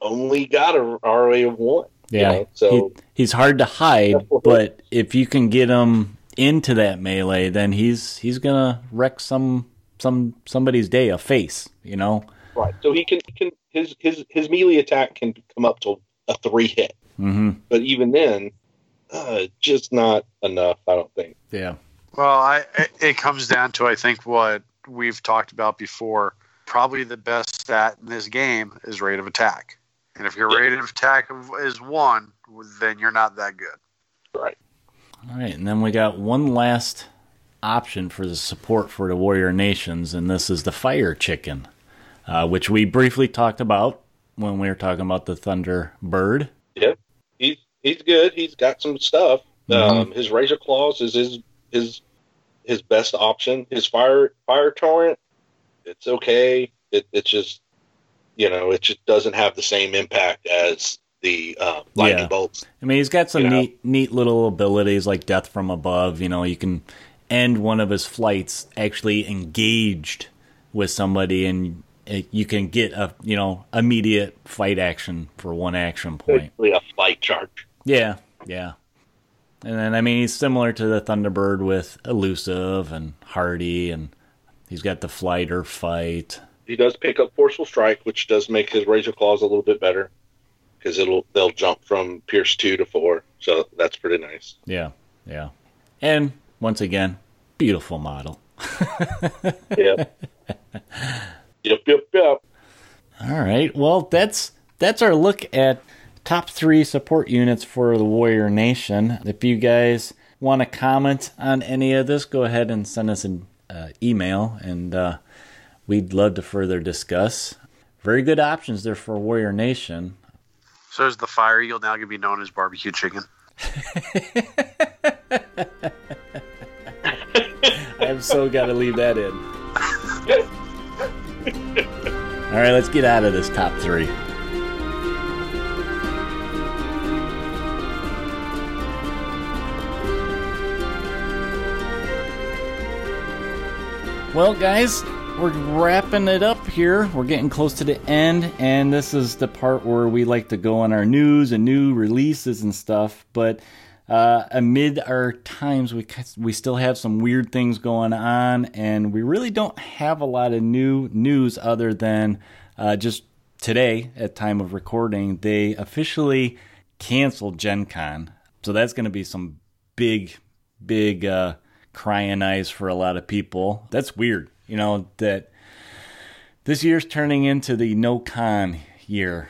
only got a ROA of one. you yeah. know? So he, he's hard to hide, but if you can get him into that melee, then he's he's gonna wreck some some somebody's day, a face. You know. right. So he can, he can his his his melee attack can come up to a three hit. mm-hmm. but even then, uh, just not enough. I don't think. Yeah. Well, I it- it comes down to I think what we've talked about before. Probably the best stat in this game is rate of attack, and if your Yeah. rate of attack is one, then you're not that good. Right. All right, and then we got one last option for the support for the warrior nations, and this is the fire chicken, uh, which we briefly talked about when we were talking about the thunder bird. Yep. He's he's good. He's got some stuff. Mhm. Um, his razor claws is his his his best option. His fire fire torrent, it's okay. It it's just you know it just doesn't have the same impact as the um, lightning Yeah. bolts. I mean, he's got some You know? neat, neat little abilities like death from above. You know, you can end one of his flights actually engaged with somebody, and it, you can get a you know immediate fight action for one action point. Basically, a flight charge. Yeah, yeah. And then I mean he's similar to the Thunderbird with elusive and hardy, and he's got the flight or fight. He does pick up forceful strike, which does make his razor claws a little bit better because it'll they'll jump from pierce two to four. So that's pretty nice. Yeah, yeah. And once again, beautiful model. Yep. yep. Yep. Yep. All right. Well, that's that's our look at top three support units for the Warrior Nation. If you guys want to comment on any of this, go ahead and send us an uh, email, and uh, we'd love to further discuss. very good options there for Warrior Nation. So is the Fire Eagle now going to be known as barbecue chicken? I've so got to leave that in. All right, let's get out of this top three. Well, guys, we're wrapping it up here. We're getting close to the end, and this is the part where we like to go on our news and new releases and stuff. But uh, amid our times, we we still have some weird things going on, and we really don't have a lot of new news other than uh, just today, at time of recording, they officially canceled Gen Con. So that's going to be some big, big uh, crying eyes for a lot of people. That's weird, you know, that this year's turning into the no con year.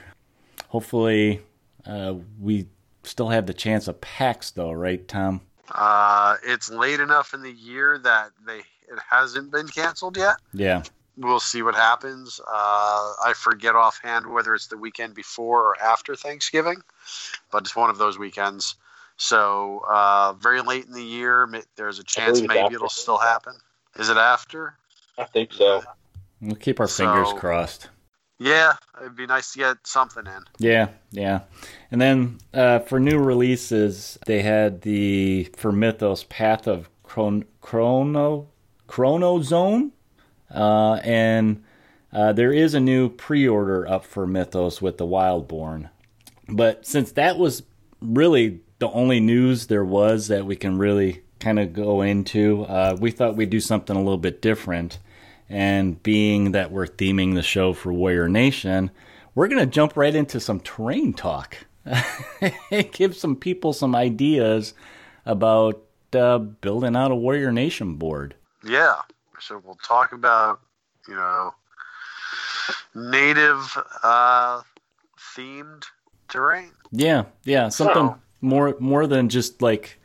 Hopefully, uh, we still have the chance of PAX, though, right, Tom? Uh, it's late enough in the year that they it hasn't been canceled yet. Yeah. We'll see what happens. Uh, I forget offhand whether it's the weekend before or after Thanksgiving, but it's one of those weekends. So uh, very late in the year, there's a chance maybe after. it'll still happen. Is it after? I think so. We'll keep our fingers So- crossed. Yeah, it'd be nice to get something in. Yeah, yeah. And then uh, for new releases, they had the for Mythos Path of Chron- Chrono Chrono Zone, uh, and uh, there is a new pre-order up for Mythos with the Wildborn. But since that was really the only news there was that we can really kind of go into, uh, we thought we'd do something a little bit different. And being that we're theming the show for Warrior Nation, we're going to jump right into some terrain talk. Give some people some ideas about uh, building out a Warrior Nation board. Yeah. So we'll talk about, you know, native uh, themed terrain. Yeah, yeah, something So- more more than just like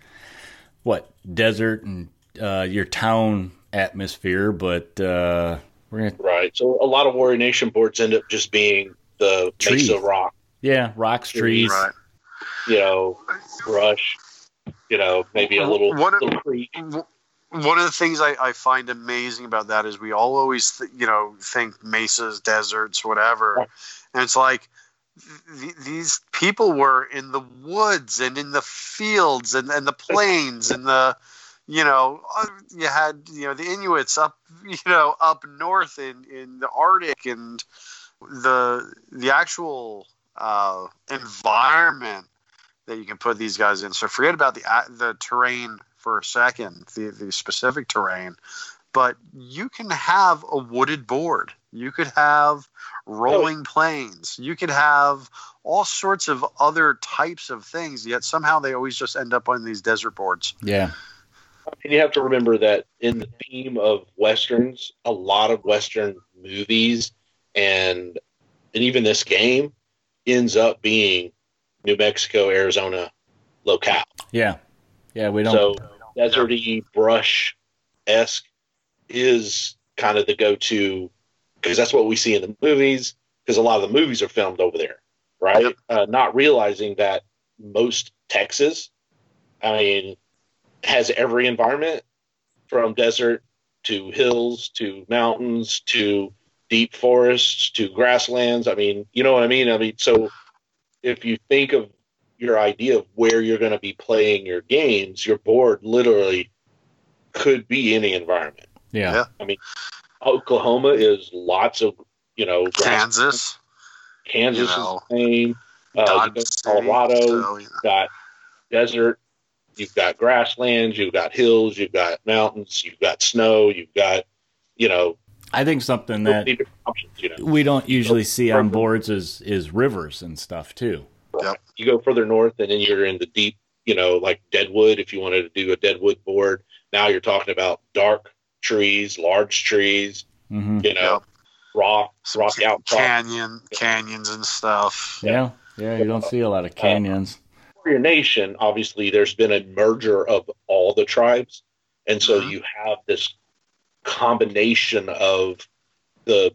what desert and uh, your town atmosphere, but uh, we're gonna Right. So a lot of Warrior Nation boards end up just being the Trees. Mesa Rock, yeah rocks, trees. Right. you know, brush, you know, maybe a little, What- little creek. One of the things I, I find amazing about that is we all always, th- you know, think mesas, deserts, whatever, Right. and it's like th- these people were in the woods and in the fields and, and the plains and the, you know, uh, you had you know the Inuits up, you know, up north in in the Arctic and the the actual uh, environment that you can put these guys in. So forget about the a- the terrain for a second, the the specific terrain, but you can have a wooded board. You could have rolling plains. You could have all sorts of other types of things. Yet somehow they always just end up on these desert boards. Yeah, And you have to remember that in the theme of westerns, a lot of western movies and and even this game ends up being New Mexico, Arizona locale. yeah, yeah. We don't. So deserty brush esque is kind of the go to because that's what we see in the movies because a lot of the movies are filmed over there, right? Yep. Uh, not realizing that most Texas, I mean, has every environment from desert to hills to mountains to deep forests to grasslands. I mean, you know what I mean? I mean, so if you think of your idea of where you're going to be playing your games, your board literally could be any environment. yeah, Yeah. I mean, Oklahoma is lots of, you know, grass- Kansas, Kansas you know, is the same. Uh, you Dodge Colorado, so, you've got desert, you've got grasslands, you've got hills, you've got mountains, you've got snow, you've got, you know, I think something that options. You know, we don't usually see on boards is is rivers and stuff too. you go further north, and then you're in the deep, you know, like Deadwood. If you wanted to do a Deadwood board, now you're talking about dark trees, large trees, hmm you know, Yep. rock, some rock ca- outcrop. canyon, canyons and stuff. Yeah, yeah. You don't see a lot of canyons. for your nation, obviously, there's been a merger of all the tribes, and so Mhm. you have this combination of the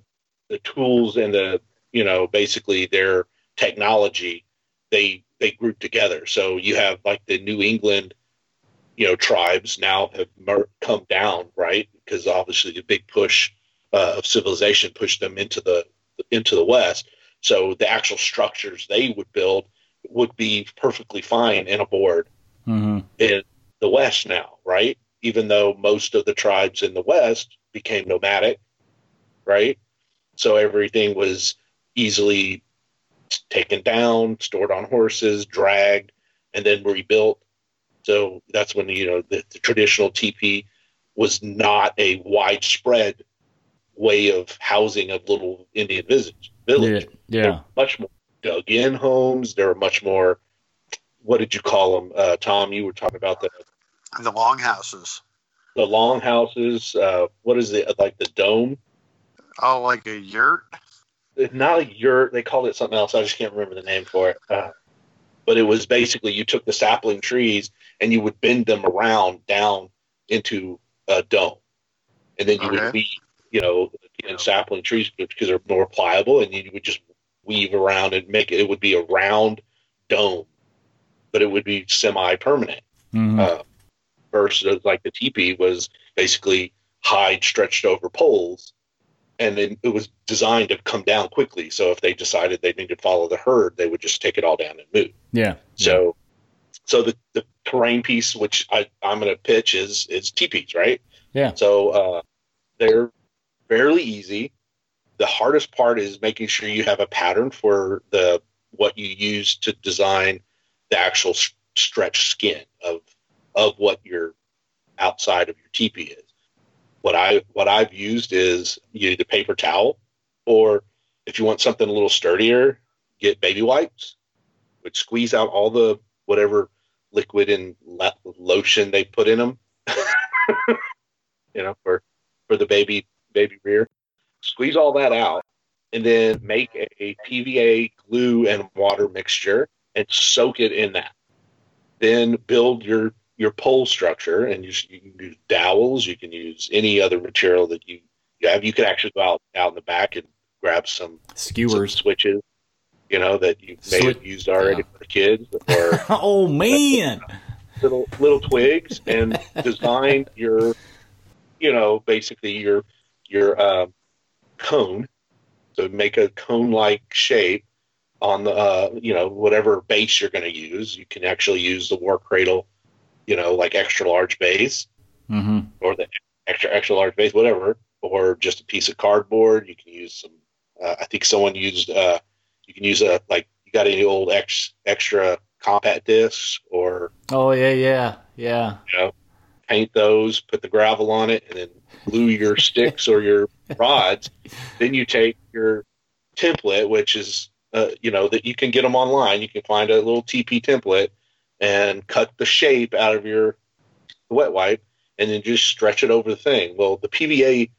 the tools and the you know, basically their technology, they they group together. So you have like the New England, you know, tribes now have mer- come down, right? Because obviously the big push uh, of civilization pushed them into the into the West. So the actual structures they would build would be perfectly fine in a board hmm in the West now, right? Even though most of the tribes in the West became nomadic, right? So everything was easily taken down, stored on horses, dragged, and then rebuilt. So that's when you know the, the traditional teepee was not a widespread way of housing of little Indian village. Yeah, village. yeah. They're much more dug in homes. There were much more. What did you call them, uh, Tom? You were talking about the The longhouses. the longhouses. Uh, what is it like the dome? Oh, like a yurt. It's not a yurt. They called it something else. I just can't remember the name for it. Uh, but it was basically you took the sapling trees and you would bend them around down into a dome, and then you Okay. would weave, you know, in sapling trees because they're more pliable, and you would just weave around and make it. It would be a round dome, but it would be semi-permanent. Mhm. uh, versus like the teepee was basically hide stretched over poles and then it was designed to come down quickly. So if they decided they needed to follow the herd they would just take it all down and move. Yeah. so so the, the terrain piece which I, i'm going to pitch is is teepees right? Yeah. so uh, they're fairly easy. The hardest part is making sure you have a pattern for the what you use to design the actual stretch skin of of what your outside of your teepee is. What I what I've used is you need a paper towel, or if you want something a little sturdier, get baby wipes, which squeeze out all the whatever liquid and le- lotion they put in them. you know, for for the baby baby rear, squeeze all that out, and then make a PVA glue and water mixture and soak it in that. Then build your your pole structure, and you, you can use dowels. You can use any other material that you, you have. You can actually go out out in the back and grab some, some Skewers. switches, you know, that you may have Swi- used already yeah. for the kids, or oh man. little little twigs, and design your, you know, basically your your um, cone. So make a cone-like shape on the uh, you know whatever base you're going to use. You can actually use the Warcradle, you know, like extra large base hmm or the extra extra large base, whatever, or just a piece of cardboard. You can use some. Uh, I think someone used. Uh, you can use a like you got any old ex, extra compact discs or Oh yeah, yeah, yeah. paint those, put the gravel on it, and then glue your sticks or your rods. Then you take your template, which is, uh, you know, that you can get them online. You can find a little TP template and cut the shape out of your wet wipe and then just stretch it over the thing. Well, the PVA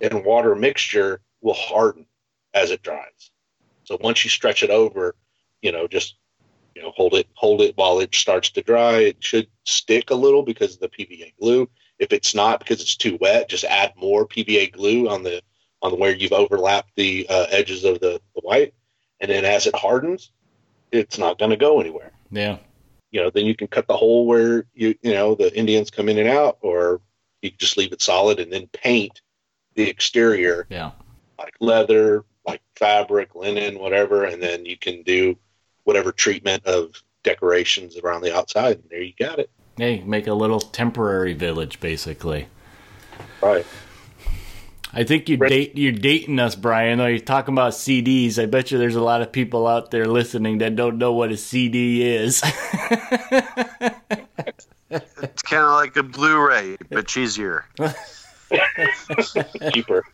and water mixture will harden as it dries. So once you stretch it over, you know, just you know, hold it hold it while it starts to dry. It should stick a little because of the PVA glue. If it's not because it's too wet, just add more PVA glue on the on where you've overlapped the uh, edges of the, the white, and then as it hardens, it's not going to go anywhere. Yeah. You know, then you can cut the hole where you you know the Indians come in and out, or you can just leave it solid and then paint the exterior Yeah. like leather, like fabric, linen, whatever, and then you can do whatever treatment of decorations around the outside, and there you got it. Hey, make a little temporary village, basically. Right. I think you date you're dating us, Brian. Though you're talking about CDs. I bet you there's a lot of people out there listening that don't know what a CD is. It's kind of like a Blu-ray, but cheesier. Cheaper.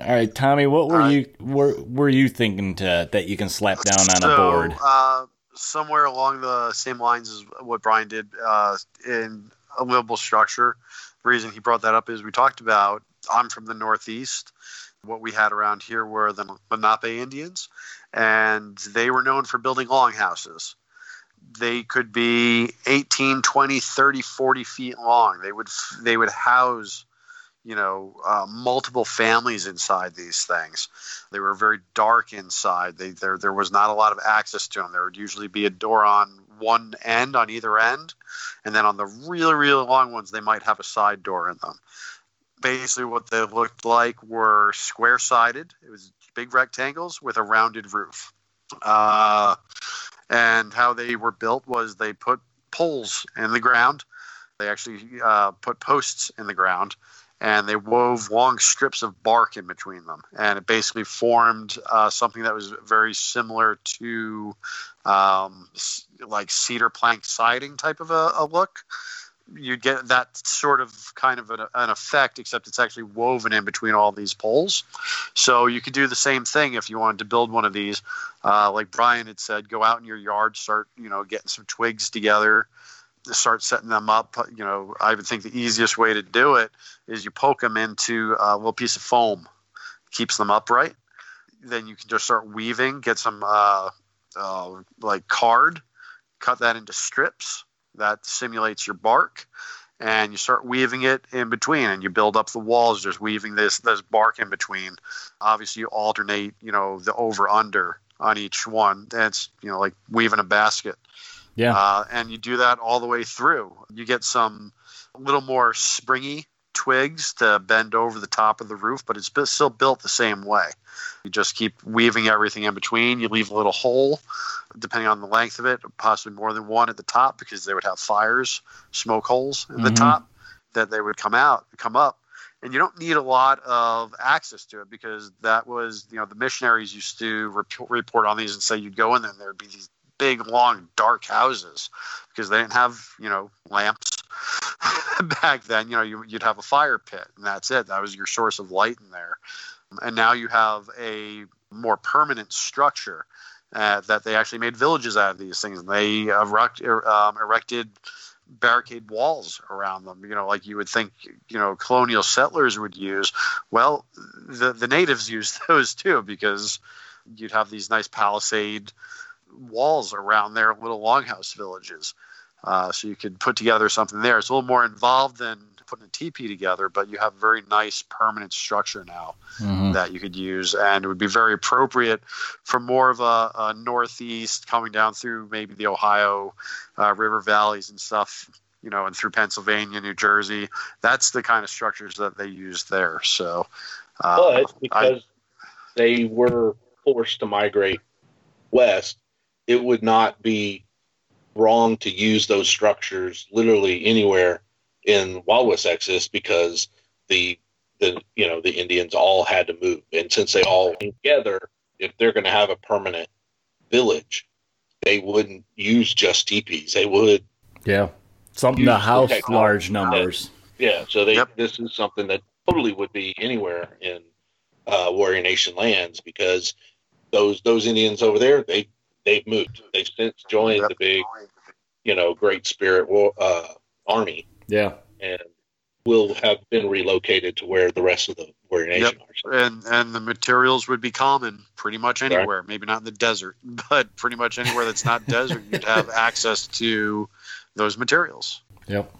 All right, Tommy, what were Uh, you were were you thinking to that you can slap down on so, a board? Uh, somewhere along the same lines as what Brian did uh, in a livable structure. Reason he brought that up is we talked about. I'm from the Northeast. What we had around here were the Lenape Indians, and they were known for building longhouses. They could be 18, 20, 30, 40 feet long. They would they would house, you know, uh, multiple families inside these things. They were very dark inside. They, there, there was not a lot of access to them. There would usually be a door on one end, on either end, and then on the really, really long ones, they might have a side door in them. Basically, what they looked like were square sided. It was big rectangles with a rounded roof. Uh, and how they were built was they put poles in the ground. They actually uh, put posts in the ground and they wove long strips of bark in between them. And it basically formed uh, something that was very similar to um, like cedar plank siding type of a, a look you get that sort of kind of an, an, effect, except it's actually woven in between all these poles. So you could do the same thing if you wanted to build one of these. Uh, like Brian had said, go out in your yard, start you know getting some twigs together, start setting them up. You know, I would think the easiest way to do it is you poke them into a little piece of foam, keeps them upright. Then you can just start weaving, get some uh, uh, like card, cut that into strips. That simulates your bark. And you start weaving it in between and you build up the walls just weaving this this bark in between. Obviously you alternate you know the over under on each one. That's you know like weaving a basket yeah uh, and you do that all the way through you get some little more springy twigs to bend over the top of the roof but it's still built the same way you just keep weaving everything in between. You leave a little hole, depending on the length of it, possibly more than one at the top because they would have fires, smoke holes in mm-hmm. the top that they would come out, come up. And you don't need a lot of access to it because that was, you know, the missionaries used to report on these and say you'd go in there and there'd be these big, long, dark houses because they didn't have, you know, lamps back then. You know, you, would have a fire pit and that's it. That was your source of light in there and now you have a more permanent structure uh, that they actually made villages out of these things. And they erect, er, um, erected barricade walls around them. You know, like you would think, you know, colonial settlers would use. Well, the the natives used those too because you'd have these nice palisade walls around their little longhouse villages. Uh, so you could put together something there. It's a little more involved than putting a teepee together, but you have a very nice permanent structure now mm-hmm. that you could use, and it would be very appropriate for more of a, a northeast coming down through maybe the Ohio uh, river valleys and stuff. You know, and through Pennsylvania, New Jersey, that's the kind of structures that they use there. So, uh, but because I, they were forced to migrate west, it would not be wrong to use those structures literally anywhere in Wild West Exodus because the the you know the Indians all had to move, and since they all came together, if they're going to have a permanent village, they wouldn't use just teepees. They would yeah something to house large numbers. yeah, so they yep. this is something that totally would be anywhere in uh, Warrior Nation lands because those those Indians over there they they've moved. They've since joined the big you know Great Spirit uh, Army yeah. And will have been relocated to where the rest of the Warrior Nation yep. are. And and the materials would be common pretty much anywhere. Right. Maybe not in the desert, but pretty much anywhere that's not desert, you'd have access to those materials. Yep.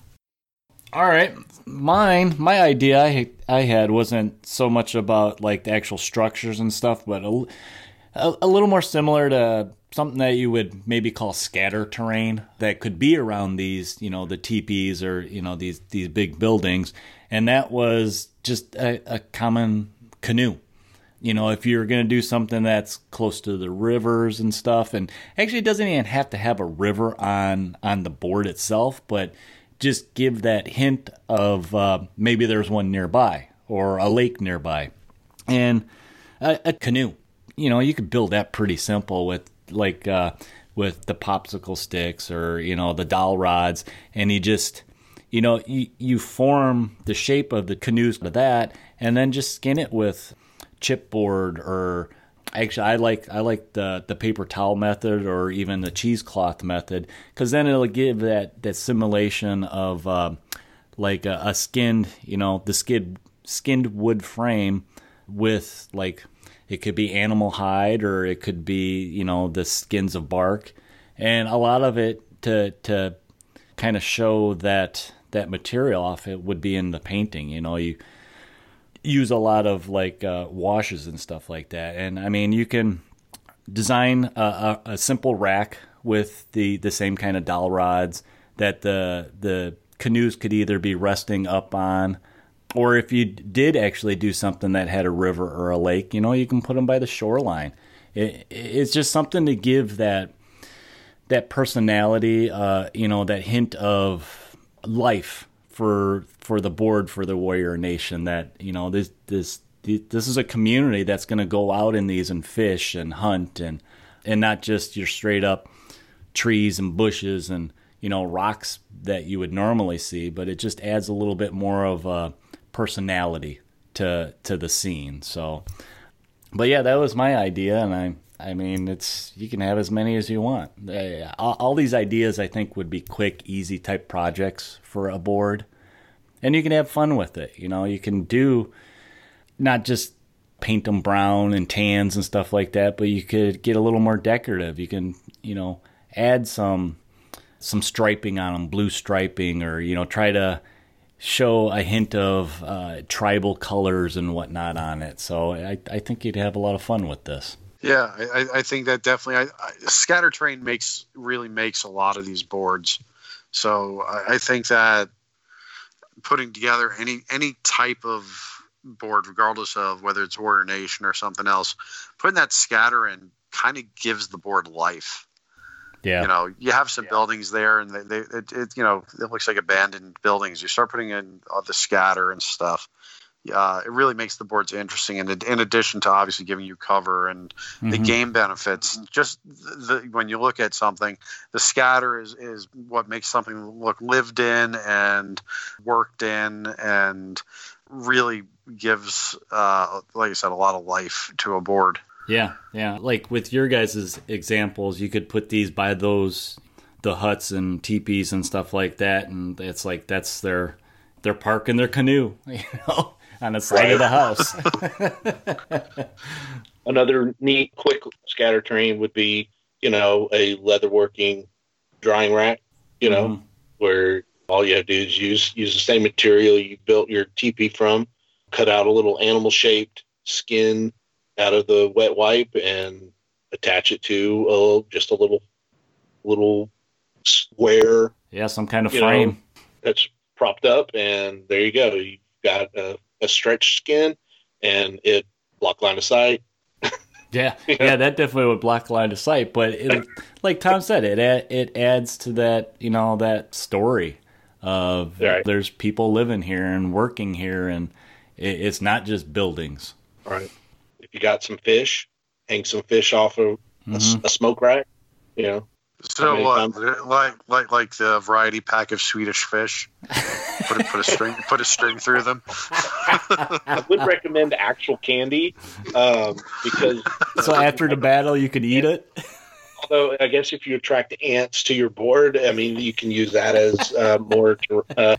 All right, mine, my idea I I had wasn't so much about like the actual structures and stuff, but a, a, a little more similar to something that you would maybe call scatter terrain that could be around these, you know, the teepees or you know these these big buildings, and that was just a, a common canoe. You know, if you're going to do something that's close to the rivers and stuff, and actually it doesn't even have to have a river on on the board itself, but just give that hint of uh, maybe there's one nearby or a lake nearby, and a, a canoe. You know, you could build that pretty simple with like uh, with the popsicle sticks or you know the dowel rods, and you just you know you, you form the shape of the canoes with that, and then just skin it with chipboard or actually I like I like the the paper towel method or even the cheesecloth method because then it'll give that that simulation of uh, like a, a, skinned you know the skid skinned wood frame with like it could be animal hide or it could be, you know, the skins of bark. And a lot of it to to kind of show that that material off it would be in the painting. You know, you use a lot of like uh, washes and stuff like that. And I mean, you can design a, a, a simple rack with the the same kind of dowel rods that the the canoes could either be resting up on or if you did actually do something that had a river or a lake, you know, you can put them by the shoreline. It, it's just something to give that that personality, uh, you know, that hint of life for for the board for the warrior nation. That you know, this this this is a community that's going to go out in these and fish and hunt and and not just your straight up trees and bushes and you know rocks that you would normally see, but it just adds a little bit more of a personality to to the scene. So, but yeah, that was my idea, and I I mean it's you can have as many as you want. Uh, all, all these ideas I think would be quick, easy type projects for a board, and you can have fun with it. You know, you can do not just paint them brown and tans and stuff like that, but you could get a little more decorative. You can you know add some some striping on them, blue striping, or you know try to show a hint of uh, tribal colors and whatnot on it. So I, I think you'd have a lot of fun with this. Yeah, I, I think that definitely. I, I, Scatter terrain makes really makes a lot of these boards, so I, I think that putting together any any type of board, regardless of whether it's Warrior Nation or something else, putting that scatter in kind of gives the board life. Yeah. You know, you have some yeah. buildings there, and they, they it, it, you know, it looks like abandoned buildings. You start putting in uh, the scatter and stuff. Uh, it really makes the boards interesting, and in addition to obviously giving you cover and mm-hmm. the game benefits, just the, when you look at something, the scatter is is what makes something look lived in and worked in, and really gives, uh, like I said, a lot of life to a board. Yeah, yeah. Like with your guys' examples, you could put these by those the huts and teepees and stuff like that, and it's like that's their they're parking their canoe, you know, on the side right. of the house. Another neat, quick scatter terrain would be, you know, a leatherworking drying rack, you know, mm-hmm. where all you have to do is use use the same material you built your teepee from, cut out a little animal shaped skin out of the wet wipe and attach it to a, just a little little square. Yeah, some kind of frame know, that's propped up, and there you go. You've got a, a stretch skin, and it block line of sight. yeah, yeah, that definitely would block line of sight. But it, like Tom said, it it adds to that you know that story of right. there's people living here and working here, and it, it's not just buildings. Right if you got some fish, hang some fish off of mm-hmm. a, a, smoke rack. You know. So what? Like like like the variety pack of Swedish fish. put a, put a string put a string through them. I would recommend actual candy um, because. So after the battle, you could eat it. Although I guess if you attract ants to your board, I mean you can use that as uh, more uh,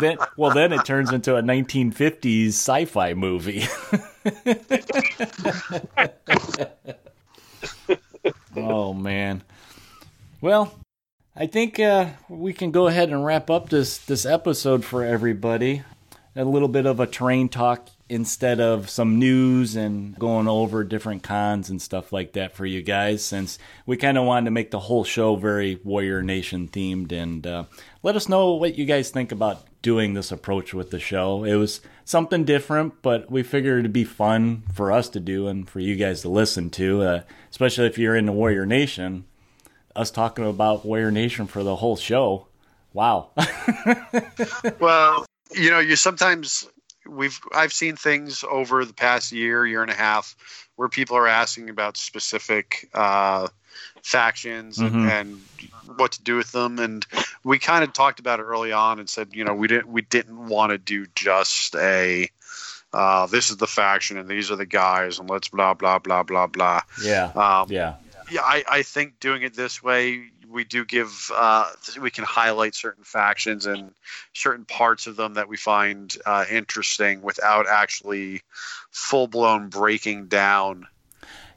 then, well, then it turns into a 1950s sci-fi movie. oh man. Well, I think uh, we can go ahead and wrap up this this episode for everybody. A little bit of a terrain talk instead of some news and going over different cons and stuff like that for you guys since we kind of wanted to make the whole show very warrior nation themed and uh, let us know what you guys think about doing this approach with the show. It was something different but we figured it'd be fun for us to do and for you guys to listen to uh, especially if you're in the warrior nation. Us talking about warrior nation for the whole show. Wow. Well you know you sometimes we've I've seen things over the past year, year and a half, where people are asking about specific uh, factions mm-hmm. and, and, what to do with them, and we kind of talked about it early on and said, you know, we didn't we didn't want to do just a uh, this is the faction and these are the guys and let's blah blah blah blah blah. Yeah. Um, yeah. Yeah, I, I think doing it this way, we do give uh, we can highlight certain factions and certain parts of them that we find uh, interesting without actually full blown breaking down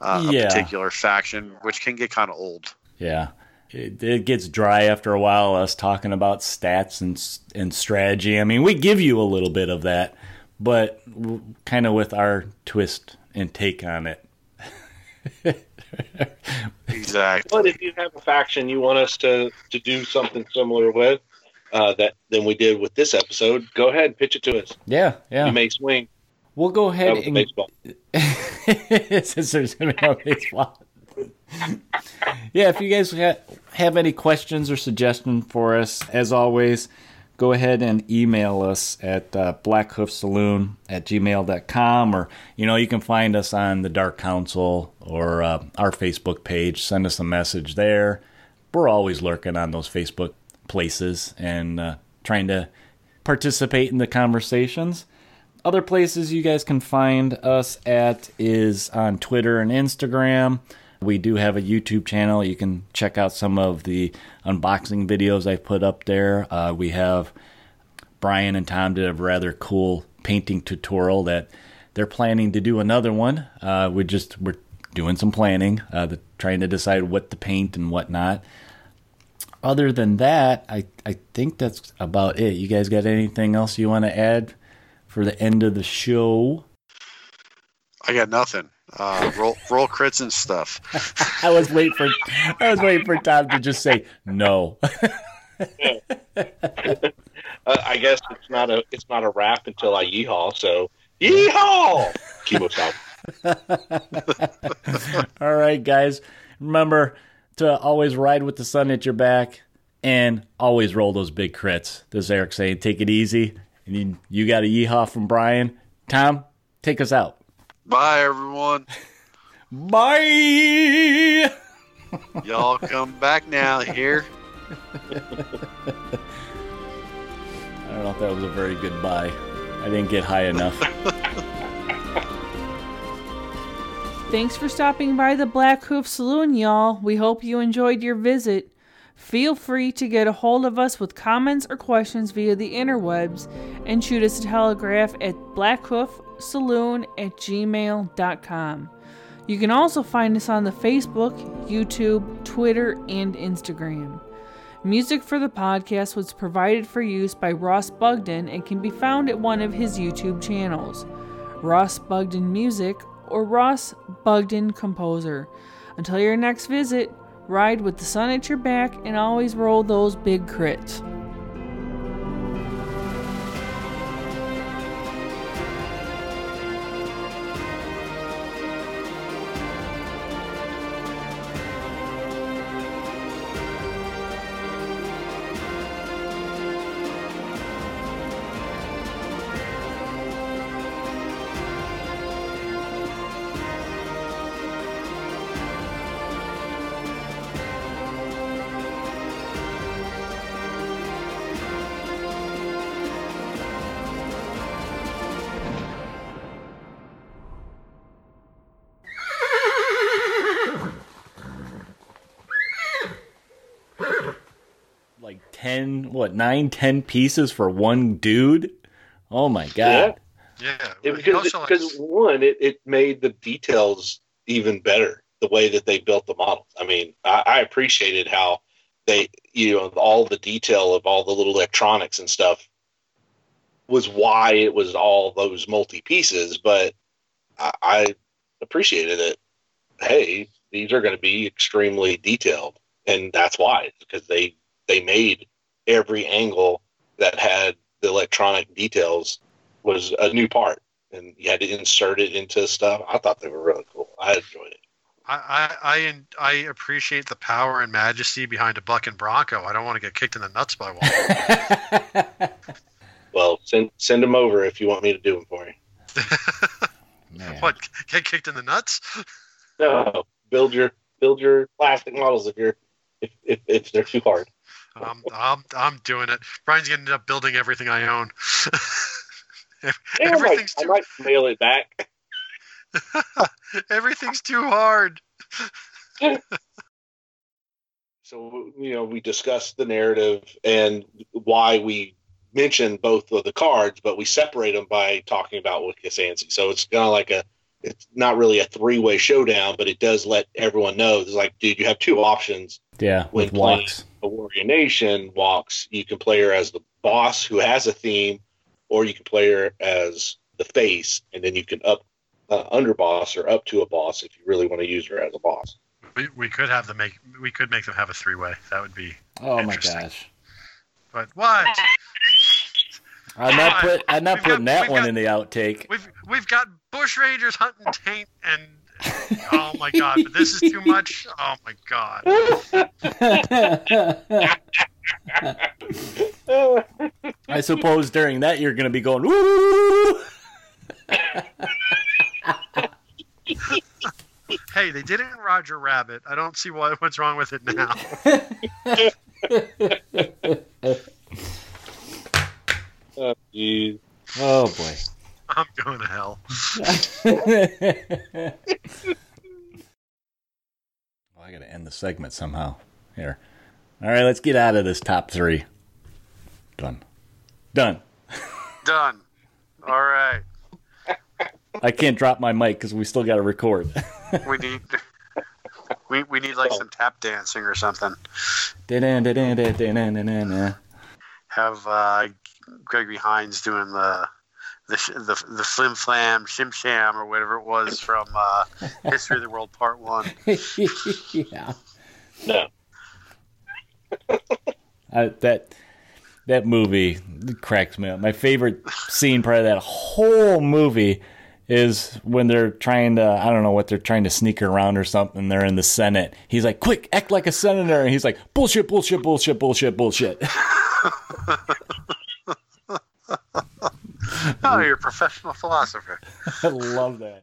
uh, yeah. a particular faction, which can get kind of old. Yeah. It, it, gets dry after a while. Us talking about stats and and strategy. I mean, we give you a little bit of that, but kind of with our twist and take on it. Exactly. But if you have a faction you want us to, to do something similar with, uh, that than we did with this episode, go ahead and pitch it to us. Yeah, yeah. You may swing. we'll go ahead and baseball. since there's gonna be no baseball. yeah, if you guys have any questions or suggestions for us, as always, go ahead and email us at uh, blackhoofsaloon at gmail.com or, you know, you can find us on the Dark Council or uh, our Facebook page. Send us a message there. We're always lurking on those Facebook places and uh, trying to participate in the conversations. Other places you guys can find us at is on Twitter and Instagram. We do have a YouTube channel. You can check out some of the unboxing videos I put up there. Uh, we have Brian and Tom did a rather cool painting tutorial that they're planning to do another one. Uh, we just we're doing some planning, uh, the, trying to decide what to paint and whatnot. Other than that, I I think that's about it. You guys got anything else you want to add for the end of the show? I got nothing. Uh, roll roll crits and stuff. I was waiting for I was waiting for Tom to just say no. Uh, I guess it's not a it's not a wrap until I yeehaw. So yeehaw, Kimo style. All right, guys. Remember to always ride with the sun at your back and always roll those big crits. This is Eric saying, take it easy. And you, you got a yeehaw from Brian. Tom, take us out. Bye, everyone. Bye. Y'all come back now here. I don't know if that was a very good bye. I didn't get high enough. Thanks for stopping by the Blackhoof Saloon, y'all. We hope you enjoyed your visit. Feel free to get a hold of us with comments or questions via the interwebs and shoot us a telegraph at blackhoofsaloon at gmail.com. You can also find us on the Facebook, YouTube, Twitter, and Instagram. Music for the podcast was provided for use by Ross Bugden and can be found at one of his YouTube channels, Ross Bugden Music or Ross Bugden Composer. Until your next visit, ride with the sun at your back and always roll those big crits. Like 10, what, 9, 10 pieces for one dude? Oh my god. Yeah. It- because also because likes- one, it, it made the details even better. The way that they built the models. I mean, I, I appreciated how they, you know, all the detail of all the little electronics and stuff was why it was all those multi pieces. But I, I appreciated it. Hey, these are going to be extremely detailed, and that's why because they they made every angle that had the electronic details was a new part and you had to insert it into stuff. I thought they were really cool. I enjoyed it. I, I, I, I appreciate the power and majesty behind a buck and bronco. I don't want to get kicked in the nuts by one. Well, send send them over if you want me to do them for you. What? Get kicked in the nuts? No, build your build your plastic models if you're if if, if they're too hard. Um, I'm, I'm doing it. Brian's going to end up building everything I own. Yeah, I might, everything's I might mail it back. everything's too hard. So you know, we discussed the narrative and why we mentioned both of the cards, but we separate them by talking about Wekasansi. So it's kind of like a, it's not really a three way showdown, but it does let everyone know. It's like, dude, you have two options. Yeah, When with walks. a Warrior Nation walks, you can play her as the boss who has a theme, or you can play her as the face, and then you can up uh, underboss or up to a boss if you really want to use her as a boss. We, we could have them make we could make them have a three way. That would be. Oh my gosh. But what? I'm not put I'm not We've got- putting that one got- in the outtake. We've we've got bush rangers hunting taint and oh my god! But this is too much. Oh my god! I suppose during that you're gonna be going Woo! Hey, they did it in Roger Rabbit. I don't see why, what's wrong with it now. Oh, geez. Oh boy. I'm going to hell. well, I got to end the segment somehow. Here. All right, let's get out of this top three. Done. Done. Done. All right. I can't drop my mic because we still got to record. we need. We, we need like some tap dancing or something. Have uh, Gregory Hines doing the the the, the flim flam shim sham or whatever it was from uh, History of the World Part One. yeah. No. I, that that movie cracks me up. My favorite scene, part of that whole movie, is when they're trying to I don't know what they're trying to sneak around or something. They're in the Senate. He's like, "Quick, act like a senator," and he's like, "Bullshit, bullshit, bullshit, bullshit, bullshit." Oh, you're a professional philosopher. I love that.